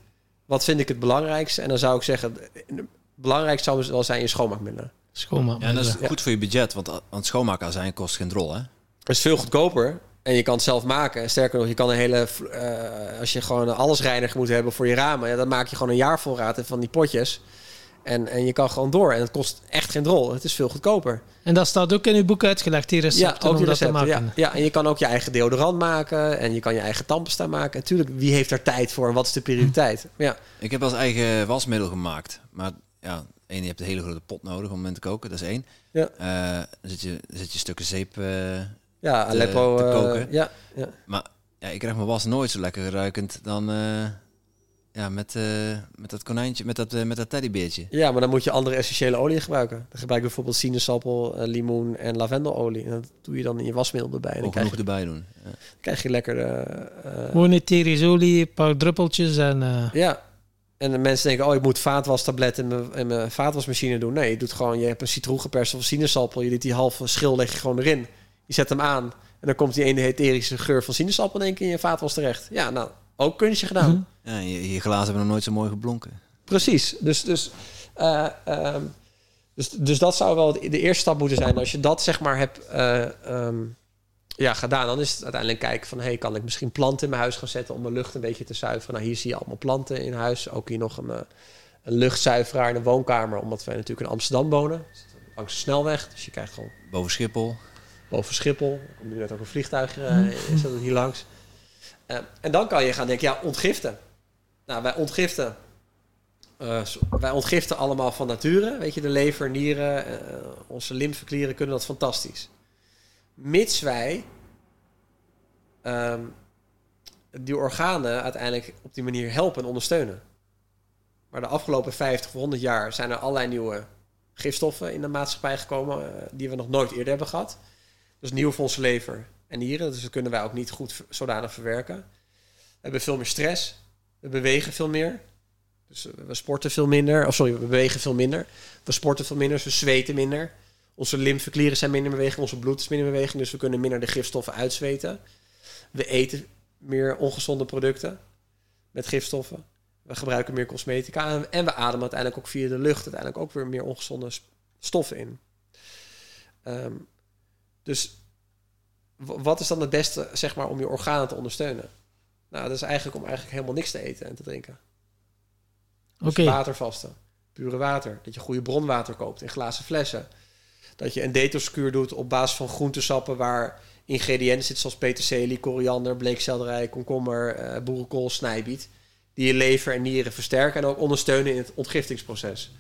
Wat vind ik het belangrijkste? En dan zou ik zeggen, het belangrijkste zou wel zijn je schoonmaakmiddelen. Schoonmaak. Ja, en dat is Ja. goed voor je budget, want aan het schoonmaakazijn kost geen drol, hè? Het is veel goedkoper en je kan het zelf maken. Sterker nog, je kan een hele... eh, als je gewoon een allesreiniger moet hebben voor je ramen... Ja, dan maak je gewoon een jaar voorraad van die potjes. En, en je kan gewoon door. En het kost echt geen drol. Het is veel goedkoper. En dat staat ook in uw boek uitgelegd, die Ja, recepten ook om die dat te recepten. Ja, maken. ja, en je kan ook je eigen deodorant maken. En je kan je eigen tandpasta maken. Natuurlijk, wie heeft daar tijd voor en wat is de prioriteit? Ja, Ik heb als eigen wasmiddel gemaakt. Maar ja, één, je hebt een hele grote pot nodig om het moment te koken. Dat is één. Ja. Eh, dan zit je, dan zit je stukken zeep... eh, ja Te- Aleppo. te eh, koken. ja, ja. maar ja, ik krijg mijn was nooit zo lekker ruikend dan... ja, met, eh, met dat konijntje, met dat, eh, met dat teddybeertje. ja, maar dan moet je andere essentiële olie gebruiken. Dan gebruik je bijvoorbeeld sinaasappel, eh, limoen en lavendelolie. En dat doe je dan in je wasmiddel erbij. En dan Ook krijg je, erbij doen. Ja. krijg je lekker... eh, eh, Gewoon etherische olie, een paar druppeltjes en... eh, Ja, en de mensen denken, oh, ik moet vaatwastablet in mijn, in mijn vaatwasmachine doen. Nee, je doet gewoon, je hebt een citroen geperst of sinaasappel. Je doet die halve schil, leg je gewoon erin. Je zet hem aan en dan komt die ene etherische geur van sinaasappel in één keer in je vaatwas terecht. Ja, nou, ook kunstje gedaan. Ja, je, je glazen hebben nog nooit zo mooi geblonken. Precies. Dus, dus, eh, ehm, dus, dus dat zou wel de eerste stap moeten zijn. Als je dat zeg maar hebt eh, ehm, ja, gedaan, dan is het uiteindelijk kijken van... hey, kan ik misschien planten in mijn huis gaan zetten om de lucht een beetje te zuiveren? Nou, hier zie je allemaal planten in huis. Ook hier nog een, eh, een luchtzuiveraar in de woonkamer, omdat wij natuurlijk in Amsterdam wonen. Langs de snelweg, dus je krijgt gewoon... Boven Schiphol. Boven Schiphol. Er komt nu net ook een vliegtuig, uh, is dat hier langs. Uh, en dan kan je gaan denken, ja, ontgiften. Nou, wij ontgiften uh, wij ontgiften allemaal van nature. Weet je, de lever, nieren, uh, onze lymfeklieren kunnen dat fantastisch. Mits wij um, die organen uiteindelijk op die manier helpen en ondersteunen. Maar de afgelopen 50 of 100 jaar zijn er allerlei nieuwe gifstoffen in de maatschappij gekomen uh, die we nog nooit eerder hebben gehad. Dus nieuw voor onze lever en nieren. Dus dat kunnen wij ook niet goed zodanig verwerken. We hebben veel meer stress. We bewegen veel meer. Dus we sporten veel minder. Of sorry, we bewegen veel minder. We sporten veel minder, we zweten minder. Onze lymfeklieren zijn minder in beweging, onze bloed is minder in beweging, dus we kunnen minder de gifstoffen uitzweten. We eten meer ongezonde producten met gifstoffen. We gebruiken meer cosmetica en we ademen uiteindelijk ook via de lucht uiteindelijk ook weer meer ongezonde stoffen in. Um, dus wat is dan het beste zeg maar, om je organen te ondersteunen? Nou, dat is eigenlijk om eigenlijk helemaal niks te eten en te drinken. Dus Oké. watervasten, pure water. Dat je goede bronwater koopt in glazen flessen. Dat je een detoxkuur doet op basis van groentesappen waar ingrediënten zitten zoals peterselie, koriander, bleekselderij, komkommer, eh, boerenkool, snijbiet. Die je lever en nieren versterken en ook ondersteunen in het ontgiftingsproces.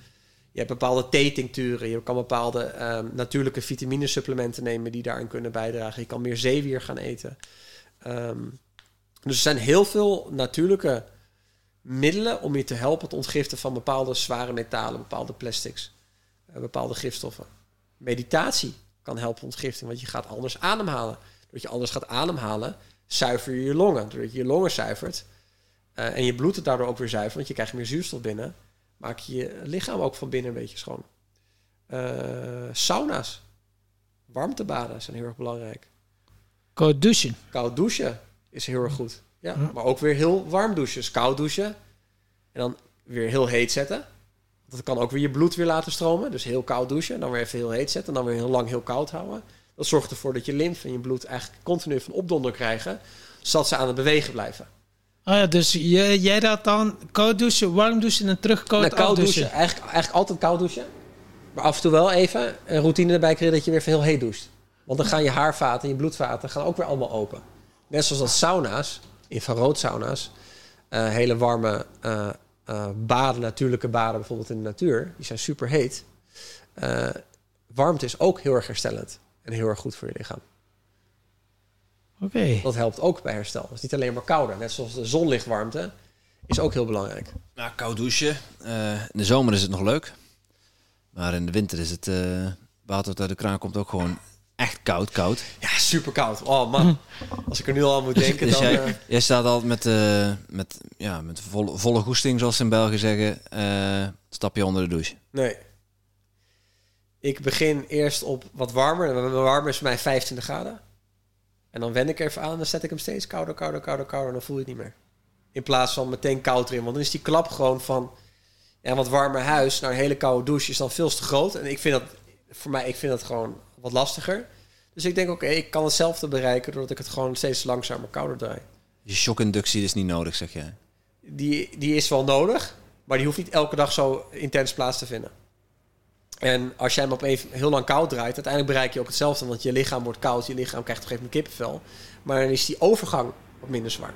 Je hebt bepaalde theetincturen, je kan bepaalde ehm, natuurlijke vitaminesupplementen nemen die daarin kunnen bijdragen. Je kan meer zeewier gaan eten. Ehm, dus er zijn heel veel natuurlijke middelen om je te helpen het ontgiften van bepaalde zware metalen, bepaalde plastics, uh, bepaalde gifstoffen. Meditatie kan helpen ontgifting, want je gaat anders ademhalen. Doordat je anders gaat ademhalen, zuiver je je longen. Doordat je je longen zuivert uh, en je bloed het daardoor ook weer zuivert, want je krijgt meer zuurstof binnen, maak je je lichaam ook van binnen een beetje schoon. Uh, sauna's, warmtebaden zijn heel erg belangrijk. Koud douchen. Koud douchen is heel erg goed. Ja, maar ook weer heel warm douchen. Dus koud douchen. En dan weer heel heet zetten. Dat kan ook weer je bloed weer laten stromen. Dus heel koud douchen. Dan weer even heel heet zetten. En dan weer heel lang heel koud houden. Dat zorgt ervoor dat je lymf en je bloed eigenlijk continu van opdonder krijgen. Zodat ze aan het bewegen blijven. Ah ja, dus je, jij raadt dan koud douchen, warm douchen en terug koud, nou, koud douchen. douchen. Eigenlijk, eigenlijk altijd koud douchen. Maar af en toe wel even een routine erbij krijgen dat je weer heel heet doucht. Want dan gaan je haarvaten en je bloedvaten gaan ook weer allemaal open. Net zoals dat sauna's infraroodsauna's, uh, hele warme uh, uh, baden, natuurlijke baden bijvoorbeeld in de natuur, die zijn super heet. warmte is ook heel erg herstellend en heel erg goed voor je lichaam. Oké. Okay. Dat helpt ook bij herstel. Het is niet alleen maar kouder, net zoals de zonlichtwarmte is ook heel belangrijk. Nou, koud douchen. in de zomer is het nog leuk, maar in de winter is het water dat uit de kraan komt ook gewoon echt koud, koud. Ja, super koud. Oh man, als ik er nu al aan moet denken, dus dan... Jij, uh... jij, staat altijd met, uh, met, ja, met volle, volle goesting, zoals ze in België zeggen, uh, stap je onder de douche. Nee. Ik begin eerst op wat warmer. Warmer is voor mij 25 graden. En dan wen ik even aan en dan zet ik hem steeds kouder, kouder, kouder, kouder. En dan voel je het niet meer. In plaats van meteen koud erin. Want dan is die klap gewoon van ja, wat warmer huis naar een hele koude douche is dan veel te groot. En ik vind dat, voor mij, ik vind dat gewoon wat lastiger. Dus ik denk, oké, okay, ik kan hetzelfde bereiken doordat ik het gewoon steeds langzamer kouder draai. Je shockinductie is niet nodig, zeg jij? Die, die is wel nodig, maar die hoeft niet elke dag zo intens plaats te vinden. En als jij hem op even heel lang koud draait, uiteindelijk bereik je ook hetzelfde. Want je lichaam wordt koud, je lichaam krijgt op een gegeven moment kippenvel. Maar dan is die overgang wat minder zwaar.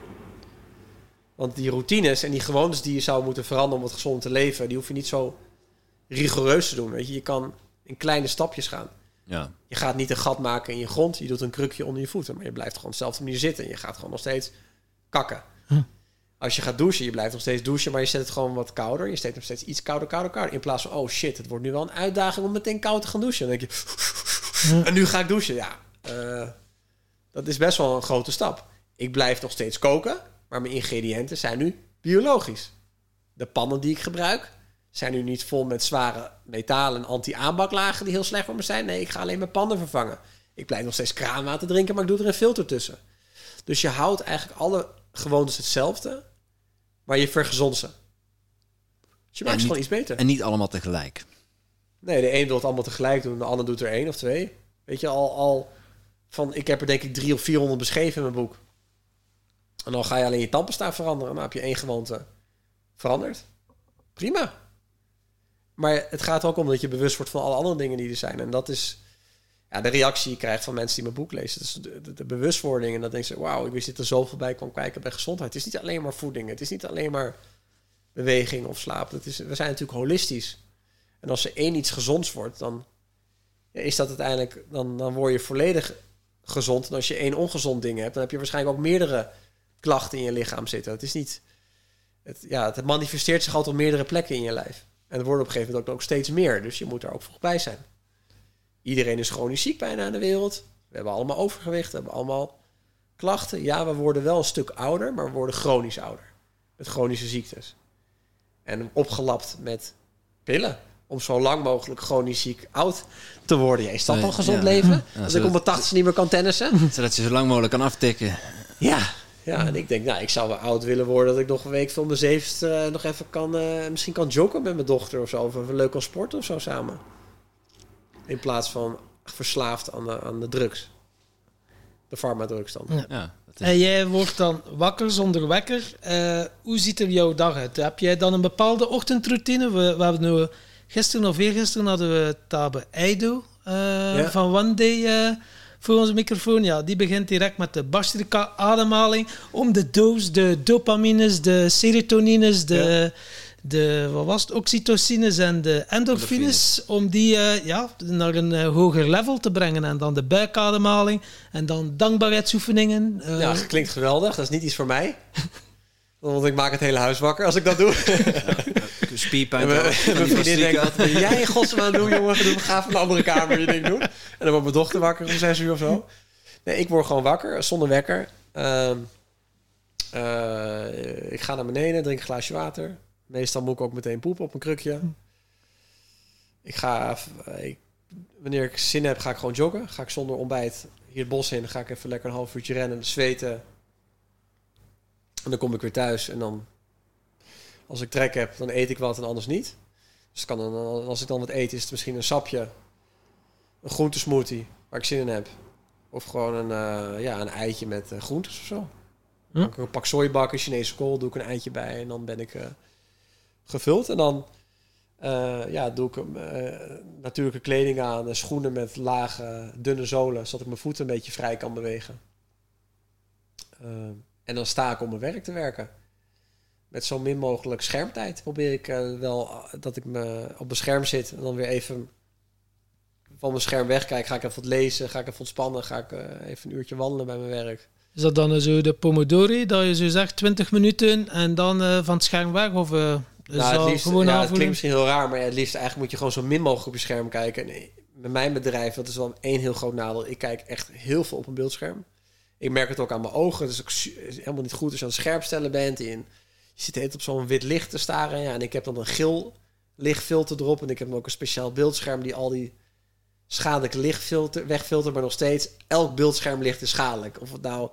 Want die routines en die gewoontes die je zou moeten veranderen om wat gezond te leven, die hoef je niet zo rigoureus te doen. Weet je, je kan in kleine stapjes gaan. Ja. Je gaat niet een gat maken in je grond. Je doet een krukje onder je voeten. Maar je blijft gewoon op dezelfde manier zitten. En je gaat gewoon nog steeds kakken. Huh. Als je gaat douchen, je blijft nog steeds douchen. Maar je zet het gewoon wat kouder. Je steekt nog steeds iets kouder, kouder, kouder. In plaats van, oh shit, het wordt nu wel een uitdaging om meteen koud te gaan douchen. Dan denk je, huh. en nu ga ik douchen. Ja, uh, dat is best wel een grote stap. Ik blijf nog steeds koken. Maar mijn ingrediënten zijn nu biologisch. de pannen die ik gebruik zijn nu niet vol met zware metalen en anti-aanbaklagen die heel slecht voor me zijn. Nee, ik ga alleen mijn pannen vervangen. Ik blijf nog steeds kraanwater drinken, maar ik doe er een filter tussen. Dus je houdt eigenlijk alle gewoontes hetzelfde, maar je vergezond ze. Dus je maakt ze gewoon iets beter. En niet allemaal tegelijk. Nee, de een wil het allemaal tegelijk doen, de ander doet er één of twee. Weet je, al, al van, ik heb er denk ik drie of 400 beschreven in mijn boek. En dan ga je alleen je tandpasta veranderen. Dan heb je één gewoonte veranderd. Prima. Maar het gaat ook om dat je bewust wordt van alle andere dingen die er zijn. En dat is ja, de reactie die je krijgt van mensen die mijn boek lezen. De, de, bewustwording. En dan denk je, wauw, ik wist dat er zoveel bij kwam kijken bij gezondheid. Het is niet alleen maar voeding. Het is niet alleen maar beweging of slaap. Is, we zijn natuurlijk holistisch. En als er één iets gezonds wordt, dan ja, is dat uiteindelijk... Dan, dan word je volledig gezond. En als je één ongezond ding hebt, dan heb je waarschijnlijk ook meerdere klachten in je lichaam zitten. Het is niet... Het, ja, het manifesteert zich altijd op meerdere plekken in je lijf. En er worden op een gegeven moment ook, ook steeds meer. Dus je moet er ook vroeg bij zijn. Iedereen is chronisch ziek bijna in de wereld. We hebben allemaal overgewicht. We hebben allemaal klachten. Ja, we worden wel een stuk ouder, maar we worden chronisch ouder. Met chronische ziektes. En opgelapt met pillen. Om zo lang mogelijk chronisch ziek oud te worden. Ja, is dat dan gezond leven? Als ik om mijn tachtigste niet meer kan tennissen? Zodat je zo lang mogelijk kan aftikken. Ja, ja, en ik denk, nou, ik zou wel oud willen worden dat ik nog een week van mijn zevende uh, nog even kan, uh, misschien kan joggen met mijn dochter of zo. Of even leuk kan sporten of zo samen. In plaats van verslaafd aan de, aan de drugs. De farmadrugs dan. Ja. ja en jij wordt dan wakker zonder wekker. Uh, hoe ziet er jouw dag uit? Heb jij dan een bepaalde ochtendroutine? We, we hebben nu, gisteren of eergisteren hadden we Tabe Eido ja. van One Day voor onze microfoon. Ja, die begint direct met de bastrika ademhaling om de doos, de dopamines, de serotonines, de, de wat was het, oxytocines en de endorfines, om die uh, ja, naar een uh, hoger level te brengen. En dan de buikademhaling en dan dankbaarheidsoefeningen. Uh, ja, klinkt geweldig. Dat is niet iets voor mij. Want ik maak het hele huis wakker als ik dat doe. Spierpijn. Mijn vriendin denkt, wat ben jij in godsnaam doen, jongen? Ga even een andere kamer je ding doen. En dan wordt mijn dochter wakker om zes uur of zo. Nee, ik word gewoon wakker, zonder wekker. Uh, uh, ik ga naar beneden, drink een glaasje water. Meestal moet ik ook meteen poepen op een krukje. Ik ga, ik, wanneer ik zin heb, ga ik gewoon joggen. Ga ik zonder ontbijt hier het bos in. ga ik even lekker een half uurtje rennen, zweten en dan kom ik weer thuis en dan, als ik trek heb, dan eet ik wat en anders niet. Dus kan dan, als ik dan wat eet, is het misschien een sapje, een groentesmoothie waar ik zin in heb. Of gewoon een, uh, ja, een eitje met uh, groentes of zo. Hm? Ik een pak sojabakken, Chinese kool, doe ik een eitje bij en dan ben ik uh, gevuld. En dan ja, doe ik natuurlijke kleding aan, schoenen met lage, dunne zolen, zodat ik mijn voeten een beetje vrij kan bewegen. En dan sta ik om mijn werk te werken. Met zo min mogelijk schermtijd probeer ik uh, wel eh, dat ik me op mijn scherm zit en dan weer even van mijn scherm wegkijk. Ga ik even wat lezen, ga ik even ontspannen, ga ik uh, even een uurtje wandelen bij mijn werk. Is dat dan zo de Pomodori, dat je zo zegt 20 minuten en dan uh, van het scherm weg? Of uh, nou, het, liefst, gewoon ja, het klinkt misschien heel raar, maar ja, het liefst eigenlijk moet je gewoon zo min mogelijk op je scherm kijken. Nee, met mijn bedrijf, dat is wel één heel groot nadeel. Ik kijk echt heel veel op een beeldscherm. Ik merk het ook aan mijn ogen. Het is ook helemaal niet goed als je aan het scherp stellen bent. En je zit heet op zo'n wit licht te staren. Ja, en ik heb dan een geel lichtfilter erop. En ik heb ook een speciaal beeldscherm die al die schadelijke lichtfilter wegfiltert. Maar nog steeds, elk beeldschermlicht is schadelijk. Of het nou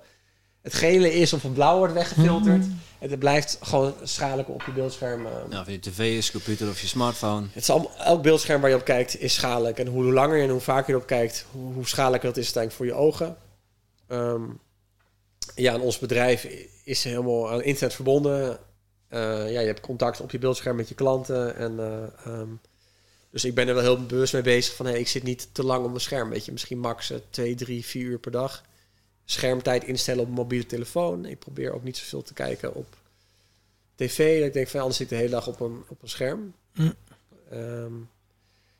het gele is of een blauw wordt weggefilterd. Mm. En het blijft gewoon schadelijk op je beeldscherm. Nou, of je tv is, computer of je smartphone. Het is allemaal, elk beeldscherm waar je op kijkt is schadelijk. En hoe langer en hoe vaker je erop kijkt, hoe, hoe schadelijker dat is uiteindelijk voor je ogen. Ehm, ja, en ons bedrijf is helemaal aan internet verbonden. Uh, ja, je hebt contact op je beeldscherm met je klanten. En, uh, um, dus ik ben er wel heel bewust mee bezig van... Hey, ik zit niet te lang op mijn scherm. Weet je, misschien max 2, 3, 4 uur per dag. Schermtijd instellen op een mobiele telefoon. Ik probeer ook niet zoveel te kijken op tv. Ik denk van anders zit ik de hele dag op een, op een scherm. Mm. Um,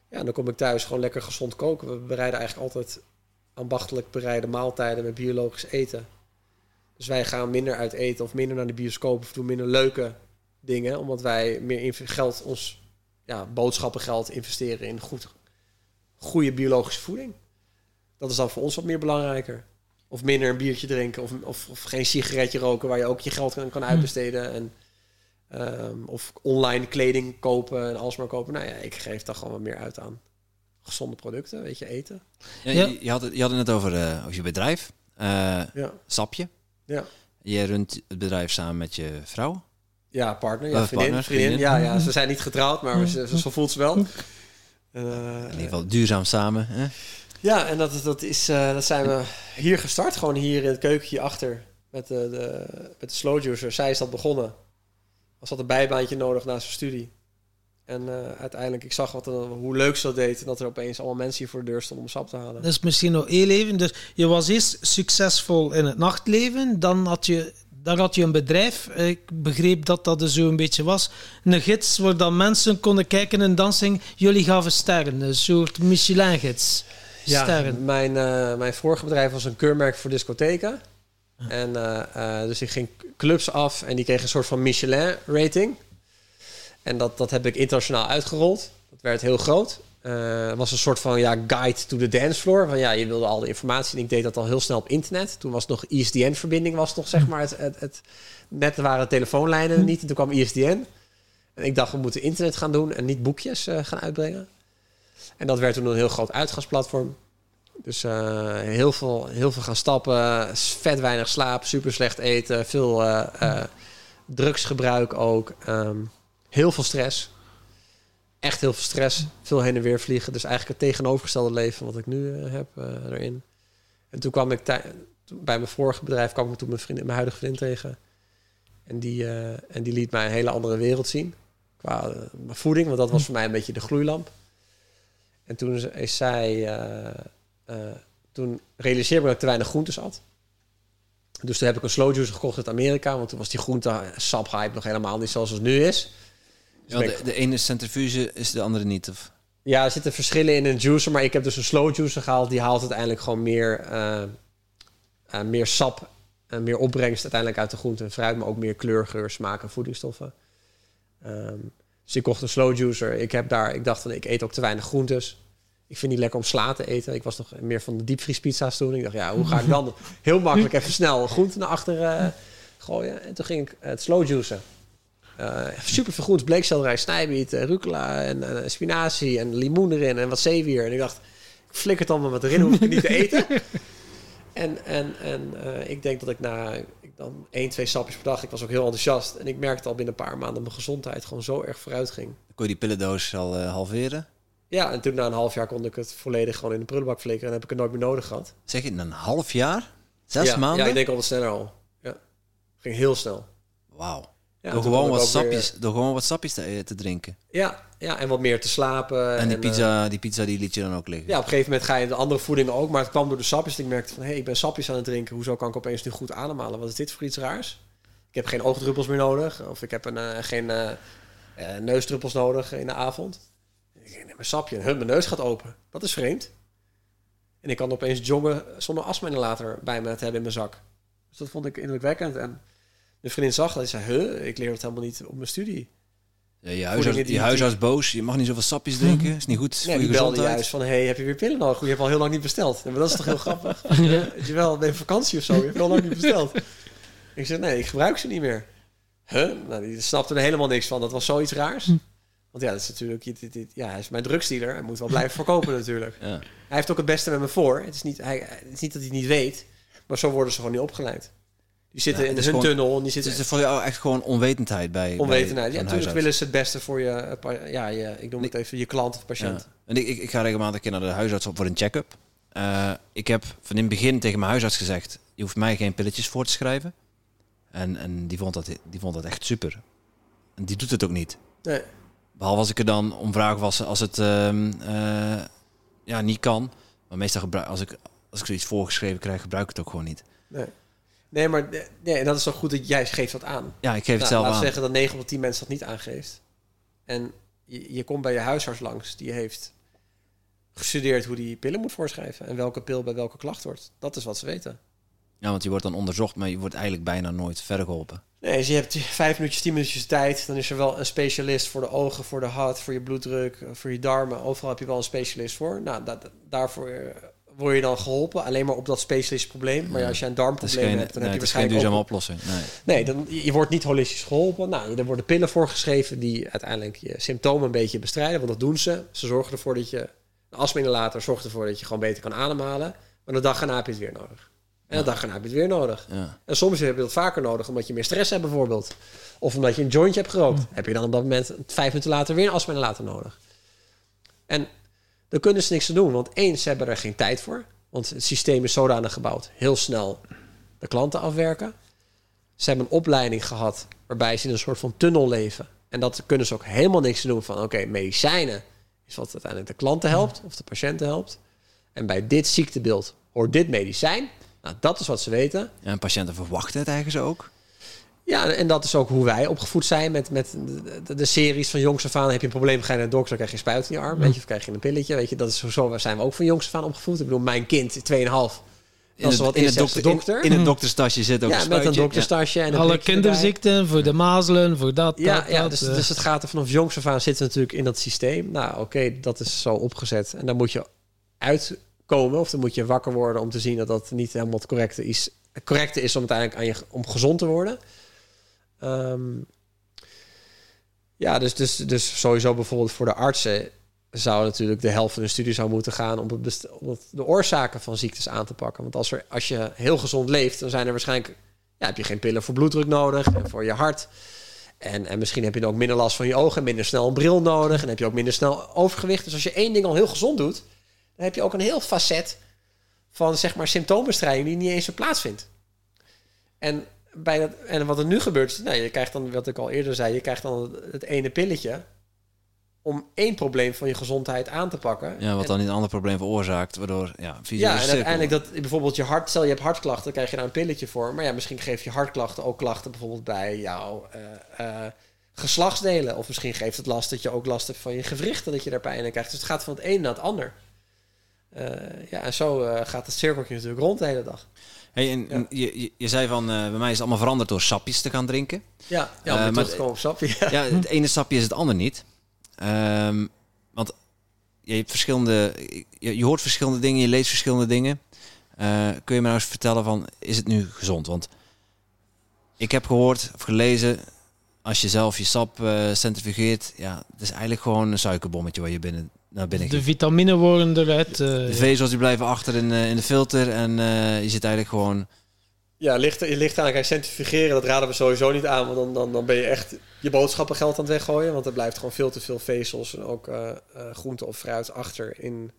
ja, dan kom ik thuis gewoon lekker gezond koken. We bereiden eigenlijk altijd ambachtelijk bereide maaltijden met biologisch eten. Dus wij gaan minder uit eten of minder naar de bioscoop of doen minder leuke dingen, omdat wij meer geld, ons ja, boodschappengeld investeren in goed, goede biologische voeding. Dat is dan voor ons wat meer belangrijker. Of minder een biertje drinken of, of, of geen sigaretje roken waar je ook je geld kan, kan hm. uitbesteden. En Ehm, of online kleding kopen en alsmaar kopen. Nou ja, ik geef daar gewoon wat meer uit aan gezonde producten, weet je, eten. Ja, Ja. Je, je had het, je had het net over, eh, over je bedrijf. Eh, Ja, Sapje. ja. Je runt het bedrijf samen met je vrouw. Ja, partner. Ja, vriendin, partner, vriendin. vriendin. Ja, ja, ze zijn niet getrouwd, maar ze, voelt ze wel. Eh, In ieder geval duurzaam samen. Hè? ja, en dat, dat, is, eh, dat zijn we hier gestart. Gewoon hier in het keukentje achter met de, de, met de slow juicer. Zij is dat begonnen. Was dat een bijbaantje nodig naast zijn studie. En eh, uiteindelijk, ik zag wat, er- hoe leuk ze dat deed. En dat er opeens allemaal mensen hier voor de deur stonden om sap te halen. Dat is misschien nog heel even. Dus je was eerst succesvol in het nachtleven. Dan had je, dan had je een bedrijf. Ik begreep dat dat er zo een beetje was. Een gids waar dan mensen konden kijken en dansen. Jullie gaven sterren. Een soort Michelin-gids. Ja, Sterren. mijn, eh, mijn vorige bedrijf was een keurmerk voor discotheken. En eh, dus ik ging clubs af en die kregen een soort van Michelin-rating. En dat, dat heb ik internationaal uitgerold. Dat werd heel groot. Het was een soort van ja, guide to the dance floor. Van ja, je wilde al de informatie. En ik deed dat al heel snel op internet. Toen was nog ISDN-verbinding, was nog zeg maar het, het, het net waren telefoonlijnen er niet. En toen kwam ISDN. En ik dacht, we moeten internet gaan doen en niet boekjes eh, gaan uitbrengen. En dat werd toen een heel groot uitgangsplatform. Dus eh, heel, veel, heel veel gaan stappen, vet weinig slaap, super slecht eten, veel eh, drugsgebruik ook. ehm, heel veel stress. Echt heel veel stress. Veel heen en weer vliegen. Dus eigenlijk het tegenovergestelde leven wat ik nu eh, heb eh, erin. En toen kwam ik bij mijn vorige bedrijf kwam ik toen mijn, vriendin, mijn huidige vriend tegen. En die, eh, en die liet mij een hele andere wereld zien. Qua voeding, want dat was voor mij een beetje de gloeilamp. En toen is- zij... toen realiseerde ik dat ik te weinig groentes at. Dus toen heb ik een slow juicer gekocht uit Amerika. Want toen was die groente sap hype nog helemaal niet zoals het nu is. Dus Ja, de, ene centrifuge is de andere niet. Of? ja, er zitten verschillen in een juicer. Maar ik heb dus een slow juicer gehaald. Die haalt uiteindelijk gewoon meer, eh, eh, meer sap en meer opbrengst uiteindelijk uit de groente en fruit. Maar ook meer kleur, geur, smaak en voedingsstoffen. Ehm, dus ik kocht een slow juicer. Ik, heb daar, ik dacht van, ik eet ook te weinig groentes. Ik vind het niet lekker om sla te eten. Ik was nog meer van de diepvriespizza's toen. Ik dacht, ja, hoe ga ik dan heel makkelijk even snel groenten naar achter eh, gooien? En toen ging ik het slow juicen. Eh super veel bleekselderij, snijbiet, eh, rucola en eh, spinazie en limoen erin en wat zeewier. En ik dacht, ik flikker het allemaal wat erin, hoef ik het niet te eten. En, en, en ik denk dat ik na ik dan één, twee sapjes per dag, ik was ook heel enthousiast. En ik merkte al binnen een paar maanden dat mijn gezondheid gewoon zo erg vooruit ging. Kon je die pillendoos al halveren. Ja, en toen na een half jaar kon ik het volledig gewoon in de prullenbak flikkeren en heb ik het nooit meer nodig gehad. Zeg je in een half jaar? Zes ja, maanden? Ja, ik denk al wat sneller al. Ja, ging heel snel. Wauw. Door, gewoon wat weer- sapjes, door gewoon wat sapjes te, eh, te drinken. ja, ja, en wat meer te slapen. En die eh, pizza, die pizza die liet je dan ook liggen. Ja, op een gegeven moment ga je de andere voeding ook. Maar het kwam door de sapjes. dat Ik merkte van, hé, hey, ik ben sapjes aan het drinken. Hoezo kan ik opeens nu goed ademhalen? Wat is dit voor iets raars? Ik heb geen oogdruppels meer nodig. Of ik heb een, eh, geen eh, eh, neusdruppels nodig in de avond. Ik neem mijn sapje en hup, mijn neus gaat open. Dat is vreemd. En ik kan opeens joggen zonder astma-inhalator bij me te hebben in mijn zak. Dus dat vond ik indrukwekkend. En de vriendin zag dat. en zei, huh, ik leer dat helemaal niet op mijn studie. Ja, je huisarts, die- die huisarts boos. Je mag niet zoveel sapjes drinken. Is niet goed Nee, voor je gezondheid. juist van, hey, heb je weer pillen nodig? Je hebt al heel lang niet besteld. Ja, maar dat is toch heel grappig? Weet je wel, ben je op vakantie of zo? Je hebt heel lang niet besteld. Ik zeg, nee, ik gebruik ze niet meer. Huh? Nou, die snapte er helemaal niks van. Dat was zoiets raars. Want ja, dat is natuurlijk, dit, dit, dit- ja, hij is mijn drugsdealer. Hij moet wel blijven verkopen natuurlijk. Ja. Hij heeft ook het beste met me voor. Het is niet, hij, het is niet dat hij het niet weet. Maar zo worden ze gewoon niet opgeleid. Die zitten Ja, in het hun gewoon- tunnel en die Het zitten is voor jou echt gewoon onwetendheid bij onwetendheid. bij Ja, natuurlijk willen ze het beste voor je, eh, ja, je, ik noem het even, je klant of patiënt. Ja. En ik, ik, ik ga regelmatig een keer naar de huisarts op voor een check-up. Eh, ik heb van in het begin tegen mijn huisarts gezegd... je hoeft mij geen pilletjes voor te schrijven. En, en die, vond dat, die vond dat echt super. En die doet het ook niet. Nee. Behalve als ik er dan om vraag was als het ehm, eh, ja, niet kan. Maar meestal gebruik, als ik, als ik zoiets voorgeschreven krijg, gebruik ik het ook gewoon niet. Nee. Nee, maar nee, en dat is toch goed dat jij geeft dat aan. Ja, ik geef het Nou, zelf laat aan. zeggen dat 9 op 10 mensen dat niet aangeeft. En je, je komt bij je huisarts langs, die heeft gestudeerd hoe die pillen moet voorschrijven en welke pil bij welke klacht wordt. Dat is wat ze weten. Ja, want je wordt dan onderzocht, maar je wordt eigenlijk bijna nooit verder geholpen. Nee, dus je hebt vijf minuutjes, tien minuutjes tijd. Dan is er wel een specialist voor de ogen, voor de hart, voor je bloeddruk, voor je darmen. Overal heb je wel een specialist voor. Nou, da- da- daarvoor eh, word je dan geholpen alleen maar op dat specialistische probleem. Maar ja, als je een darmprobleem geen, hebt, dan nee, heb je het is geen waarschijnlijk duurzame oplossing. Nee. Nee, dan, je wordt niet holistisch geholpen. Nou, er worden pillen voorgeschreven die uiteindelijk je symptomen een beetje bestrijden. Want dat doen ze. Ze zorgen ervoor dat je... Een astma-inhalator zorgt ervoor dat je gewoon beter kan ademhalen. Maar de dag erna heb je het weer nodig. En de dag erna heb je het weer nodig. Ja. En soms heb je dat vaker nodig omdat je meer stress hebt bijvoorbeeld. Of omdat je een jointje hebt gerookt. Heb je dan op dat moment vijf minuten later weer een astma-inhalator nodig. En daar kunnen ze niks te doen. Want ze hebben er geen tijd voor. Want het systeem is zodanig gebouwd. Heel snel de klanten afwerken. Ze hebben een opleiding gehad waarbij ze in een soort van tunnel leven. En dat kunnen ze ook helemaal niks doen van... oké, medicijnen is wat uiteindelijk de klanten helpt of de patiënten helpt. En bij dit ziektebeeld hoort dit medicijn. Nou, dat is wat ze weten. En patiënten verwachten het eigenlijk ook. Ja, en dat is ook hoe wij opgevoed zijn met, met de, series van jongs af aan. Heb je een probleem, ga je naar de dokter, dan krijg je een spuit in je arm. Weet je, of krijg je een pilletje. Weet je, dat is zo, zo zijn we ook van jongs af aan opgevoed. Ik bedoel, mijn kind, 2,5. In het, er wat in het zegt dokter. In, in het dokterstasje zit ook ja, een met een spuitje. dokterstasje. En een Alle erbij. kinderziekten, voor de mazelen, voor dat, Ja, dat, ja dat, dus, eh. dus het gaat er vanaf jongs af aan zitten natuurlijk in dat systeem. Nou, oké, dat is zo opgezet. En dan moet je uitkomen of dan moet je wakker worden om te zien dat dat niet helemaal het correcte is. Het correcte is om uiteindelijk aan je, om gezond te worden. Ehm, ja, dus, dus, dus sowieso bijvoorbeeld voor de artsen zou natuurlijk de helft van de studie zou moeten gaan om, de oorzaken van ziektes aan te pakken. Want als, er, als je heel gezond leeft, dan zijn er waarschijnlijk ja, heb je geen pillen voor bloeddruk nodig en voor je hart. En, en misschien heb je dan ook minder last van je ogen, minder snel een bril nodig en heb je ook minder snel overgewicht. Dus als je één ding al heel gezond doet, dan heb je ook een heel facet van zeg maar symptoombestrijding die niet eens plaatsvindt. En, bij dat, en wat er nu gebeurt, is, nou, je krijgt dan, wat ik al eerder zei, je krijgt dan het ene pilletje om één probleem van je gezondheid aan te pakken. Ja, wat En- dan een ander probleem veroorzaakt, waardoor ja, ja, en cirkel. uiteindelijk dat bijvoorbeeld je hart, stel je hebt hartklachten, dan krijg je daar een pilletje voor. Maar ja, misschien geeft je hartklachten ook klachten bijvoorbeeld bij jouw eh, eh, geslachtsdelen. Of misschien geeft het last dat je ook last hebt van je gewrichten, dat je daar pijn in krijgt. Dus het gaat van het een naar het ander. Eh, ja, en zo gaat het cirkeltje natuurlijk rond de hele dag. Hey, en, je, je, je zei van, eh, bij mij is het allemaal veranderd door sapjes te gaan drinken. Ja, ja om Eh, maar- sapje. Ja. Ja, het ene sapje is het ander niet. Ehm, want je hebt verschillende, je, je hoort verschillende dingen, je leest verschillende dingen. Eh, kun je me nou eens vertellen van, is het nu gezond? Want ik heb gehoord of gelezen, als je zelf je sap centrifugeert, ja, het is eigenlijk gewoon een suikerbommetje waar je binnen binnen de vitamine worden eruit. eh, De vezels die blijven achter in, eh, in de filter en eh, je zit eigenlijk gewoon... Ja, ligt, er- ligt aan. Kijk, centrifugeren, dat raden we sowieso niet aan. Want dan, dan, dan ben je echt je boodschappengeld aan het weggooien. Want er blijft gewoon veel te veel vezels en ook eh, eh, groente of fruit achter in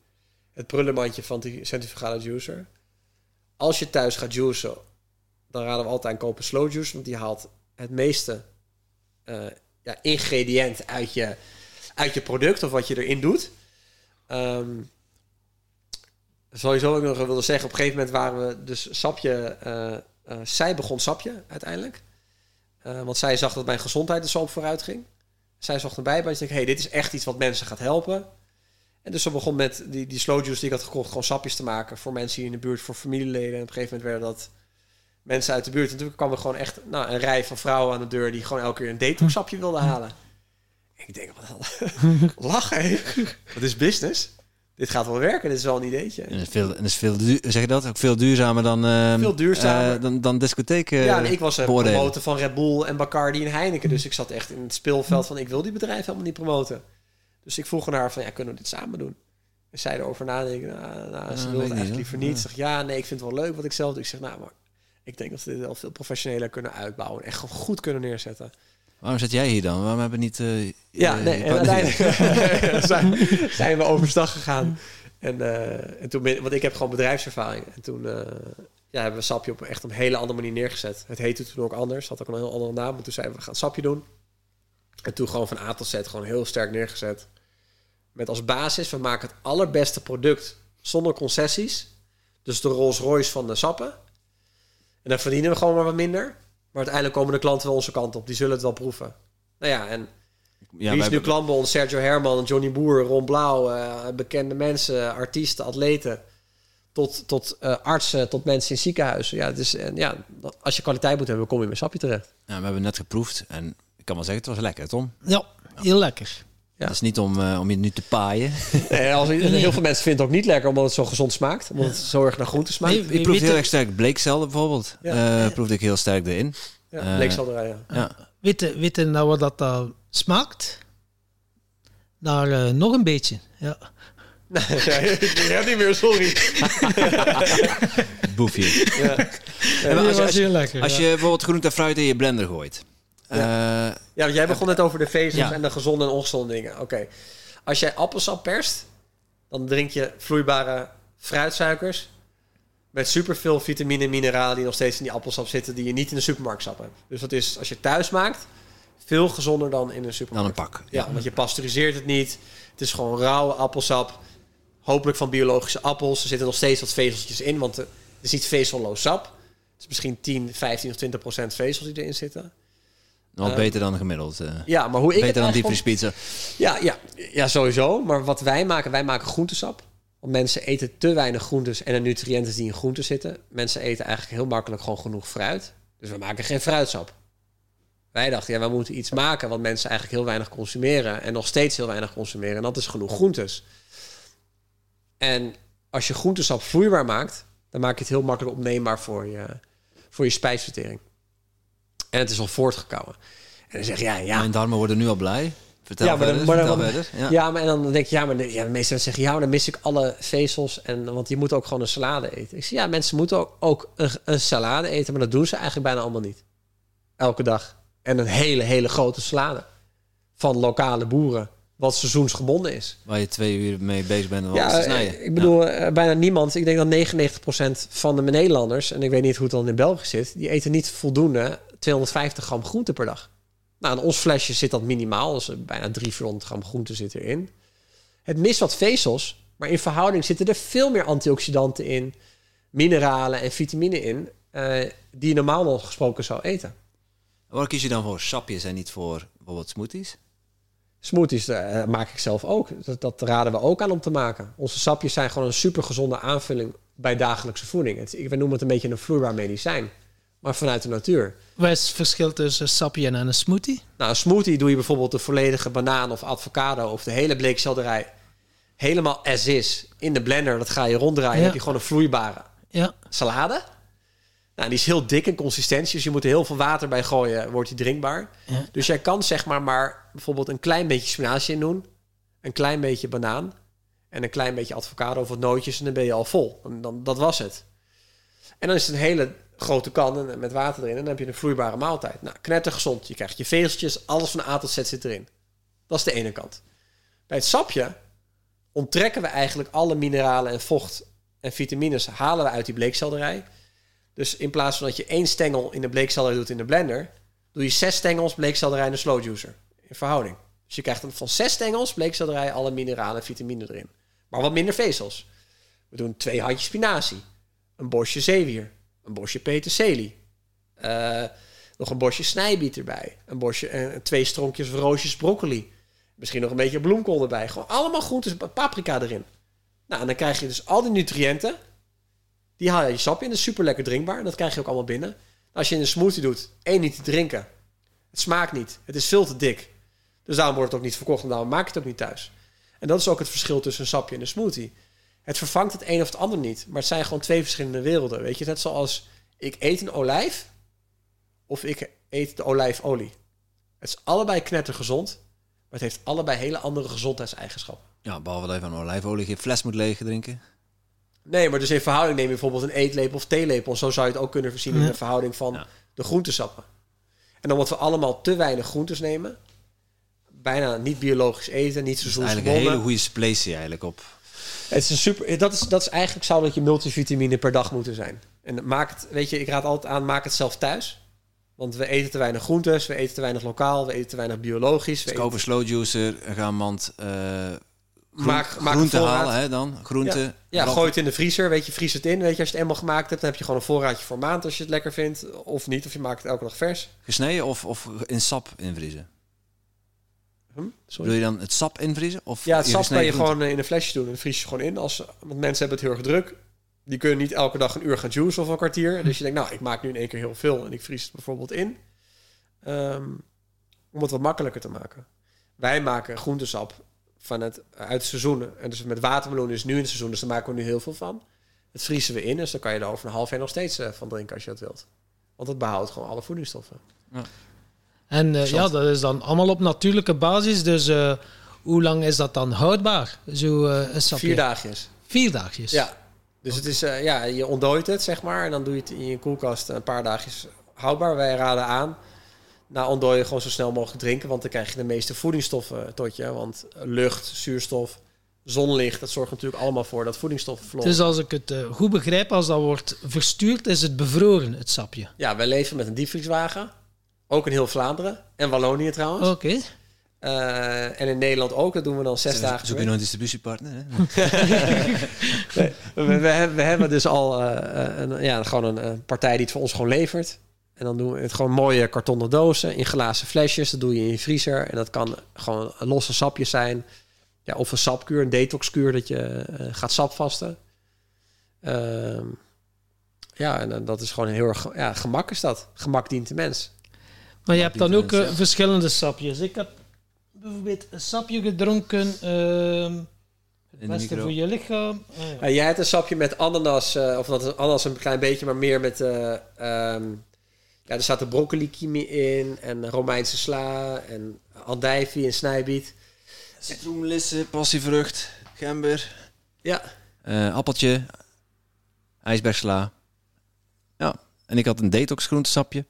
het prullenmandje van die centrifugale juicer. Als je thuis gaat juicen, dan raden we altijd aan kopen slow juice. Want die haalt het meeste eh, ja, ingrediënt uit je, uit je product of wat je erin doet. Ehm, sowieso ik nog wilde zeggen, op een gegeven moment waren we dus sapje. eh, eh, zij begon sapje uiteindelijk. Eh, want zij zag dat mijn gezondheid er zo op vooruit ging. Zij zocht erbij bij. Ik, hey, dit is echt iets wat mensen gaat helpen. En dus ze begon met die, die slow juice die ik had gekocht, gewoon sapjes te maken voor mensen hier in de buurt, voor familieleden. En op een gegeven moment werden dat mensen uit de buurt. En toen kwam er gewoon echt nou, een rij van vrouwen aan de deur die gewoon elke keer een detox sapje wilden halen. Ik denk, wat lachen, hè? Wat is business? Dit gaat wel werken, dit is wel een ideetje. En het is veel, en het is veel duur, zeg je dat? Ook veel duurzamer dan, eh, Veel duurzamer. eh, dan, dan discotheken. ja, en ik was een promotor van Red Bull en Bacardi en Heineken. Dus ik zat echt in het speelveld van ik wil die bedrijven helemaal niet promoten. Dus ik vroeg aan haar van ja, kunnen we dit samen doen? En zij erover nadenken. Nou, nou, ze Ja, wilde eigenlijk niet, liever niet. Ik zeg ja, nee, ik vind het wel leuk wat ik zelf doe. Ik zeg nou, maar ik denk dat we dit wel veel professioneler kunnen uitbouwen. En echt goed kunnen neerzetten. Waarom zit jij hier dan? Waarom hebben we niet... eh, Ja, eh, nee, en uiteindelijk zijn, zijn we overstag gegaan. En, eh, en toen, ben- want ik heb gewoon bedrijfservaring. En toen ja, hebben we Sapje op echt een hele andere manier neergezet. Het heette toen ook anders, had ook een heel andere naam. Maar toen zeiden we, we gaan Sapje doen. En toen gewoon van A tot Z gewoon heel sterk neergezet. Met als basis, we maken het allerbeste product zonder concessies. Dus de Rolls Royce van de sappen. En dan verdienen we gewoon maar wat minder. Maar uiteindelijk komen de klanten wel onze kant op. Die zullen het wel proeven. Nou ja, en Ja, wie wij is nu klant bij ons? Sergio Herman, Johnny Boer, Ron Blauw, eh, bekende mensen, artiesten, atleten. Tot, tot eh, artsen, tot mensen in ziekenhuizen. Ja, dus, en ja, dat- als je kwaliteit moet hebben, kom je met sapje terecht. ja, we hebben net geproefd en ik kan wel zeggen, het was lekker, Tom. Ja, heel lekker. Ja. Dat is niet om, eh, om je nu te paaien. Nee, als, heel veel mensen vinden het ook niet lekker omdat het zo gezond smaakt. Omdat het zo erg naar groente smaakt. Nee, ik proef heel erg sterk bleekselder bijvoorbeeld. Ja. Eh, proefde ik heel sterk erin. Ja, Eh, bleekselderij, ja. Ja. Weet je nou wat dat eh, smaakt? Naar nog een beetje. Ja. ja, hebt niet meer, sorry. Boefje. Ja. Die als je- was als je- heel lekker. Als ja. je bijvoorbeeld groente en fruit in je blender gooit. Eh, Ja, jij begon net over de vezels Ja. en de gezonde en ongezonde dingen. Oké. Als jij appelsap perst, dan drink je vloeibare fruitsuikers met superveel vitamine en mineralen die nog steeds in die appelsap zitten, die je niet in de supermarktsap hebt. Dus dat is, als je thuis maakt, veel gezonder dan in een dan supermarkt. een pak. Ja, want je pasteuriseert het niet. Het is gewoon rauwe appelsap. Hopelijk van biologische appels. Er zitten nog steeds wat vezeltjes in, want het is niet vezelloos sap. Het is misschien 10, 15 of 20 procent vezels die erin zitten. Nog Eh, beter dan gemiddeld. eh. Ja, maar hoe ik het beter dan diepvriespizza. ja, ja, ja, sowieso. Maar wat wij maken, wij maken groentesap. Want mensen eten te weinig groentes en de nutriënten die in groenten zitten. Mensen eten eigenlijk heel makkelijk gewoon genoeg fruit. Dus we maken geen fruitsap. Wij dachten, ja, we moeten iets maken wat mensen eigenlijk heel weinig consumeren. En nog steeds heel weinig consumeren. En dat is genoeg groentes. En als je groentesap vloeibaar maakt, dan maak je het heel makkelijk opneembaar voor je, voor je spijsvertering. En het is al voortgekouwen. En dan zeg je, ja, ja, Mijn darmen worden nu al blij. Vertel Ja, maar dan- maar dan- vertel. Ja. Ja. maar en dan denk je, ja, maar de, ja, de meeste mensen zeggen, ja, maar dan mis ik alle vezels. En, want je moet ook gewoon een salade eten. Ik zeg, ja, mensen moeten ook, ook een, een salade eten, maar dat doen ze eigenlijk bijna allemaal niet. Elke dag. En een hele, hele grote salade. Van lokale boeren. Wat seizoensgebonden is. Waar je twee uur mee bezig bent om Ja, te snijden. ik bedoel, eh, bijna niemand. Ik denk dat 99% van de Nederlanders, en ik weet niet hoe het dan in België zit, die eten niet voldoende 250 gram groente per dag. Nou, in ons flesje zit dat minimaal, dus bijna 300, 400 gram groente zit erin. Het mist wat vezels, maar in verhouding zitten er veel meer antioxidanten in, mineralen en vitamine in, eh, die je normaal nog gesproken zou eten. Waar kies je dan voor? Sapjes en niet voor bijvoorbeeld smoothies? Smoothies eh, maak ik zelf ook. Dat, dat raden we ook aan om te maken. Onze sapjes zijn gewoon een super gezonde aanvulling bij dagelijkse voeding. Het, ik- we noemen het een beetje een vloeibaar medicijn. Maar vanuit de natuur. Wat is het verschil tussen een sapje en een smoothie? Nou, een smoothie doe je bijvoorbeeld de volledige banaan of avocado of de hele bleekselderij helemaal as is in de blender. Dat ga je ronddraaien. Ja. Dan heb je gewoon een vloeibare Ja, salade. Nou, die is heel dik in consistentie, dus je moet er heel veel water bij gooien, wordt die drinkbaar. Ja. Dus jij kan zeg maar maar bijvoorbeeld een klein beetje spinazie in doen, een klein beetje banaan en een klein beetje avocado of wat nootjes en dan ben je al vol. En dan, dat was het. En dan is het een hele grote kan en met water erin en dan heb je een vloeibare maaltijd. Nou, knettergezond. Je krijgt je vezeltjes, alles van A tot Z zit erin. Dat is de ene kant. Bij het sapje onttrekken we eigenlijk alle mineralen en vocht en vitamines halen we uit die bleekselderij. Dus in plaats van dat je één stengel in de bleekselderij doet in de blender, doe je zes stengels bleekselderij in de slow juicer. In verhouding. Dus je krijgt dan van zes stengels bleekselderij alle mineralen en vitamine erin. Maar wat minder vezels. We doen twee handjes spinazie. Een bosje zeewier. Een bosje peterselie. eh, nog een bosje snijbiet erbij. Een bosje, eh, twee stronkjes roosjes broccoli. Misschien nog een beetje bloemkool erbij. Gewoon allemaal groentes, paprika erin. Nou, en dan krijg je dus al die nutriënten. Die haal je je sap in. Dat is super lekker drinkbaar. En dat krijg je ook allemaal binnen. Als je in een smoothie doet, één niet te drinken. Het smaakt niet. Het is veel te dik. Dus daarom wordt het ook niet verkocht en daarom maak je het ook niet thuis. En dat is ook het verschil tussen een sapje en een smoothie. Het vervangt het een of het ander niet. Maar het zijn gewoon twee verschillende werelden. Weet je, net zoals ik eet een olijf of ik eet de olijfolie. Het is allebei knettergezond, maar het heeft allebei hele andere gezondheidseigenschappen. Ja, behalve dat je van olijfolie geen fles moet leeg drinken. Nee, maar dus in verhouding neem je bijvoorbeeld een eetlepel of theelepel. Zo zou je het ook kunnen voorzien in de verhouding van Ja. de groentesappen. En omdat we allemaal te weinig groentes nemen, bijna niet biologisch eten, niet is eigenlijk een hele goede spletie eigenlijk op. Het is een super, dat, is, dat is eigenlijk zou dat je multivitamine per dag moeten zijn. En maak het, weet je, ik raad altijd aan, maak het zelf thuis. Want we eten te weinig groentes, we eten te weinig lokaal, we eten te weinig biologisch. Dus koop een slow juicer, een gaanmand, eh groen, Maak- groente halen hè, dan. Groente. Ja, gooi het in de vriezer, weet je, vries het in. Weet je, als je het eenmaal gemaakt hebt, dan heb je gewoon een voorraadje voor maand als je het lekker vindt. Of niet, of je maakt het elke dag vers. Gesneden of, of in sap invriezen? Hm? Wil je dan het sap invriezen? Of Ja, het sap kan je groente? gewoon eh, in een flesje doen en dan vries je gewoon in. Als, want mensen hebben het heel erg druk. Die kunnen niet elke dag een uur gaan juice of een kwartier. Dus je denkt, nou, ik maak nu in één keer heel veel en ik vries het bijvoorbeeld in. Ehm, om het wat makkelijker te maken. Wij maken groentesap van het, uit seizoenen. En dus met watermeloen is nu in het seizoen, dus daar maken we nu heel veel van. Het vriezen we in, dus dan kan je er over een half jaar nog steeds eh, van drinken als je dat wilt. Want het behoudt gewoon alle voedingsstoffen. En eh, ja, dat is dan allemaal op natuurlijke basis. Dus eh, hoe lang is dat dan houdbaar? Zo eh, een sapje? Vier dagjes. Vier dagjes? Ja. Dus het is, ja, je ontdooit het, zeg maar. En dan doe je het in je koelkast een paar dagjes houdbaar. Wij raden aan. Na ontdooien gewoon zo snel mogelijk drinken. Want dan krijg je de meeste voedingsstoffen tot je. Want lucht, zuurstof, zonlicht, dat zorgt natuurlijk allemaal voor dat voedingsstoffen verloren. Dus als ik het goed begrijp, als dat wordt verstuurd, is het bevroren, het sapje. Ja, wij leven met een diepvrieswagen. Ook in heel Vlaanderen. En Wallonië trouwens. Oké. Eh, en in Nederland ook. Dat doen we dan zes dagen. Zoek je nog een distributiepartner? Hè? we, we, hebben, we hebben dus al eh, een, ja, gewoon een, een partij die het voor ons gewoon levert. En dan doen we het gewoon mooie kartonnen dozen in glazen flesjes. Dat doe je in je vriezer. En dat kan gewoon losse sapjes zijn. Ja, of een sapkuur, een detoxkuur, dat je eh, gaat sapvasten. Ehm ja, en dat is gewoon heel erg... Ja, gemak is dat. Gemak dient de mens. Maar je hebt dan ook eh, verschillende sapjes. Ik heb bijvoorbeeld een sapje gedronken. ehm het de beste voor je lichaam. Ah, ja. Ja, jij hebt een sapje met ananas, eh, of dat is ananas een klein beetje, maar meer met... eh, ehm, ja, er staat de broccoli kiemi in en Romeinse sla en andijvie en snijbiet. Citroenlissen, passievrucht, gember, Ja, eh, appeltje, ijsbergsla. Ja, en ik had een detox groentesapje.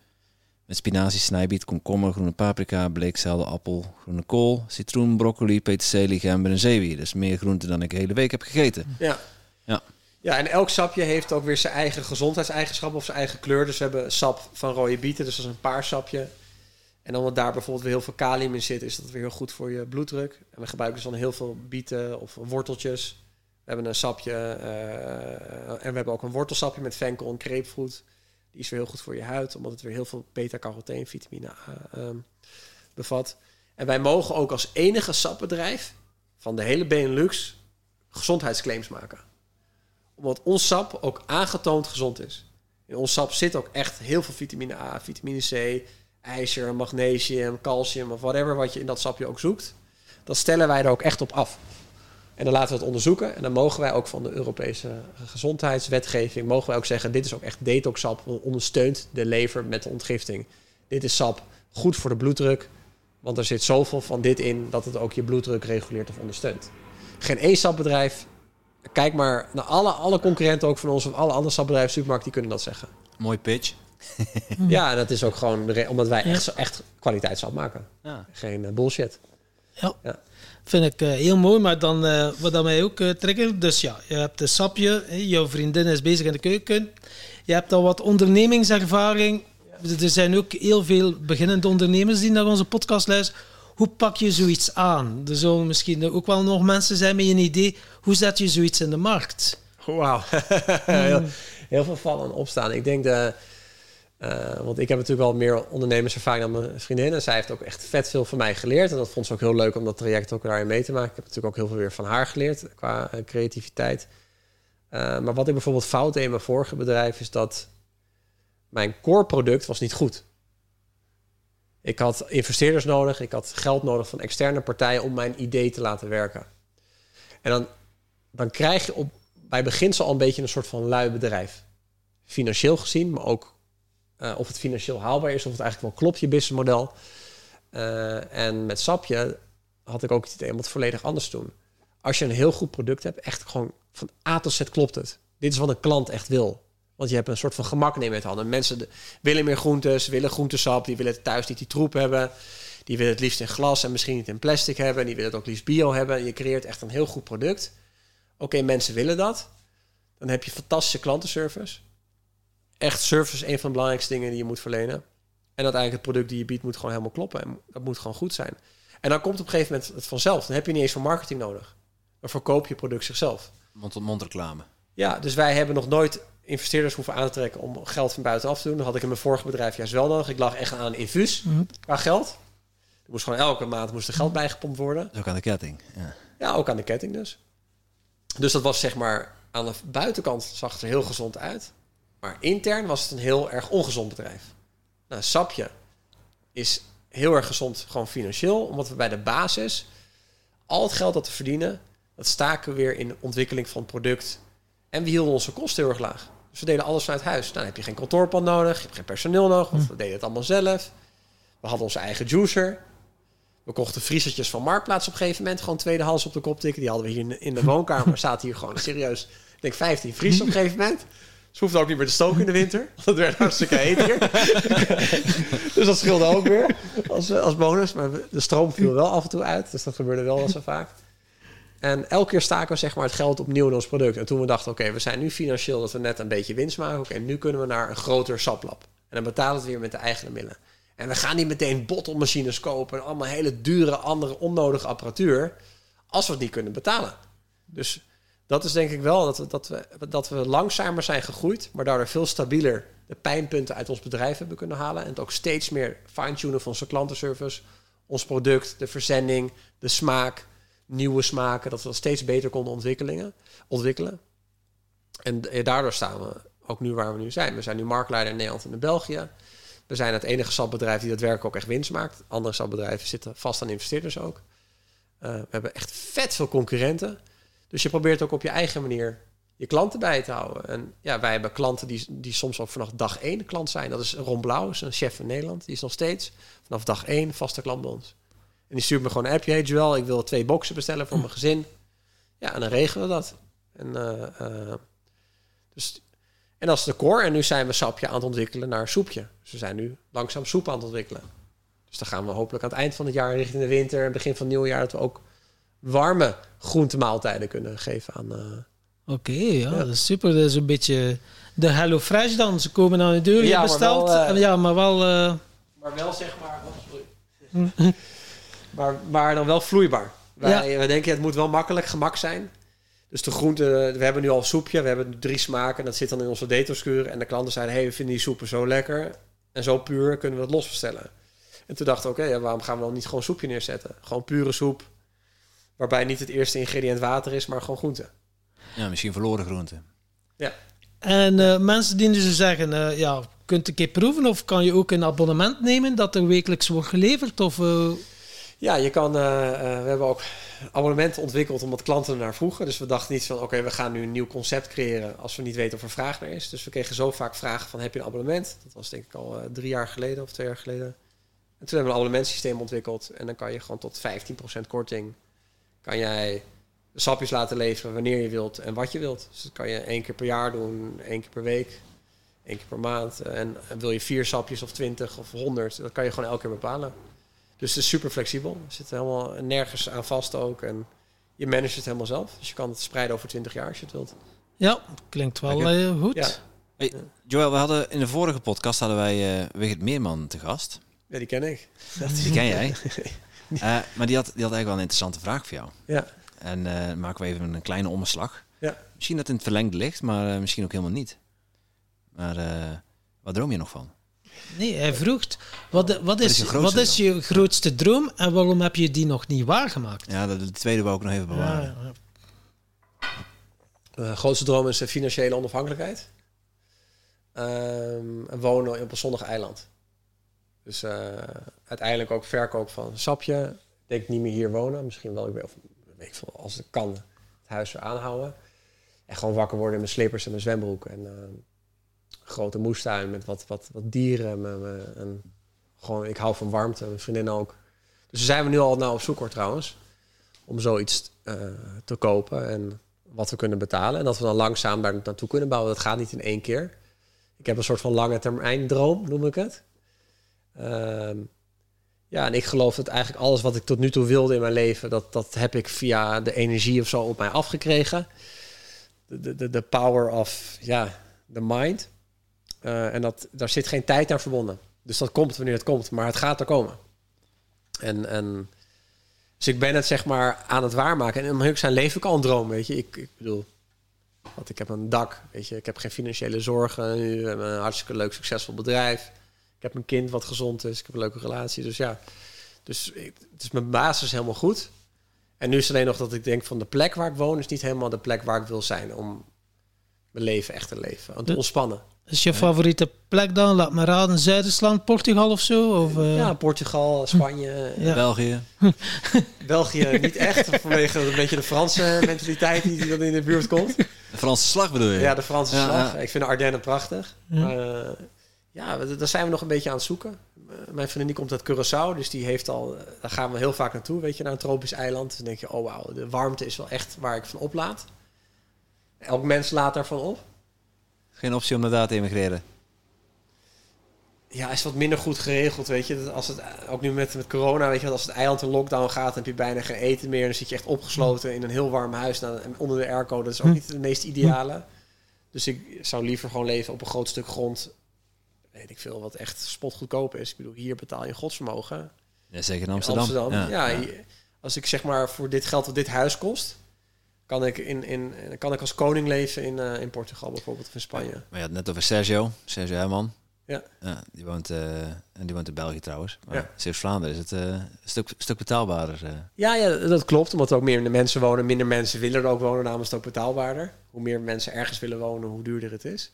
Met spinazie, snijbiet, komkommer, groene paprika, bleekselder, appel, groene kool, citroen, broccoli, peterselie, gember en zeewier. Dus meer groenten dan ik de hele week heb gegeten. ja. Ja. Ja, en elk sapje heeft ook weer zijn eigen gezondheidseigenschappen of zijn eigen kleur. Dus we hebben sap van rode bieten, dus dat is een paarsapje. En omdat daar bijvoorbeeld weer heel veel kalium in zit, is dat weer heel goed voor je bloeddruk. En we gebruiken dus dan heel veel bieten of worteltjes. We hebben een sapje eh, en we hebben ook een wortelsapje met venkel en grapefruit. Die is weer heel goed voor je huid, omdat het weer heel veel beta-carotene, vitamine A ehm, bevat. En wij mogen ook als enige sapbedrijf van de hele Benelux gezondheidsclaims maken. Omdat ons sap ook aangetoond gezond is. In ons sap zit ook echt heel veel vitamine A, vitamine C, ijzer, magnesium, calcium of whatever wat je in dat sapje ook zoekt. Dat stellen wij er ook echt op af. En dan laten we het onderzoeken. En dan mogen wij ook van de Europese gezondheidswetgeving... mogen wij ook zeggen, dit is ook echt detoxsap. ondersteunt de lever met de ontgifting. Dit is sap goed voor de bloeddruk. Want er zit zoveel van dit in... dat het ook je bloeddruk reguleert of ondersteunt. Geen één sapbedrijf... Kijk maar naar alle, alle concurrenten ook van ons... of alle andere sapbedrijven, supermarkten, die kunnen dat zeggen. Mooi pitch. Ja, en dat is ook gewoon omdat wij echt, echt kwaliteitssap maken. Ja. Geen eh, bullshit. Vind ik eh, heel mooi, maar dan eh, wat dat mij ook uh, triggert. Dus ja, je hebt een sapje, jouw vriendin is bezig in de keuken. Je hebt al wat ondernemingservaring. Er zijn ook heel veel beginnende ondernemers die naar onze podcast luisteren. Hoe pak je zoiets aan? Er zullen misschien ook wel nog mensen zijn met een idee. Hoe zet je zoiets in de markt? Wauw. heel, heel veel vallen en opstaan. Ik denk de... eh, want ik heb natuurlijk wel meer ondernemerservaring dan mijn vriendin. En zij heeft ook echt vet veel van mij geleerd. En dat vond ze ook heel leuk om dat traject ook daarin mee te maken. Ik heb natuurlijk ook heel veel weer van haar geleerd qua eh, creativiteit. Eh, maar wat ik bijvoorbeeld fout deed in mijn vorige bedrijf... is dat mijn core product was niet goed. Ik had investeerders nodig. Ik had geld nodig van externe partijen om mijn idee te laten werken. En dan, dan krijg je op, bij beginsel al een beetje een soort van lui bedrijf. Financieel gezien, maar ook eh, of het financieel haalbaar is, of het eigenlijk wel klopt, je businessmodel. Eh, en met Sapje had ik ook het idee om het volledig anders te doen. Als je een heel goed product hebt, echt gewoon van A tot Z klopt het. Dit is wat een klant echt wil. Want je hebt een soort van gemak nemen met handen. Mensen willen meer groentes, willen groentesap, die willen thuis niet die troep hebben. Die willen het liefst in glas en misschien niet in plastic hebben. En die willen het ook liefst bio hebben. Je creëert echt een heel goed product. Oké, mensen willen dat. Dan heb je fantastische klantenservice. Echt service is een van de belangrijkste dingen die je moet verlenen. En uiteindelijk het product die je biedt moet gewoon helemaal kloppen. En dat moet gewoon goed zijn. En dan komt op een gegeven moment het vanzelf. Dan heb je niet eens voor marketing nodig. Dan verkoop je product zichzelf. Mond-tot-mond reclame. Ja, dus wij hebben nog nooit investeerders hoeven aan te trekken om geld van buitenaf te doen. Dat had ik in mijn vorige bedrijf juist wel nodig. Ik lag echt aan een infuus qua geld. Er moest gewoon elke maand moest er geld bijgepompt worden. Dat ook aan de ketting. Ja. Ja, ook aan de ketting dus. Dus dat was zeg maar aan de buitenkant zag het er heel gezond uit. Maar intern was het een heel erg ongezond bedrijf. Nou, Sapje is heel erg gezond, gewoon financieel. Omdat we bij de basis al het geld dat we verdienen, dat staken we weer in de ontwikkeling van het product. En we hielden onze kosten heel erg laag. Dus we deden alles vanuit huis. Nou, dan heb je geen kantoorpand nodig, je hebt geen personeel nodig, want we deden het allemaal zelf. We hadden onze eigen juicer. We kochten vriezertjes van Marktplaats op een gegeven moment. Gewoon tweedehands op de kop tikken. Die hadden we hier in- in de woonkamer. Zaten hier gewoon serieus, ik denk 15 vriezers op een gegeven moment. Ze hoefden ook niet meer te stoken in de winter. Het werd hartstikke heet hier. dus dat scheelde ook weer als, als bonus. Maar de stroom viel wel af en toe uit. Dus dat gebeurde wel zo vaak. En elke keer staken we zeg maar, het geld opnieuw in ons product. En toen we dachten, oké, we zijn nu financieel dat we net een beetje winst maken. Oké, nu kunnen we naar een groter saplab. En dan betalen we weer met de eigen middelen. En we gaan niet meteen bottelmachines kopen en allemaal hele dure, andere onnodige apparatuur. Als we het niet kunnen betalen. Dus dat is denk ik wel dat we, dat we, dat we langzamer zijn gegroeid, maar daardoor veel stabieler de pijnpunten uit ons bedrijf hebben kunnen halen. En het ook steeds meer fine-tunen van onze klantenservice, ons product, de verzending, de smaak, nieuwe smaken, dat we dat steeds beter konden ontwikkelen. ontwikkelen. En eh, daardoor staan we ook nu waar we nu zijn. We zijn nu marktleider in Nederland en in België. We zijn het enige sapbedrijf die daadwerkelijk ook echt winst maakt. Andere sapbedrijven zitten vast aan investeerders ook. Uh, we hebben echt vet veel concurrenten. Dus je probeert ook op je eigen manier je klanten bij te houden. En ja, wij hebben klanten die, die soms ook vanaf dag één klant zijn. Dat is Ron Blauw, is een chef in Nederland. Die is nog steeds vanaf dag één vaste klant bij ons. En die stuurt me gewoon een appje. Hey Joel, ik wil twee boxen bestellen voor mijn gezin. Ja, en dan regelen we dat. En, uh, uh, dus, en dat is de core. En nu zijn we sapje aan het ontwikkelen naar soepje. Dus we zijn nu langzaam soep aan het ontwikkelen. Dus dan gaan we hopelijk aan het eind van het jaar richting de winter en begin van het nieuwe jaar dat we ook warme groentemaaltijden kunnen geven aan. Uh... Oké, okay, ja, ja, dat is super. Dat is een beetje de Hello Fresh dan. Ze komen aan de deur, je ja, bestelt. Maar wel, uh... ja, maar wel. Uh... Maar wel zeg maar. Oh, maar, maar dan wel vloeibaar. Wij, ja. wij denken, het moet wel makkelijk gemak zijn. Dus de groenten, we hebben nu al soepje, we hebben drie smaken. Dat zit dan in onze detoskuur. En de klanten zeiden, hey, we vinden die soepen zo lekker. En zo puur kunnen we het los bestellen. En toen dachten we, oké, okay, waarom gaan we dan niet gewoon soepje neerzetten? Gewoon pure soep. Waarbij niet het eerste ingrediënt water is, maar gewoon groente. Ja, misschien verloren groente. Ja. En uh, mensen die dus zeggen, uh, ja, kunt een keer proeven of kan je ook een abonnement nemen dat er wekelijks wordt geleverd? Of, uh... Ja, je kan, uh, we hebben ook abonnementen ontwikkeld omdat klanten ernaar vroegen. Dus we dachten niet van, oké, okay, we gaan nu een nieuw concept creëren als we niet weten of er vraag naar is. Dus we kregen zo vaak vragen van, heb je een abonnement? Dat was denk ik al drie jaar geleden of twee jaar geleden. En toen hebben we een abonnementsysteem ontwikkeld en dan kan je gewoon tot 15% korting kan jij sapjes laten leveren wanneer je wilt en wat je wilt. Dus dat kan je één keer per jaar doen, één keer per week, één keer per maand. En, en wil je vier sapjes of twintig of honderd, dat kan je gewoon elke keer bepalen. Dus het is super flexibel. Er zit helemaal nergens aan vast ook. En je managt het helemaal zelf. Dus je kan het spreiden over 20 jaar als je het wilt. Ja, klinkt wel uh, goed. Ja. Hey, Joël, we hadden in de vorige podcast hadden wij uh, Wigert Meerman te gast. Ja, die ken ik. Die ken jij. Uh, maar die had, die had eigenlijk wel een interessante vraag voor jou. Ja. En uh, maken we even een kleine omslag. Ja. Misschien dat het in het verlengde ligt, maar uh, misschien ook helemaal niet. Maar wat droom je nog van? Nee, hij vroeg, wat, wat, is, is je wat is je grootste droom en waarom heb je die nog niet waargemaakt? Ja, de, de tweede wou ik nog even bewaren. Ja, ja. Grootste droom is financiële onafhankelijkheid. Um, en wonen op een zonnig eiland. Dus uh, uiteindelijk ook verkoop van sapje. Ik denk niet meer hier wonen. Misschien wel, of, weet ik veel, als het kan, het huis weer aanhouden. En gewoon wakker worden in mijn slippers en mijn zwembroek. En uh, grote moestuin met wat, wat, wat dieren. Met, en gewoon, ik hou van warmte, mijn vriendin ook. Dus daar zijn we nu al nou op zoek hoor trouwens. Om zoiets te kopen en wat we kunnen betalen. En dat we dan langzaam daar naartoe kunnen bouwen. Dat gaat niet in één keer. Ik heb een soort van lange termijn droom, noem ik het. Uh, ja, en ik geloof dat eigenlijk alles wat ik tot nu toe wilde in mijn leven, dat, dat heb ik via de energie of zo op mij afgekregen. De, de, de power of, ja, the mind. Uh, en dat, daar zit geen tijd aan verbonden. Dus dat komt wanneer het komt, maar het gaat er komen. En, en dus ik ben het zeg maar aan het waarmaken. En om zijn leef ik al een droom, weet je. Ik, ik bedoel, want ik heb een dak, weet je. Ik heb geen financiële zorgen. Nu heb een hartstikke leuk, succesvol bedrijf. Ik heb een kind wat gezond is. Ik heb een leuke relatie. Dus ja, dus het is mijn basis helemaal goed. En nu is het alleen nog dat ik denk van de plek waar ik woon is niet helemaal de plek waar ik wil zijn om mijn leven echt te leven. En te ontspannen. Is je favoriete plek dan? Laat me raden, Zuid-Island, Portugal of zo? Of, uh... Ja, Portugal, Spanje. Ja. België. België niet echt, vanwege een beetje de Franse mentaliteit die dan in de buurt komt. De Franse slag bedoel je? Ja, de Franse ja, slag. Ik vind de Ardennen prachtig. Maar, uh, ja, daar zijn we nog een beetje aan het zoeken. mijn vriendin die komt uit Curaçao, dus die heeft al... Daar gaan we heel vaak naartoe, weet je, naar een tropisch eiland. Dan denk je, oh wauw, de warmte is wel echt waar ik van oplaad. Elk mens laat daarvan op. Geen optie om naar daar te emigreren? Ja, is wat minder goed geregeld, weet je. Als het, ook nu met, met corona, weet je, als het eiland in lockdown gaat, heb je bijna geen eten meer. Dan zit je echt opgesloten in een heel warm huis nou, onder de airco. Dat is ook niet het meest ideale. Dus ik zou liever gewoon leven op een groot stuk grond. Weet ik veel, wat echt spotgoedkoop is. Ik bedoel, hier betaal je godsvermogen. Ja, zeker in Amsterdam. In Amsterdam. Ja, ja, als ik zeg maar voor dit geld wat dit huis kost, kan ik, in, in, kan ik als koning leven in, uh, in Portugal bijvoorbeeld of in Spanje. Maar je had net over Sergio, Sergio Herman. Ja. ja die, woont, uh, en die woont in België trouwens. Maar ja. Zeeuws-Vlaanderen is het uh, een stuk, stuk betaalbaarder. Ja, ja, dat klopt. Omdat er ook meer mensen wonen. Minder mensen willen er ook wonen, namens het ook betaalbaarder. Hoe meer mensen ergens willen wonen, hoe duurder het is.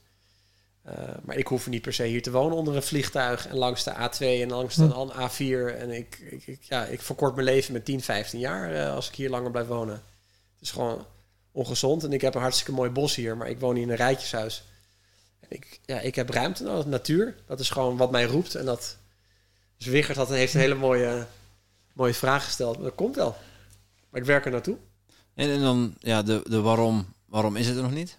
Maar ik hoef niet per se hier te wonen onder een vliegtuig en langs de A2 en langs de hm. A4. En ik, ik, ik, ja, ik verkort mijn leven met 10, 15 jaar als ik hier langer blijf wonen. Het is gewoon ongezond. En ik heb een hartstikke mooi bos hier, maar ik woon hier in een rijtjeshuis. En ik, ja, ik heb ruimte nodig, natuur. Dat is gewoon wat mij roept. En dat. Dus Wiggert had, heeft een hele mooie, mooie vraag gesteld. Maar dat komt wel. Maar ik werk er naartoe. En, en dan, ja, de, de waarom, waarom is het er nog niet?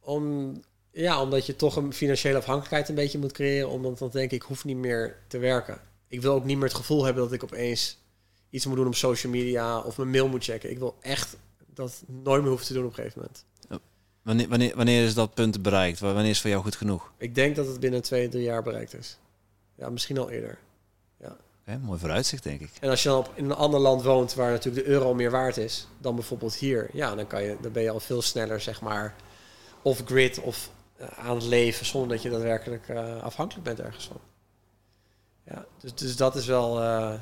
Om, ja, omdat je toch een financiële afhankelijkheid een beetje moet creëren. Omdat dan denk ik, ik hoef niet meer te werken. Ik wil ook niet meer het gevoel hebben dat ik opeens iets moet doen op social media of mijn mail moet checken. Ik wil echt dat nooit meer hoeft te doen op een gegeven moment. Wanneer, wanneer, wanneer is dat punt bereikt? Wanneer is het voor jou goed genoeg? Ik denk dat het binnen twee, drie jaar bereikt is. Ja, misschien al eerder. Ja. Okay, mooi vooruitzicht, denk ik. En als je dan op, in een ander land woont waar natuurlijk de euro meer waard is dan bijvoorbeeld hier, ja, dan, kan je, dan ben je al veel sneller, zeg maar, off-grid of aan het leven zonder dat je daadwerkelijk uh, afhankelijk bent ergens van. Ja, dus, dus dat is wel. Uh,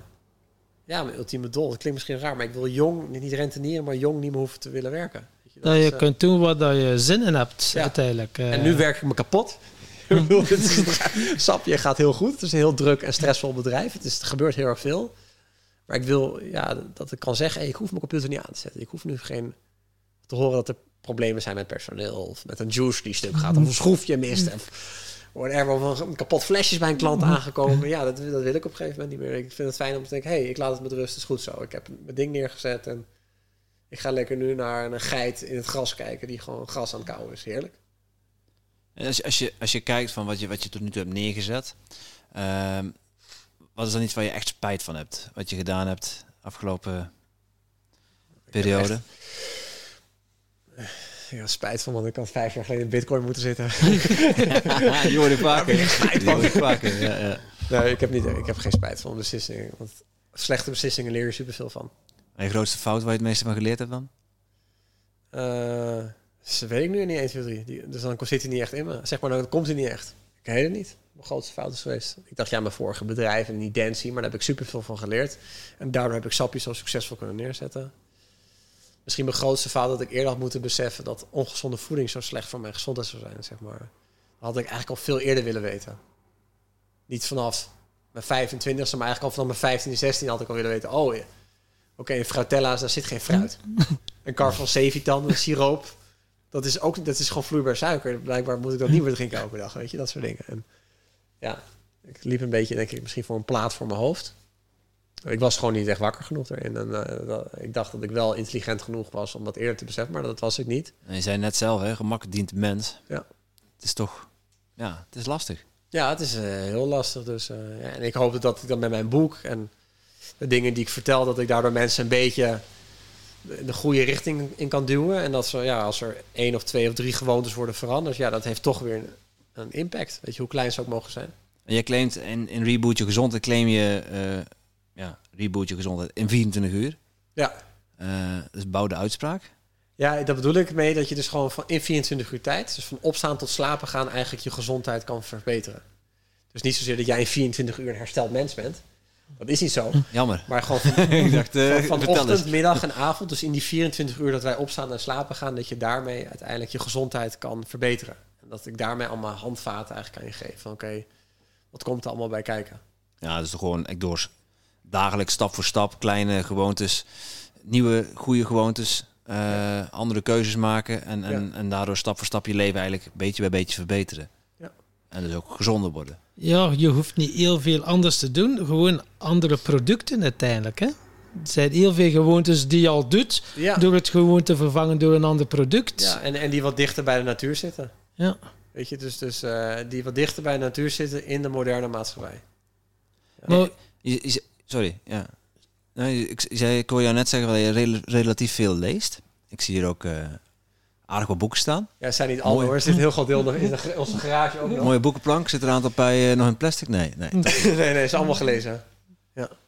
ja, mijn ultieme doel. Dat klinkt misschien raar, maar ik wil jong, niet rentenieren, maar jong niet meer hoeven te willen werken. Weet je, dat, je kunt doen wat je zin in hebt, ja. uiteindelijk. En nu werk ik me kapot. Sapje gaat heel goed. Het is een heel druk en stressvol bedrijf. Het, is, het gebeurt heel erg veel. Maar ik wil ja, dat ik kan zeggen, hey, ik hoef mijn computer niet aan te zetten. Ik hoef nu geen te horen dat er problemen zijn met personeel of met een juice die stuk gaat of een schroefje mist. En, whatever, of een kapot flesjes bij een klant aangekomen. Ja, dat, dat wil ik op een gegeven moment niet meer. Ik vind het fijn om te denken, hé, hey, ik laat het met rust, het is goed zo. Ik heb mijn ding neergezet en ik ga lekker nu naar een geit in het gras kijken die gewoon gras aan het kauwen is. Heerlijk. Als, als, je, als je kijkt van wat je, wat je tot nu toe hebt neergezet, uh, wat is dan iets waar je echt spijt van hebt? Wat je gedaan hebt afgelopen periode? Ik heb spijt van, want ik had vijf jaar geleden in bitcoin moeten zitten. je wordt vaker. Je vaker, ja, ja. Nee, ik heb, niet, ik heb geen spijt van beslissingen. Want slechte beslissingen leer je superveel van. En je grootste fout waar je het meeste van geleerd hebt dan? Uh, dat weet ik nu niet 1, 2, 3. Die, dus dan zit hij niet echt in me. Zeg maar, dan komt hij niet echt. Ik weet het niet. Mijn grootste fout is geweest. Ik dacht, ja, mijn vorige bedrijf en die Dancy, maar daar heb ik superveel van geleerd. En daardoor heb ik sapjes zo succesvol kunnen neerzetten misschien mijn grootste fout dat ik eerder had moeten beseffen dat ongezonde voeding zo slecht voor mijn gezondheid zou zijn, zeg maar. Dat had ik eigenlijk al veel eerder willen weten. Niet vanaf mijn 25 e maar eigenlijk al vanaf mijn 15, 16 had ik al willen weten. Oh, ja. oké, okay, in fruitella's, daar zit geen fruit. een kar van Cevitan, een siroop, dat is ook dat is gewoon vloeibaar suiker. Blijkbaar moet ik dat niet meer drinken elke dag, weet je, dat soort dingen. En ja, ik liep een beetje, denk ik, misschien voor een plaat voor mijn hoofd. Ik was gewoon niet echt wakker genoeg erin. En uh, ik dacht dat ik wel intelligent genoeg was om dat eerder te beseffen, maar dat was ik niet. En je zei net zelf, hè, gemak dient de mens. Ja. Het is toch, ja, het is lastig. Ja, het is uh, heel lastig. Dus, uh, ja, en ik hoop dat ik dan met mijn boek en de dingen die ik vertel, dat ik daardoor mensen een beetje de goede richting in kan duwen. En dat ze, ja, als er één of twee of drie gewoontes worden veranderd, ja, dat heeft toch weer een, een impact. Weet je, hoe klein ze ook mogen zijn. En jij claimt in, in Reboot Je Gezond, claim je ja, reboot je gezondheid in 24 uur. Ja. Uh, dus bouwde uitspraak. Ja, dat bedoel ik mee dat je dus gewoon van in 24 uur tijd, dus van opstaan tot slapen gaan, eigenlijk je gezondheid kan verbeteren. Dus niet zozeer dat jij in 24 uur een hersteld mens bent. Dat is niet zo. Jammer. Maar gewoon van, ik dacht, uh, van, van ochtend, middag en avond, dus in die 24 uur dat wij opstaan en slapen gaan, dat je daarmee uiteindelijk je gezondheid kan verbeteren. En dat ik daarmee allemaal handvaten eigenlijk kan je geven. Van oké, wat komt er allemaal bij kijken? Ja, dus gewoon echt door dagelijks stap voor stap kleine gewoontes, nieuwe goede gewoontes, eh, andere keuzes maken en, en, en daardoor stap voor stap je leven eigenlijk beetje bij beetje verbeteren. Ja. En dus ook gezonder worden. Ja, je hoeft niet heel veel anders te doen. Gewoon andere producten uiteindelijk. Hè? Het zijn heel veel gewoontes die je al doet. Ja, Door het gewoon te vervangen door een ander product. ja en, en die wat dichter bij de natuur zitten. Ja. Weet je, dus, dus eh, die wat dichter bij de natuur zitten in de moderne maatschappij. Maar, Je, je- sorry, ja. Ik, zei, ik hoor jou net zeggen dat je rel- relatief veel leest. Ik zie hier ook eh, aardig wat boeken staan. Ja, zijn niet alle Mooi. hoor. Er zit een heel groot deel nog in de, onze garage ook nog. Mooie boekenplank. Zit er een aantal bij eh, nog in plastic? Nee, nee. nee, nee, is allemaal gelezen.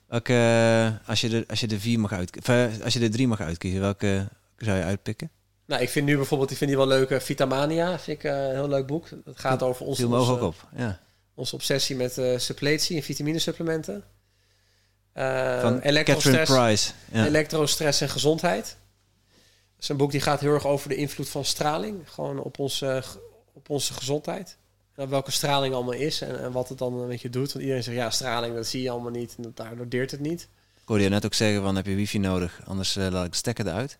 Welke, eh, als, je er, als je er vier mag uitkiezen, als je er drie mag uitkiezen, welke zou je uitpikken? Nou, ik vind nu bijvoorbeeld, ik vind die wel leuk, eh, Vitamania, vind ik eh, een heel leuk boek. Het gaat over onze, Viel me ook onze, op. Ja. onze obsessie met eh suppletie en vitaminesupplementen. Uh, Van Catherine Price. Ja. elektrostress en gezondheid. Dat is een boek die gaat heel erg over de invloed van straling. Gewoon op onze, op onze gezondheid. En welke straling allemaal is en, en wat het dan met je doet. Want iedereen zegt, ja, straling, dat zie je allemaal niet. En dat, daardoor deert het niet. Ik hoorde je net ook zeggen van heb je wifi nodig, anders eh, laat ik de stekker eruit.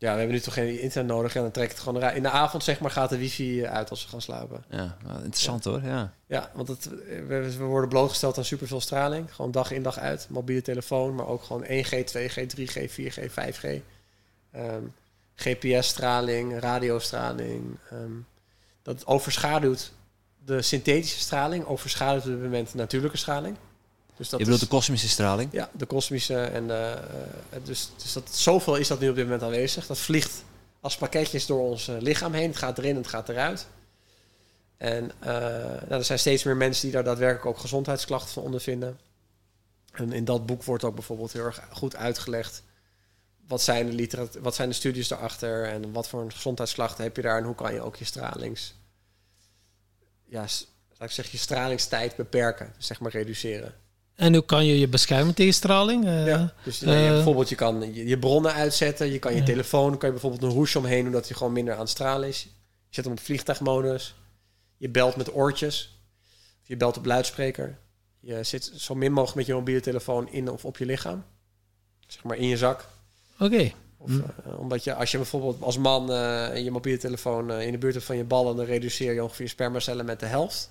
Ja, we hebben nu toch geen internet nodig. En dan trekt het gewoon eruit. In de avond, zeg maar, gaat de wifi uit als we gaan slapen. Ja, wel interessant hoor. Ja. Ja, want het, we, we worden blootgesteld aan superveel straling. Gewoon dag in dag uit. Mobiele telefoon, maar ook gewoon 1G, 2G, 3G, 4G, 5G. Ehm, GPS-straling, radiostraling. ehm, dat overschaduwt de synthetische straling, overschaduwt op dit moment de natuurlijke straling. Dus dat je bedoelt is- de kosmische straling? ja, de kosmische en de, eh, dus, dus dat, zoveel is dat nu op dit moment aanwezig. Dat vliegt als pakketjes door ons eh, lichaam heen. Het gaat erin en het gaat eruit. En eh, nou, er zijn steeds meer mensen die daar daadwerkelijk ook gezondheidsklachten van ondervinden. En in dat boek wordt ook bijvoorbeeld heel erg goed uitgelegd. Wat zijn de, wat zijn de studies daarachter en wat voor een gezondheidsklachten heb je daar en hoe kan je ook je stralings, ja, laat ik zeggen, je stralingstijd beperken, zeg maar reduceren. En hoe kan je je beschermen tegen straling? Eh, Ja, dus je, eh, bijvoorbeeld je kan je, je bronnen uitzetten, je kan je Ja. telefoon, kan je bijvoorbeeld een hoesje omheen doen dat hij gewoon minder aan stralen is. Je zet hem op vliegtuigmodus, je belt met oortjes, of je belt op luidspreker. Je zit zo min mogelijk met je mobiele telefoon in of op je lichaam, zeg maar in je zak. Oké. Of, Hm. eh, omdat je, als je bijvoorbeeld als man je mobiele telefoon in de buurt hebt van je ballen, dan reduceer je ongeveer je spermacellen met de helft.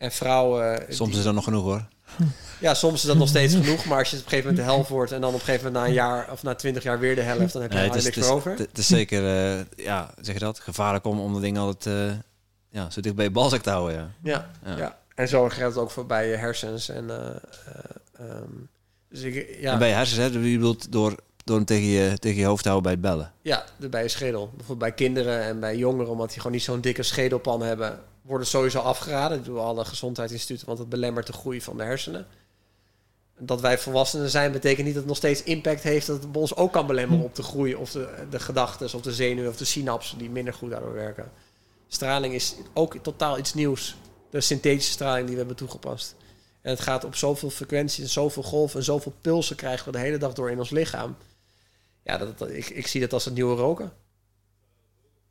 En vrouwen... eh, Soms die- is dat nog genoeg hoor. ja, soms is dat nog steeds genoeg. Maar als je op een gegeven moment de helft wordt en dan op een gegeven moment na een jaar of na twintig jaar weer de helft, dan heb je Nee, er niks meer over. het is zeker, eh, ja, zeg je dat, gevaarlijk om, om dat ding altijd eh, ja, zo dicht bij je balzak te houden. Ja. Ja, Ja. ja. En zo geldt het ook voor bij je hersens. En, ehm, dus ik, ja, En bij je hersens, hè, je bedoelt door, door hem tegen je, tegen je hoofd te houden bij het bellen. ja, bij je schedel. Bijvoorbeeld bij kinderen en bij jongeren, omdat die gewoon niet zo'n dikke schedelpan hebben, worden sowieso afgeraden door alle gezondheidsinstituten, want het belemmert de groei van de hersenen. Dat wij volwassenen zijn, betekent niet dat het nog steeds impact heeft dat het bij ons ook kan belemmeren op de groei of de, de gedachten of de zenuwen of de synapsen die minder goed daardoor werken. Straling is ook totaal iets nieuws. De synthetische straling die we hebben toegepast. En het gaat op zoveel frequenties en zoveel golven en zoveel pulsen krijgen we de hele dag door in ons lichaam. Ja, dat, dat- ik, ik zie dat als het nieuwe roken.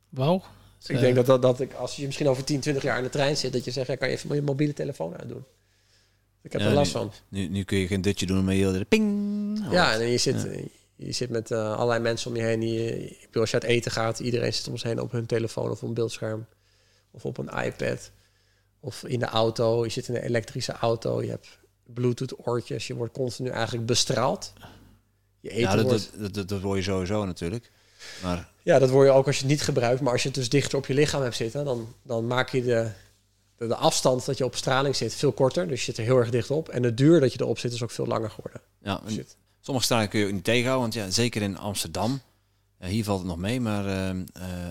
Wauw. Dus ik denk dat, dat, dat ik, als je misschien over 10, 20 jaar in de trein zit, dat je zegt, ja, kan je even je mobiele telefoon uitdoen. Ik heb er last nu- van. Nu, nu kun je geen dutje doen, maar de ping. Ja, en je zit, je zit met eh, allerlei mensen om je heen. Die, ik bedoel, als je uit eten gaat, iedereen zit om ons heen op hun telefoon of op een beeldscherm. Of op een iPad. Of in de auto. Je zit in een elektrische auto. Je hebt Bluetooth oortjes. Je wordt continu eigenlijk bestraald. Je eten ja dat, wordt... dat, dat, dat, hoor je sowieso natuurlijk. Maar Ja, dat word je ook als je het niet gebruikt. Maar als je het dus dichter op je lichaam hebt zitten, dan, dan maak je de, de, de afstand dat je op straling zit veel korter. Dus je zit er heel erg dicht op. En de duur dat je erop zit is ook veel langer geworden. ja, en Shit. sommige stralen kun je ook niet tegenhouden. Want ja, zeker in Amsterdam, ja, hier valt het nog mee. Maar eh, eh,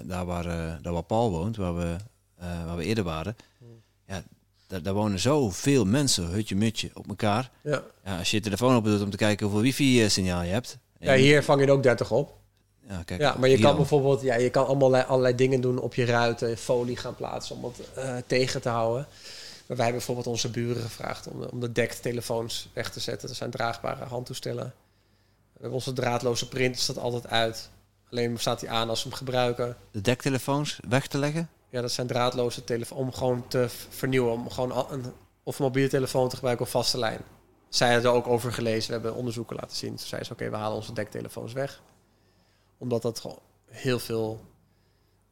daar, waar, eh, daar waar Paul woont, waar we, eh, waar we eerder waren, ja, daar, daar wonen zoveel mensen, hutje mutje, op elkaar. Ja. Ja, als je je telefoon open doet om te kijken hoeveel wifi-signaal je hebt. ja, hier vang je er ook 30 op. Ja, kijk, Ja, maar je kan dan. bijvoorbeeld ja, je kan allemaal allerlei dingen doen op je ruiten, folie gaan plaatsen om het eh, tegen te houden. Maar wij hebben bijvoorbeeld onze buren gevraagd om, de- om de dektelefoons weg te zetten. Dat zijn draagbare handtoestellen. We hebben onze draadloze printer staat altijd uit. Alleen staat hij aan als we hem gebruiken. de dektelefoons weg te leggen. Ja, dat zijn draadloze telefoon om gewoon te vernieuwen. Om gewoon een, of een mobiele telefoon te gebruiken of vaste lijn. Zij hadden er ook over gelezen. We hebben onderzoeken laten zien. Toen zei ze, oké, we halen onze dektelefoons weg. Omdat dat gewoon heel veel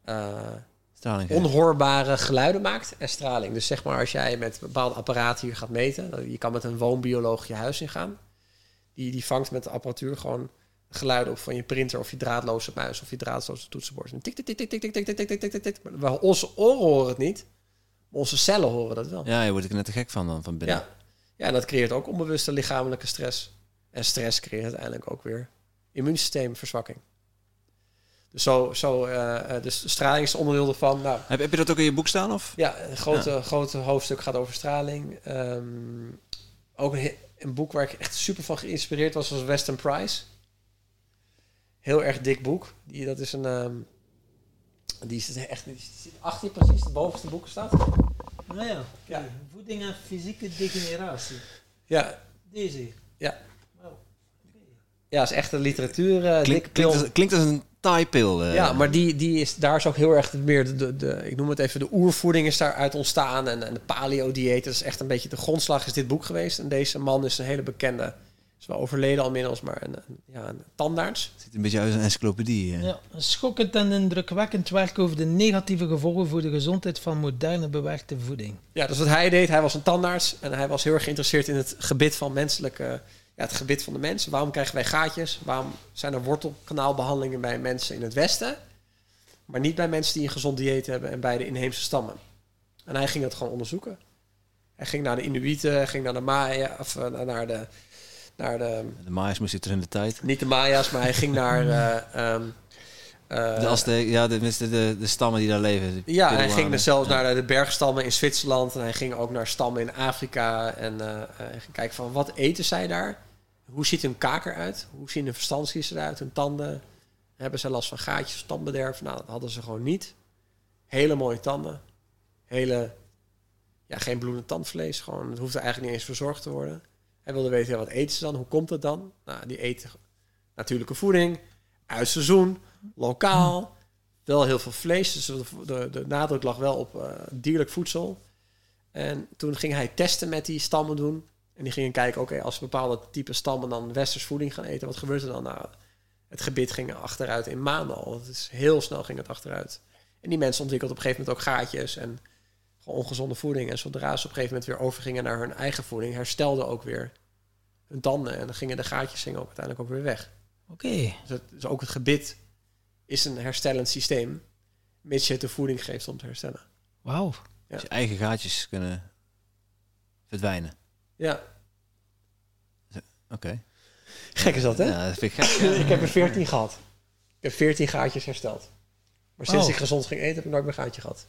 eh, Straling. onhoorbare geluiden maakt en straling. Dus zeg maar als jij met bepaalde apparaten hier gaat meten, je kan met een woonbioloog je huis ingaan. Die, die vangt met de apparatuur gewoon geluiden op van je printer of je draadloze muis of je draadloze toetsenbord. En tik, tik, tik, tik, tik, tik, tik, tik, tik, tik, tik, tik. Maar Onze oren horen het niet, maar onze cellen horen dat wel. Ja, je wordt er net te gek van dan, van binnen. Ja. ja, en dat creëert ook onbewuste lichamelijke stress. En stress creëert uiteindelijk ook weer immuunsysteemverzwakking. Dus zo, zo eh, eh, dus straling is onderdeel ervan. Nou, Heb, heb je dat ook in je boek staan? Of? ja, een grote, grote hoofdstuk gaat over straling. Ehm, ook een, een boek waar ik echt super van geïnspireerd was, was Weston Price. Heel erg dik boek. Die, dat is een... ehm, die is echt... Die zit achter je precies, het bovenste boek staat. Nou ja, Ja. voeding en fysieke degeneratie. Ja, Deze. Ja. Wauw. ja is echt een literatuur. Klink- dik klinkt, als, klinkt als een taaipil. eh. Ja, maar die, die is, daar is ook heel erg meer de, de, de- ik noem het even, de oervoeding is daaruit ontstaan. En, en de paleo-dieet, dat is echt een beetje de grondslag is dit boek geweest. En deze man is een hele bekende, is wel overleden al inmiddels, maar een, een- ja, een tandarts. Het ziet een beetje uit als een encyclopedie. eh. Ja, een schokkend en indrukwekkend werk over de negatieve gevolgen voor de gezondheid van moderne bewerkte voeding. Ja, dat is wat hij deed. Hij was een tandarts en hij was heel erg geïnteresseerd in het gebit van menselijke, ja, het gebit van de mensen. Waarom krijgen wij gaatjes? Waarom zijn er wortelkanaalbehandelingen bij mensen in het Westen, maar niet bij mensen die een gezond dieet hebben en bij de inheemse stammen? En hij ging dat gewoon onderzoeken. Hij ging naar de Inuiten, ging naar de Maya, of eh, naar de, naar de, De Maya's moesten terug in de tijd. niet de Maya's, maar hij ging naar, eh, ehm, eh, De, Azteken, ja, de, de, de, stammen die daar leven. Ja, hij ging dus zelfs Ja. naar de bergstammen in Zwitserland. En hij ging ook naar stammen in Afrika. En hij ging kijken van wat eten zij daar? Hoe ziet hun kaker uit? Hoe zien hun verstandskies eruit? Hun tanden? Hebben ze last van gaatjes, tandbederf? Nou, dat hadden ze gewoon niet. Hele mooie tanden. Hele, ja, geen bloedend tandvlees. Gewoon, het hoefde eigenlijk niet eens verzorgd te worden. Hij wilde weten, ja, wat eten ze dan? Hoe komt het dan? Nou, die eten natuurlijke voeding, uit seizoen, lokaal. Wel heel veel vlees, dus de, de, de nadruk lag wel op eh, dierlijk voedsel. En toen ging hij testen met die stammen doen. En die gingen kijken, oké, als bepaalde type stammen dan westers voeding gaan eten, wat gebeurt er dan? Nou, het gebit ging achteruit in maanden al. Het is heel snel ging het achteruit. En die mensen ontwikkelden op een gegeven moment ook gaatjes en gewoon ongezonde voeding. En zodra ze op een gegeven moment weer overgingen naar hun eigen voeding, herstelden ook weer hun tanden. En dan gingen de gaatjes gingen ook uiteindelijk ook weer weg. Oké. Dus, dus ook het gebit is een herstellend systeem, mits je het de voeding geeft om te herstellen. Wauw. Dus je eigen gaatjes kunnen verdwijnen. Ja, Oké. gek is dat, hè? Ja, dat vind ik gek. ja. ik heb er 14 gehad. Ik heb 14 gaatjes hersteld. Maar sinds Oh. ik gezond ging eten, heb ik nooit meer gaatje gehad.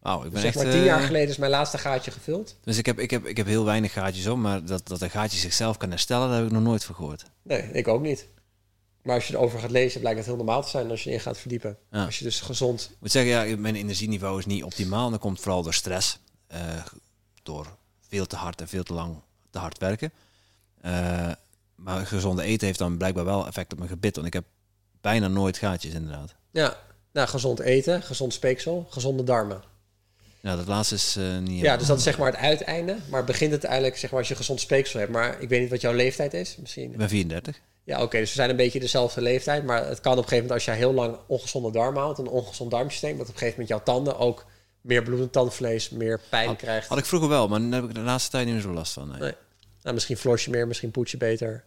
Wauw, ik ben Dus zeg echt... maar 10 jaar eh, geleden is mijn laatste gaatje gevuld. Dus ik heb, ik, heb, ik heb heel weinig gaatjes om, maar dat, dat een gaatje zichzelf kan herstellen, daar heb ik nog nooit van gehoord. Nee, ik ook niet. Maar als je erover gaat lezen, blijkt het heel normaal te zijn als je erin gaat verdiepen. Ja. Als je dus gezond... Ik moet zeggen, ja, mijn energieniveau is niet optimaal. Dat komt vooral door stress. eh, door veel te hard en veel te lang te hard werken. Eh, maar gezonde eten heeft dan blijkbaar wel effect op mijn gebit. Want ik heb bijna nooit gaatjes inderdaad. Ja, nou, gezond eten, gezond speeksel, gezonde darmen. Ja, dat laatste is eh, niet... Ja, dus dat is zeg maar het uiteinde. Maar begint het eigenlijk zeg maar als je gezond speeksel hebt. Maar ik weet niet wat jouw leeftijd is. Misschien Ik ben 34. Ja, oké, dus we zijn een beetje dezelfde leeftijd. Maar het kan op een gegeven moment, als je heel lang ongezonde darmen houdt, een ongezond darmsysteem, dat op een gegeven moment jouw tanden ook meer bloedend tandvlees, meer pijn krijgt. Had ik vroeger wel, maar daar heb ik de laatste tijd niet meer zo last van. Nee. Nee. Nou, misschien flos je meer, misschien poets je beter.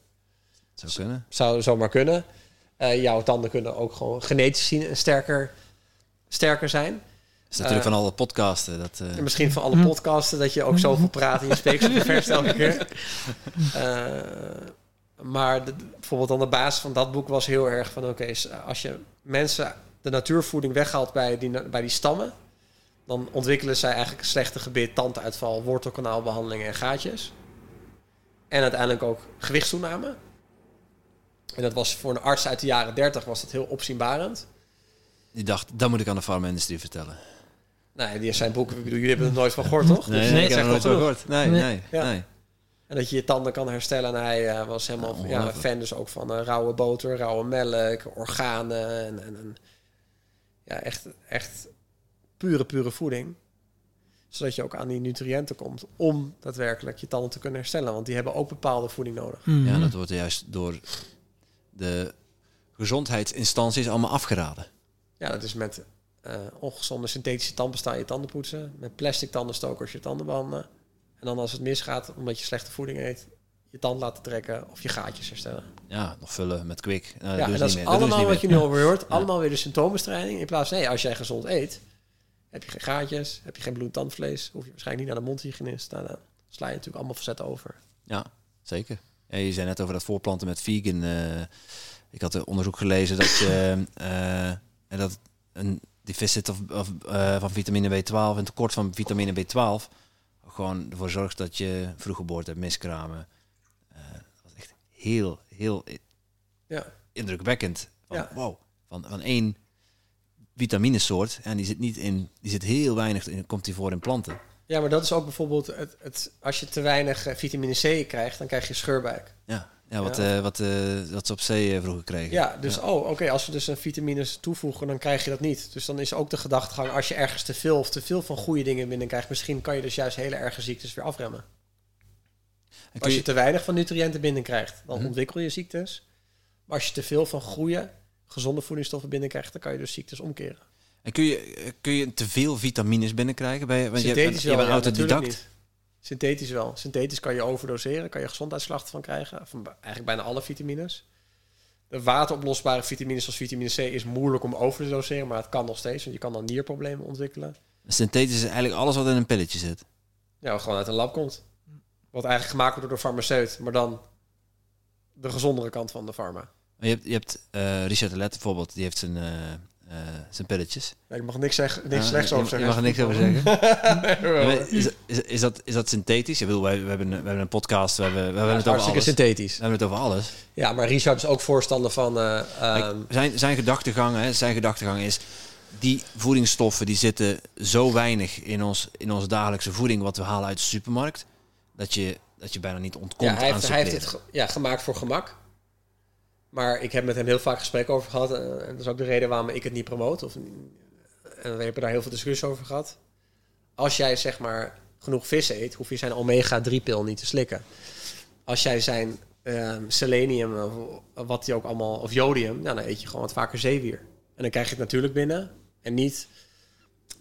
Zou kunnen. Zou zomaar kunnen. Eh, jouw tanden kunnen ook gewoon genetisch zien sterker, sterker zijn. Dat is natuurlijk Eh, van alle podcasten. Dat, eh, En misschien van alle podcasten dat je ook zoveel praat en je speeksel ververst elke keer. Eh, maar de- bijvoorbeeld aan de basis van dat boek was heel erg van... oké, als je mensen de natuurvoeding weghaalt bij die, bij die stammen... dan ontwikkelen zij eigenlijk een slechte gebit, tanduitval, wortelkanaalbehandelingen en gaatjes. En uiteindelijk ook gewichtstoename. En dat was voor een arts uit de jaren 30 was dat heel opzienbarend. die dacht, dat moet ik aan de farmindustrie vertellen. Nou, die zijn boeken, ik bedoel, jullie hebben er nooit van gehoord, toch? Nee, Dus nee, dat ik heb er zegt nooit van gehoord. Nee, Nee. nee, Ja. nee. En dat je je tanden kan herstellen. En hij eh, was helemaal Ja, ja, ongelooflijk. fan dus ook van eh, rauwe boter, rauwe melk, organen. En, en, en ja, echt, echt pure, pure voeding. Zodat je ook aan die nutriënten komt om daadwerkelijk je tanden te kunnen herstellen. Want die hebben ook bepaalde voeding nodig. Mhm. Ja, dat wordt juist door de gezondheidsinstanties allemaal afgeraden. Ja, dat is met eh, ongezonde synthetische tandpasta je tanden poetsen. Met plastic tandenstokers je tanden behandelen. En dan als het misgaat, omdat je slechte voeding eet, je tand laten trekken of je gaatjes herstellen. Ja, nog vullen met kwik. Nou, ja, doen en dat is allemaal wat je nu over hoort. Allemaal weer de symptoombestrijding. In plaats van, nee, als jij gezond eet, heb je geen gaatjes, heb je geen bloed tandvlees, hoef je waarschijnlijk niet naar de mondhygiënist. Nou, dan sla je natuurlijk allemaal facetten over. Ja, zeker. Ja, je zei net over dat voorplanten met vegan. eh, ik had een onderzoek gelezen dat je en dat een deficit of, of, van vitamine B12, een tekort van vitamine B12, gewoon ervoor zorgt dat je vroeggeboorte hebt, miskramen. Dat was echt heel, heel Ja. indrukwekkend. Van, Ja. Wow, van, van één vitaminesoort en die zit niet in, die zit heel weinig, in, komt die voor in planten. Ja, maar dat is ook bijvoorbeeld, het, het, als je te weinig eh, vitamine C krijgt, dan krijg je scheurbuik. Ja, ja wat, Ja. eh, wat, eh, wat ze op eh, vroeger kregen. Ja, dus oh, oké, als we dus een vitamines toevoegen, dan krijg je dat niet. Dus dan is ook de gedachtegang, als je ergens te veel of te veel van goede dingen binnenkrijgt, misschien kan je dus juist hele erge ziektes weer afremmen. En Als je je- te weinig van nutriënten binnenkrijgt, dan Mhm. ontwikkel je ziektes. Maar als je te veel van goede, gezonde voedingsstoffen binnenkrijgt, dan kan je dus ziektes omkeren. En kun je, kun je te veel vitamines binnenkrijgen? Je, want je, Synthetisch je wel, bent ja, autodidact. Synthetisch wel. Synthetisch kan je overdoseren, kan je gezondheidsklachten van krijgen. Van eigenlijk bijna alle vitamines. De wateroplosbare vitamines zoals vitamine C is moeilijk om over te doseren, maar het kan nog steeds, want je kan dan nierproblemen ontwikkelen. Synthetisch is eigenlijk alles wat in een pilletje zit. Ja, wat gewoon uit een lab komt. Wat eigenlijk gemaakt wordt door de farmaceut, maar dan de gezondere kant van de farma. Je hebt, je hebt eh, Richard Let bijvoorbeeld, die heeft zijn, eh, zijn pilletjes. Ik mag niks, zeggen, niks slechts over zeggen. Je mag er niks over zeggen. is, is, is, dat, is dat synthetisch? Ik bedoel, wij, we, hebben, een- we hebben een podcast, we hebben, we hebben het over alles. synthetisch. We hebben het over alles. Ja, maar Richard is ook voorstander van... eh, Kijk, ehm, zijn, zijn gedachtegang, hè, zijn gedachtegang is... die voedingsstoffen die zitten zo weinig in, ons, in onze dagelijkse voeding... wat we halen uit de supermarkt... dat je, dat je bijna niet ontkomt ja, hij aan heeft, hij heeft het ja, gemaakt voor gemak. Maar ik heb met hem heel vaak gesprekken over gehad. eh, En dat is ook de reden waarom ik het niet promoot. Of, en we hebben daar heel veel discussies over gehad. Als jij zeg maar genoeg vis eet, hoef je zijn omega-3-pil niet te slikken. Als jij zijn ehm, selenium, of wat die ook allemaal, of jodium, nou, dan eet je gewoon wat vaker zeewier. En dan krijg je het natuurlijk binnen. En niet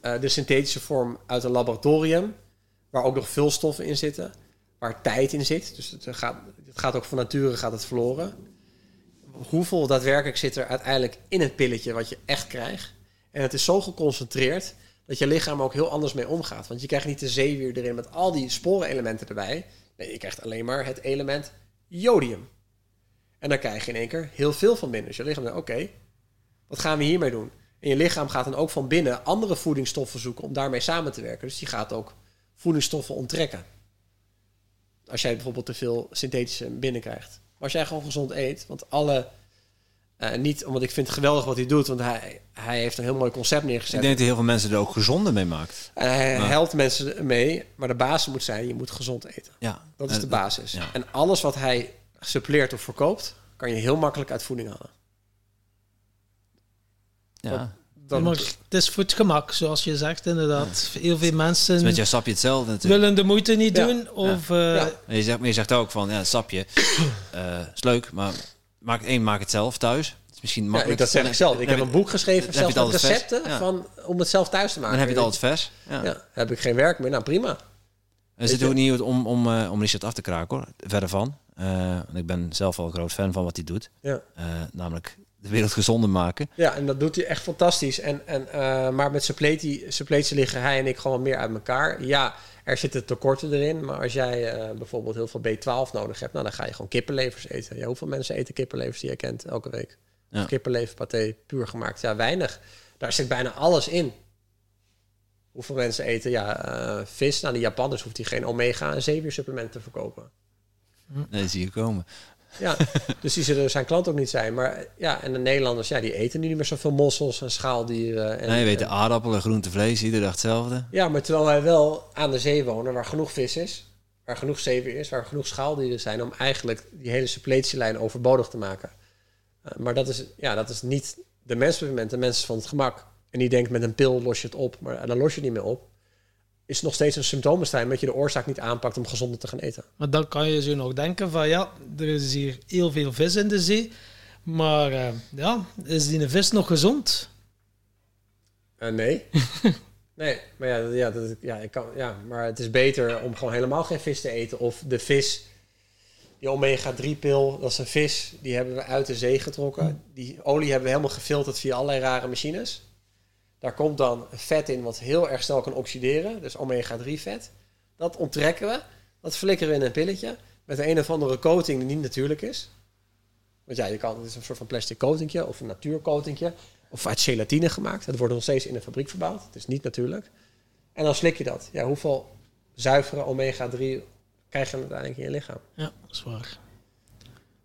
eh, de synthetische vorm uit een laboratorium, waar ook nog vulstoffen in zitten, waar tijd in zit. Dus het gaat, het gaat ook van nature gaat het verloren. Hoeveel daadwerkelijk zit er uiteindelijk in het pilletje wat je echt krijgt? En het is zo geconcentreerd dat je lichaam ook heel anders mee omgaat. Want je krijgt niet de zeewier erin met al die sporenelementen erbij. Nee, je krijgt alleen maar het element jodium. En dan krijg je in één keer heel veel van binnen. Dus je lichaam denkt, oké, wat gaan we hiermee doen? En je lichaam gaat dan ook van binnen andere voedingsstoffen zoeken om daarmee samen te werken. Dus die gaat ook voedingsstoffen onttrekken. Als jij bijvoorbeeld te veel synthetische binnenkrijgt. Als jij gewoon gezond eet, want alle... eh, niet, omdat ik vind het geweldig wat hij doet, want hij, hij heeft een heel mooi concept neergezet. Ik denk dat heel veel mensen er ook gezonder mee maakt. En hij helpt mensen mee, maar de basis moet zijn, je moet gezond eten. Ja, Dat is de basis. ja. En alles wat hij suppleert of verkoopt, kan je heel makkelijk uit voeding halen. Ja. Dat, Maar het is voor het gemak, zoals je zegt, inderdaad. Heel veel Het mensen is met jouw sapje hetzelfde natuurlijk. willen de moeite niet Ja. doen. Of, eh, je, zegt, maar je zegt ook van, ja, sapje eh, is leuk, maar maak, één, maak het zelf thuis. Het is misschien ja, makkelijk. ik, dat zeg ik zelf. Ik heb je- een boek geschreven, zelf je met recepten Ja. van, om het zelf thuis te maken. Dan heb je het altijd vers. Ja. Ja, heb ik geen werk meer. Nou, prima. Het is ook niet om, om, eh, om Richard af te kraken hoor. Verder van. Eh, want ik ben zelf wel een groot fan van wat hij doet. Ja. Eh, namelijk de wereld gezonder maken. Ja, en dat doet hij echt fantastisch. En, en, eh, maar met suppletie, liggen hij en ik gewoon wat meer uit elkaar. Ja, er zitten tekorten erin. Maar als jij eh, bijvoorbeeld heel veel B12 nodig hebt, nou, dan ga je gewoon kippenlevers eten. Ja, hoeveel mensen eten kippenlevers die je kent elke week? Ja. Kippenleverpaté puur gemaakt? Ja, weinig. Daar zit bijna alles in. Hoeveel mensen eten ja, eh, vis? Nou, de Japanners hoeft die geen omega- en zeewiersupplementen te verkopen. Nee, zie je komen. Ja, dus die zullen zijn klant ook niet zijn. Maar ja, en de Nederlanders, ja, die eten nu niet meer zoveel mossels en schaaldieren. En, nee, je weet de en- aardappelen, groente, vlees, iedere dag hetzelfde. ja, maar terwijl wij wel aan de zee wonen, waar genoeg vis is, waar genoeg zeewier is, waar genoeg schaaldieren zijn, om eigenlijk die hele suppletielijn overbodig te maken. Eh, maar dat is, ja, dat is niet de mensmovement, de mensen van het gemak. en die denkt met een pil los je het op, maar dan los je het niet meer op, is het nog steeds een symptoombestrijding omdat je de oorzaak niet aanpakt om gezonder te gaan eten. Maar dan kan je zo nog denken van ja, er is hier heel veel vis in de zee. Maar eh, ja, is die vis nog gezond? Uh, nee. nee, maar ja, ja, dat, ja, ik kan, ja, maar het is beter om gewoon helemaal geen vis te eten. Of de vis, die omega-3-pil, dat is een vis, die hebben we uit de zee getrokken. Die olie hebben we helemaal gefilterd via allerlei rare machines. Daar komt dan vet in wat heel erg snel kan oxideren, dus omega-3 vet. Dat onttrekken we, dat flikkeren we in een pilletje met een, een of andere coating die niet natuurlijk is. Want ja, je kan, het is een soort van plastic coatingje of een natuurcoatingje. Of uit gelatine gemaakt. Dat wordt nog steeds in de fabriek verbouwd. Het is niet natuurlijk. En dan slik je dat. Ja, hoeveel zuivere omega-3 krijg je uiteindelijk in je lichaam? Ja, dat is waar.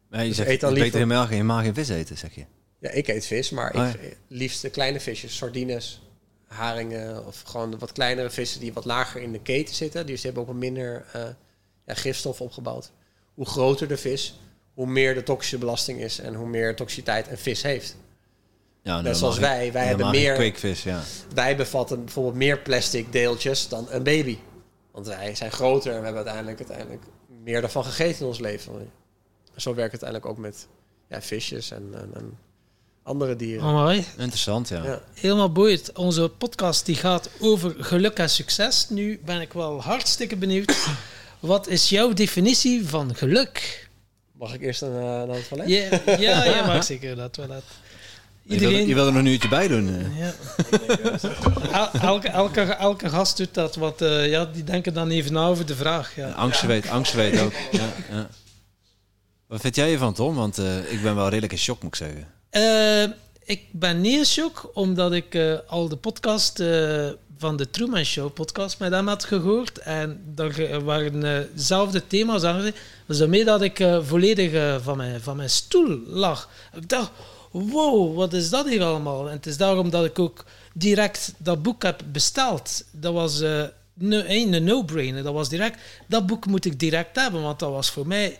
Maar je Dus zegt, eet dan je liever- beter helemaal geen, helemaal geen vis eten, zeg je. Ja, ik eet vis, maar Oh, ik liefst de kleine visjes, sardines, haringen of gewoon wat kleinere vissen die wat lager in de keten zitten. Die hebben ook wat minder eh, ja, gifstof opgebouwd. Hoe groter de vis, hoe meer de toxische belasting is en hoe meer toxiciteit een vis heeft. Ja, Net zoals wij, wij hebben meer, kweekvis, ja. wij bevatten bijvoorbeeld meer plastic deeltjes dan een baby. Want wij zijn groter en we hebben uiteindelijk, uiteindelijk meer daarvan gegeten in ons leven. Zo werkt het uiteindelijk ook met ja, visjes en, en, en andere dieren. Oh, mooi. Interessant, ja. Ja. Helemaal boeiend. Onze podcast die gaat over geluk en succes. Nu ben ik wel hartstikke benieuwd. Wat is jouw definitie van geluk? Mag ik eerst een, naar het toilet? Ja, ja, jij mag zeker dat toilet. Je, wil, je wil er nog een uurtje bij doen. eh. Ja. El- elke, elke, elke gast doet dat, want eh, ja, die denken dan even na over de vraag. Ja. Angst weet, angst weet ook. Ja, ja. Wat vind jij ervan, Tom? Want eh, ik ben wel redelijk in shock, moet ik zeggen. Eh, ik ben niet omdat ik eh, al de podcast eh, van de Truman Show podcast met hem had gehoord. En daar waren dezelfde thema's aan. Dus daarmee dat ik volledig van, mijn, van mijn stoel lag. Ik dacht, wow, wat is dat hier allemaal? En het is daarom dat ik ook direct dat boek heb besteld. Dat was no- een no-brainer. Dat was direct, dat boek moet ik direct hebben, want dat was voor mij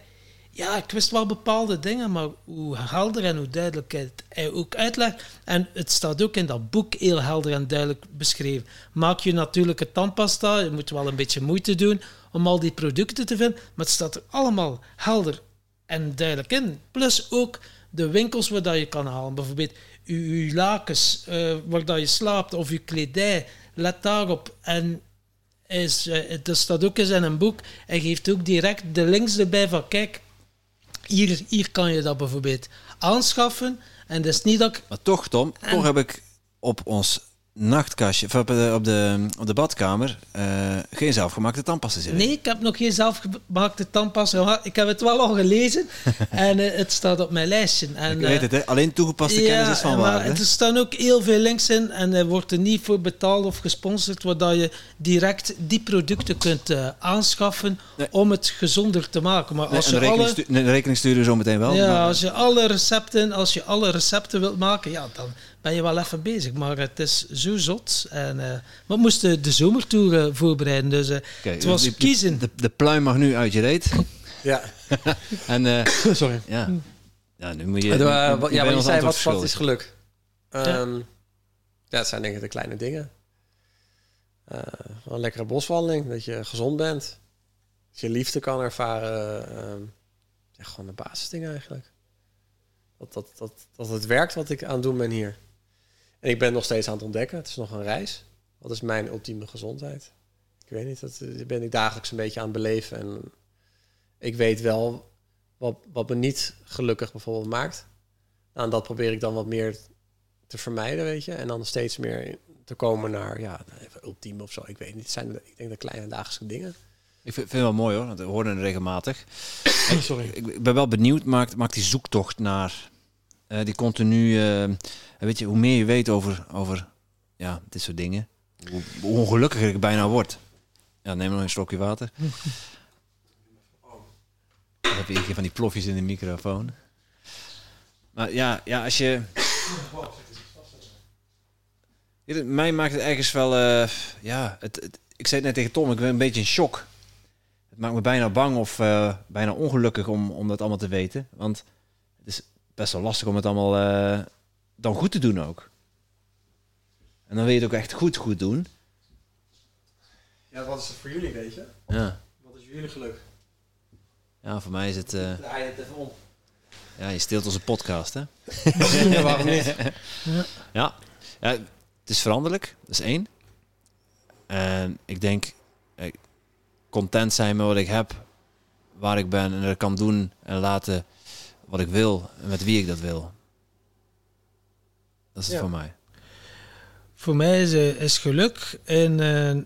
ja, ik wist wel bepaalde dingen, maar hoe helder en hoe duidelijk hij ook uitlegt. En het staat ook in dat boek heel helder en duidelijk beschreven. Maak je natuurlijke tandpasta, je moet wel een beetje moeite doen om al die producten te vinden, maar het staat er allemaal helder en duidelijk in. Plus ook de winkels waar dat je kan halen. Bijvoorbeeld je, lakens eh, waar dat je slaapt of je kledij. Let daarop. En is, eh, staat ook eens in een boek. Hij geeft ook direct de links erbij van kijk, hier, hier kan je dat bijvoorbeeld aanschaffen. En dat is niet dat ik... Maar toch, Tom, En- toch heb ik op ons nachtkastje, of op de, op de, op de badkamer, eh, geen zelfgemaakte tandpasta zitten. Nee, ik heb nog geen zelfgemaakte tandpasta gehad. Ik heb het wel al gelezen en eh, het staat op mijn lijstje. En, Ik weet eh, het, hè? alleen toegepaste kennis is van maar waarde. er staan ook heel veel links in en er wordt er niet voor betaald of gesponsord, waardoor je direct die producten kunt eh, aanschaffen Nee. om het gezonder te maken. Maar als je rekening, alle... stu- een rekening sturen we zo meteen wel. Ja, maar- als je alle recepten, als je alle recepten wilt maken, ja, dan ben je wel even bezig. Maar het is zo zot. En, eh, maar we moesten de zomertour eh, voorbereiden, dus eh, het was die- die- kiezen. De, de pluim mag nu uit je reet. Ja, En eh, sorry. ja. ja, nu moet je. Ja, nu- nu ja, ben maar je zei, wat, wat is geluk? Ehm, ja. het zijn denk ik de kleine dingen. Eh, een lekkere boswandeling, dat je gezond bent. Dat je liefde kan ervaren. ehm, ja, gewoon de basisdingen eigenlijk. Dat, dat, dat, dat het werkt wat ik aan het doen ben hier. En ik ben nog steeds aan het ontdekken. Het is nog een reis. Wat is mijn ultieme gezondheid? Ik weet niet, dat eh, ben ik dagelijks een beetje aan het beleven. En ik weet wel wat, wat me niet gelukkig bijvoorbeeld maakt. Nou, en dat probeer ik dan wat meer te vermijden, weet je. En dan steeds meer te komen naar, ja, even ultiem of zo. Ik weet niet, het zijn, ik denk de kleine dagelijkse dingen. Ik vind, vind het wel mooi hoor, want we horen het regelmatig. Sorry. Ik, ik ben wel benieuwd, maakt, maakt die zoektocht naar eh, die continu. eh, weet je, hoe meer je weet over, over ja, dit soort dingen, hoe, ongelukkiger ik bijna word. Ja, neem nog een slokje water. Dan heb je hier van die plofjes in de microfoon. Maar ja, ja als je. Mij maakt het ergens wel. eh, ja, het, ik zei het net tegen Tom, ik ben een beetje in shock. Het maakt me bijna bang of bijna ongelukkig om, om dat allemaal te weten. Want het is best wel lastig om het allemaal eh, dan goed te doen ook. En dan wil je het ook echt goed goed doen. Ja, wat is het voor jullie, weet je? Ja, Wat is jullie geluk? ja voor mij is het... eh, Draai het even om. ja, je steelt onze podcast, hè? ja, waarom niet? Ja. ja, het is veranderlijk. Dat is één. En ik denk, eh, content zijn met wat ik heb, waar ik ben en dat ik kan doen en laten wat ik wil en met wie ik dat wil. Dat is het voor mij. Voor mij is, eh, is geluk in eh,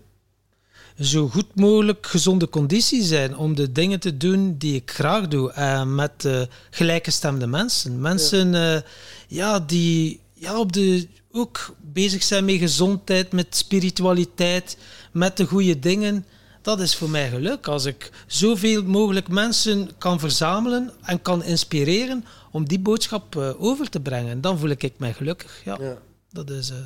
zo goed mogelijk gezonde conditie zijn om de dingen te doen die ik graag doe. En met eh, gelijkgestemde mensen. Mensen ja. ja, die ja, op de, ook bezig zijn met gezondheid, met spiritualiteit, met de goede dingen. Dat is voor mij geluk. Als ik zoveel mogelijk mensen kan verzamelen en kan inspireren om die boodschap eh, over te brengen, dan voel ik mij gelukkig. Ja, Ja. dat is eh,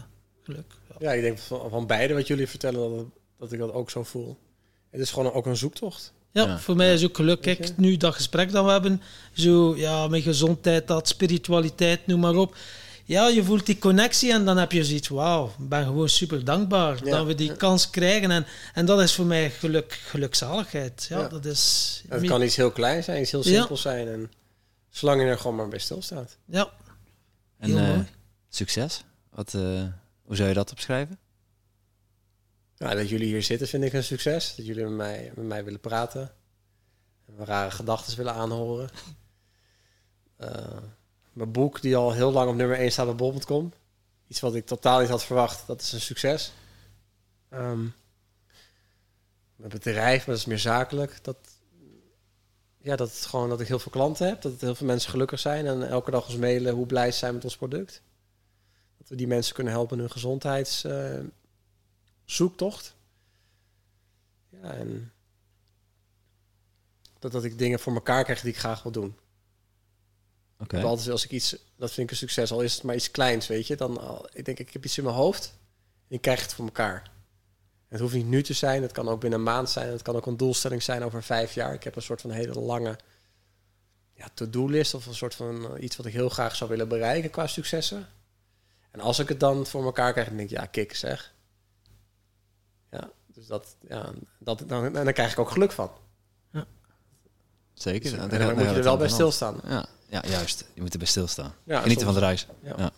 geluk. Ja. ja, ik denk van, van beide wat jullie vertellen, dat, dat ik dat ook zo voel. Het is gewoon ook een zoektocht. Ja, Ja. voor mij is ook geluk. Kijk, nu dat gesprek dat we hebben, zo, ja, met gezondheid, dat spiritualiteit, noem maar op. Ja, je voelt die connectie en dan heb je zoiets, wauw, ik ben gewoon super dankbaar Ja, dat we die ja. kans krijgen. En, en dat is voor mij geluk, gelukzaligheid. Ja, Ja. dat is... Het kan iets heel kleins zijn, iets heel Ja. simpels zijn. En zolang je er gewoon maar bij stilstaat. Ja, En heel eh, mooi. succes. Wat, eh, hoe zou je dat opschrijven? Ja, dat jullie hier zitten vind ik een succes. Dat jullie met mij, met mij willen praten. En mijn rare gedachten willen aanhoren. Eh, mijn boek, die al heel lang op nummer 1 staat bij bol.com. Iets wat ik totaal niet had verwacht. Dat is een succes. Ehm, mijn bedrijf, maar dat is meer zakelijk. Dat, ja, dat, het gewoon, dat ik heel veel klanten heb. Dat heel veel mensen gelukkig zijn. En elke dag ons mailen hoe blij ze zijn met ons product. Dat we die mensen kunnen helpen in hun gezondheids... eh, zoektocht. Ja, en dat, dat ik dingen voor elkaar krijg die ik graag wil doen. Heb altijd als ik iets, dat vind ik een succes, al is het maar iets kleins, weet je. Dan, al, ik denk, ik heb iets in mijn hoofd en ik krijg het voor elkaar. Het hoeft niet nu te zijn, het kan ook binnen een maand zijn. Het kan ook een doelstelling zijn over vijf jaar. Ik heb een soort van hele lange ja, to-do-list of een soort van eh, iets wat ik heel graag zou willen bereiken qua successen. En als ik het dan voor elkaar krijg, dan denk ik, ja, kik zeg. Ja, dus dat, ja, dat, dan, en dan krijg ik ook geluk van. Zeker. Dus, en dan- dan dan moet je er wel bij stilstaan. Ja, ja, juist. Je moet erbij stilstaan. Ja, Genieten soms van de reis. Ja. Ja.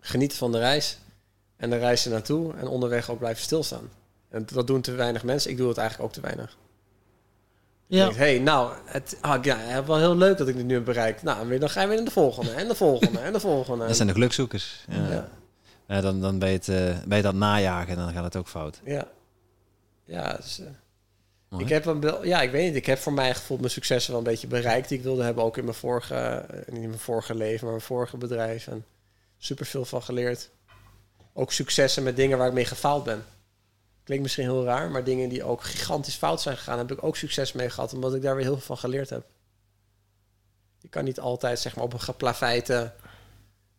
Genieten van de reis en de reis naartoe en onderweg ook blijven stilstaan. En dat doen te weinig mensen. Ik doe het eigenlijk ook te weinig. Ja, Hé, hey, nou, het, ah, ja, het is wel heel leuk dat ik dit nu heb bereikt. Nou, weer- dan ga je weer naar de volgende en de volgende en de volgende. Dat zijn de gelukzoekers. Ja. ja, Ja, dan, dan ben, je het, eh, ben je dat najagen en dan gaat het ook fout. ja. Ja, dus, eh, Ik heb een, ja, ik weet niet. Ik heb voor mijn gevoel mijn successen wel een beetje bereikt die ik wilde hebben. Ook in mijn vorige, eh, in mijn vorige leven, maar mijn vorige bedrijf. En super veel van geleerd. Ook successen met dingen waar ik mee gefaald ben. Klinkt misschien heel raar, maar dingen die ook gigantisch fout zijn gegaan, heb ik ook succes mee gehad, omdat ik daar weer heel veel van geleerd heb. Je kan niet altijd zeg maar, op een geplaveite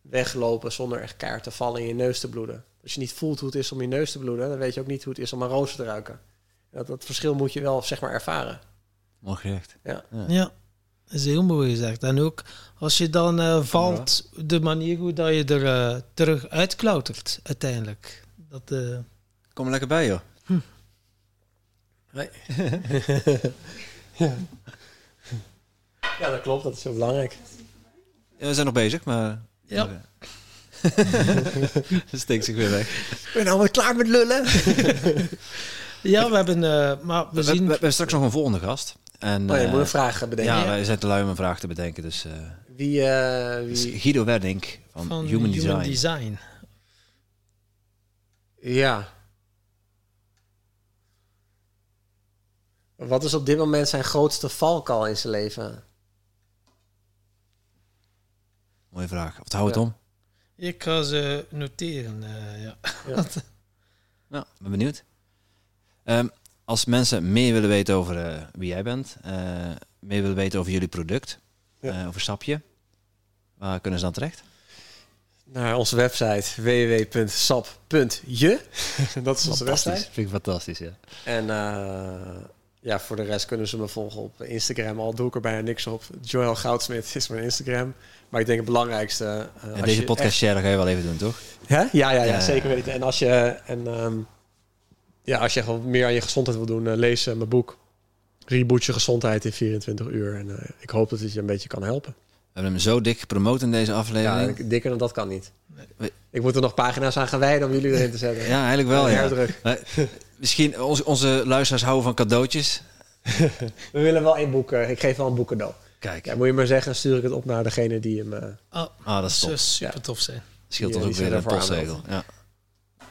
weglopen zonder echt keihard te vallen en je neus te bloeden. Als je niet voelt hoe het is om je neus te bloeden, dan weet je ook niet hoe het is om een roos te ruiken. Dat, dat verschil moet je wel zeg maar ervaren. Mooi gezegd. ja, dat is heel mooi gezegd. En ook als je dan eh, valt, de manier hoe dat je er eh, terug uitklautert uiteindelijk. Dat, eh, Kom er lekker bij, joh. Nee. ja. ja, dat klopt. Dat is heel belangrijk. Ja, we zijn nog bezig, maar... Ja. maar, eh, Steekt zich weer weg. Ben je nou weer klaar met lullen? ja, we hebben, eh, maar we zien... we hebben straks nog een volgende gast. En, Oh, je eh, moet een vraag bedenken. ja, wij zijn te lui om een vraag te bedenken. Dus, eh, Wie, eh, dus wie... Guido Werdink van, van Human, Design. Design. Ja. Wat is op dit moment zijn grootste valkuil in zijn leven? Mooie vraag. Of hou het Ja. om? Ik ga ze noteren. eh, ja. Ja. Ja, ben benieuwd. Ehm, als mensen meer willen weten over eh, wie jij bent, eh, meer willen weten over jullie product, Ja. eh, over Sapje, waar kunnen ze dan terecht? Naar onze website www.sap.je. dat is onze website. Vind ik fantastisch, ja. En ja, voor de rest kunnen ze me volgen op Instagram. Al doe ik er bijna niks op. Joel Goudsmit is mijn Instagram. Maar ik denk het belangrijkste... En deze podcast echt- share ga je wel even doen, toch? Hè? Ja, ja, ja, Ja, ja. zeker weten. En als je, en, ehm, ja, als je echt wat meer aan je gezondheid wil doen, eh, lees eh, mijn boek. Reboot je gezondheid in 24 uur. En eh, ik hoop dat het je een beetje kan helpen. We hebben hem zo dik gepromoot in deze Ja, aflevering. ik- dikker dan dat kan niet. Nee. Ik moet er nog pagina's aan gaan wijden om jullie erin te zetten. Ja, eigenlijk wel, ja. Misschien onze, onze luisteraars houden van cadeautjes. We willen wel één boek. eh, ik geef wel een boek cadeau. Kijk, Ja, moet je maar zeggen, dan stuur ik het op naar degene die hem... eh, Oh, ah, dat is top. super tof zijn. Scheelt ons ook weer een postzegel. Ja.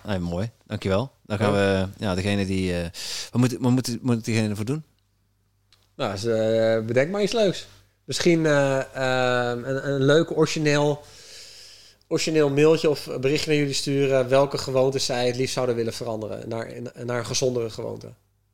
Nee, mooi, dankjewel. Dan gaan we, ja, degene die... eh wat moet, wat moet, moet diegene ervoor doen? Nou, dus, eh, bedenk maar iets leuks. Misschien eh, eh, een, een leuk origineel, origineel mailtje of berichtje naar jullie sturen. Welke gewoontes zij het liefst zouden willen veranderen naar, naar een gezondere gewoonte.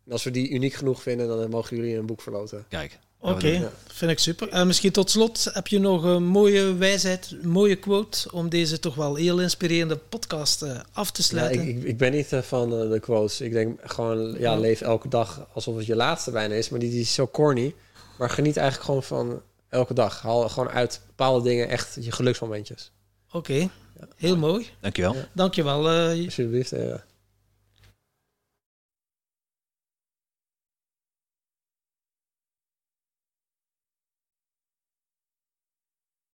En als we die uniek genoeg vinden, dan mogen jullie een boek verloten. Kijk. Oké. Ja. vind ik super. En misschien tot slot, heb je nog een mooie wijsheid, een mooie quote om deze toch wel heel inspirerende podcast eh, af te Ja, sluiten? ik, ik, ik ben niet eh, van eh, de quotes. Ik denk gewoon, ja, leef elke dag alsof het je laatste bijna is. Maar die, die is zo corny. Maar geniet eigenlijk gewoon van elke dag. Haal gewoon uit bepaalde dingen echt je geluksmomentjes. Oké, heel mooi. Dankjewel. Ja. Dankjewel. eh Alsjeblieft. eh,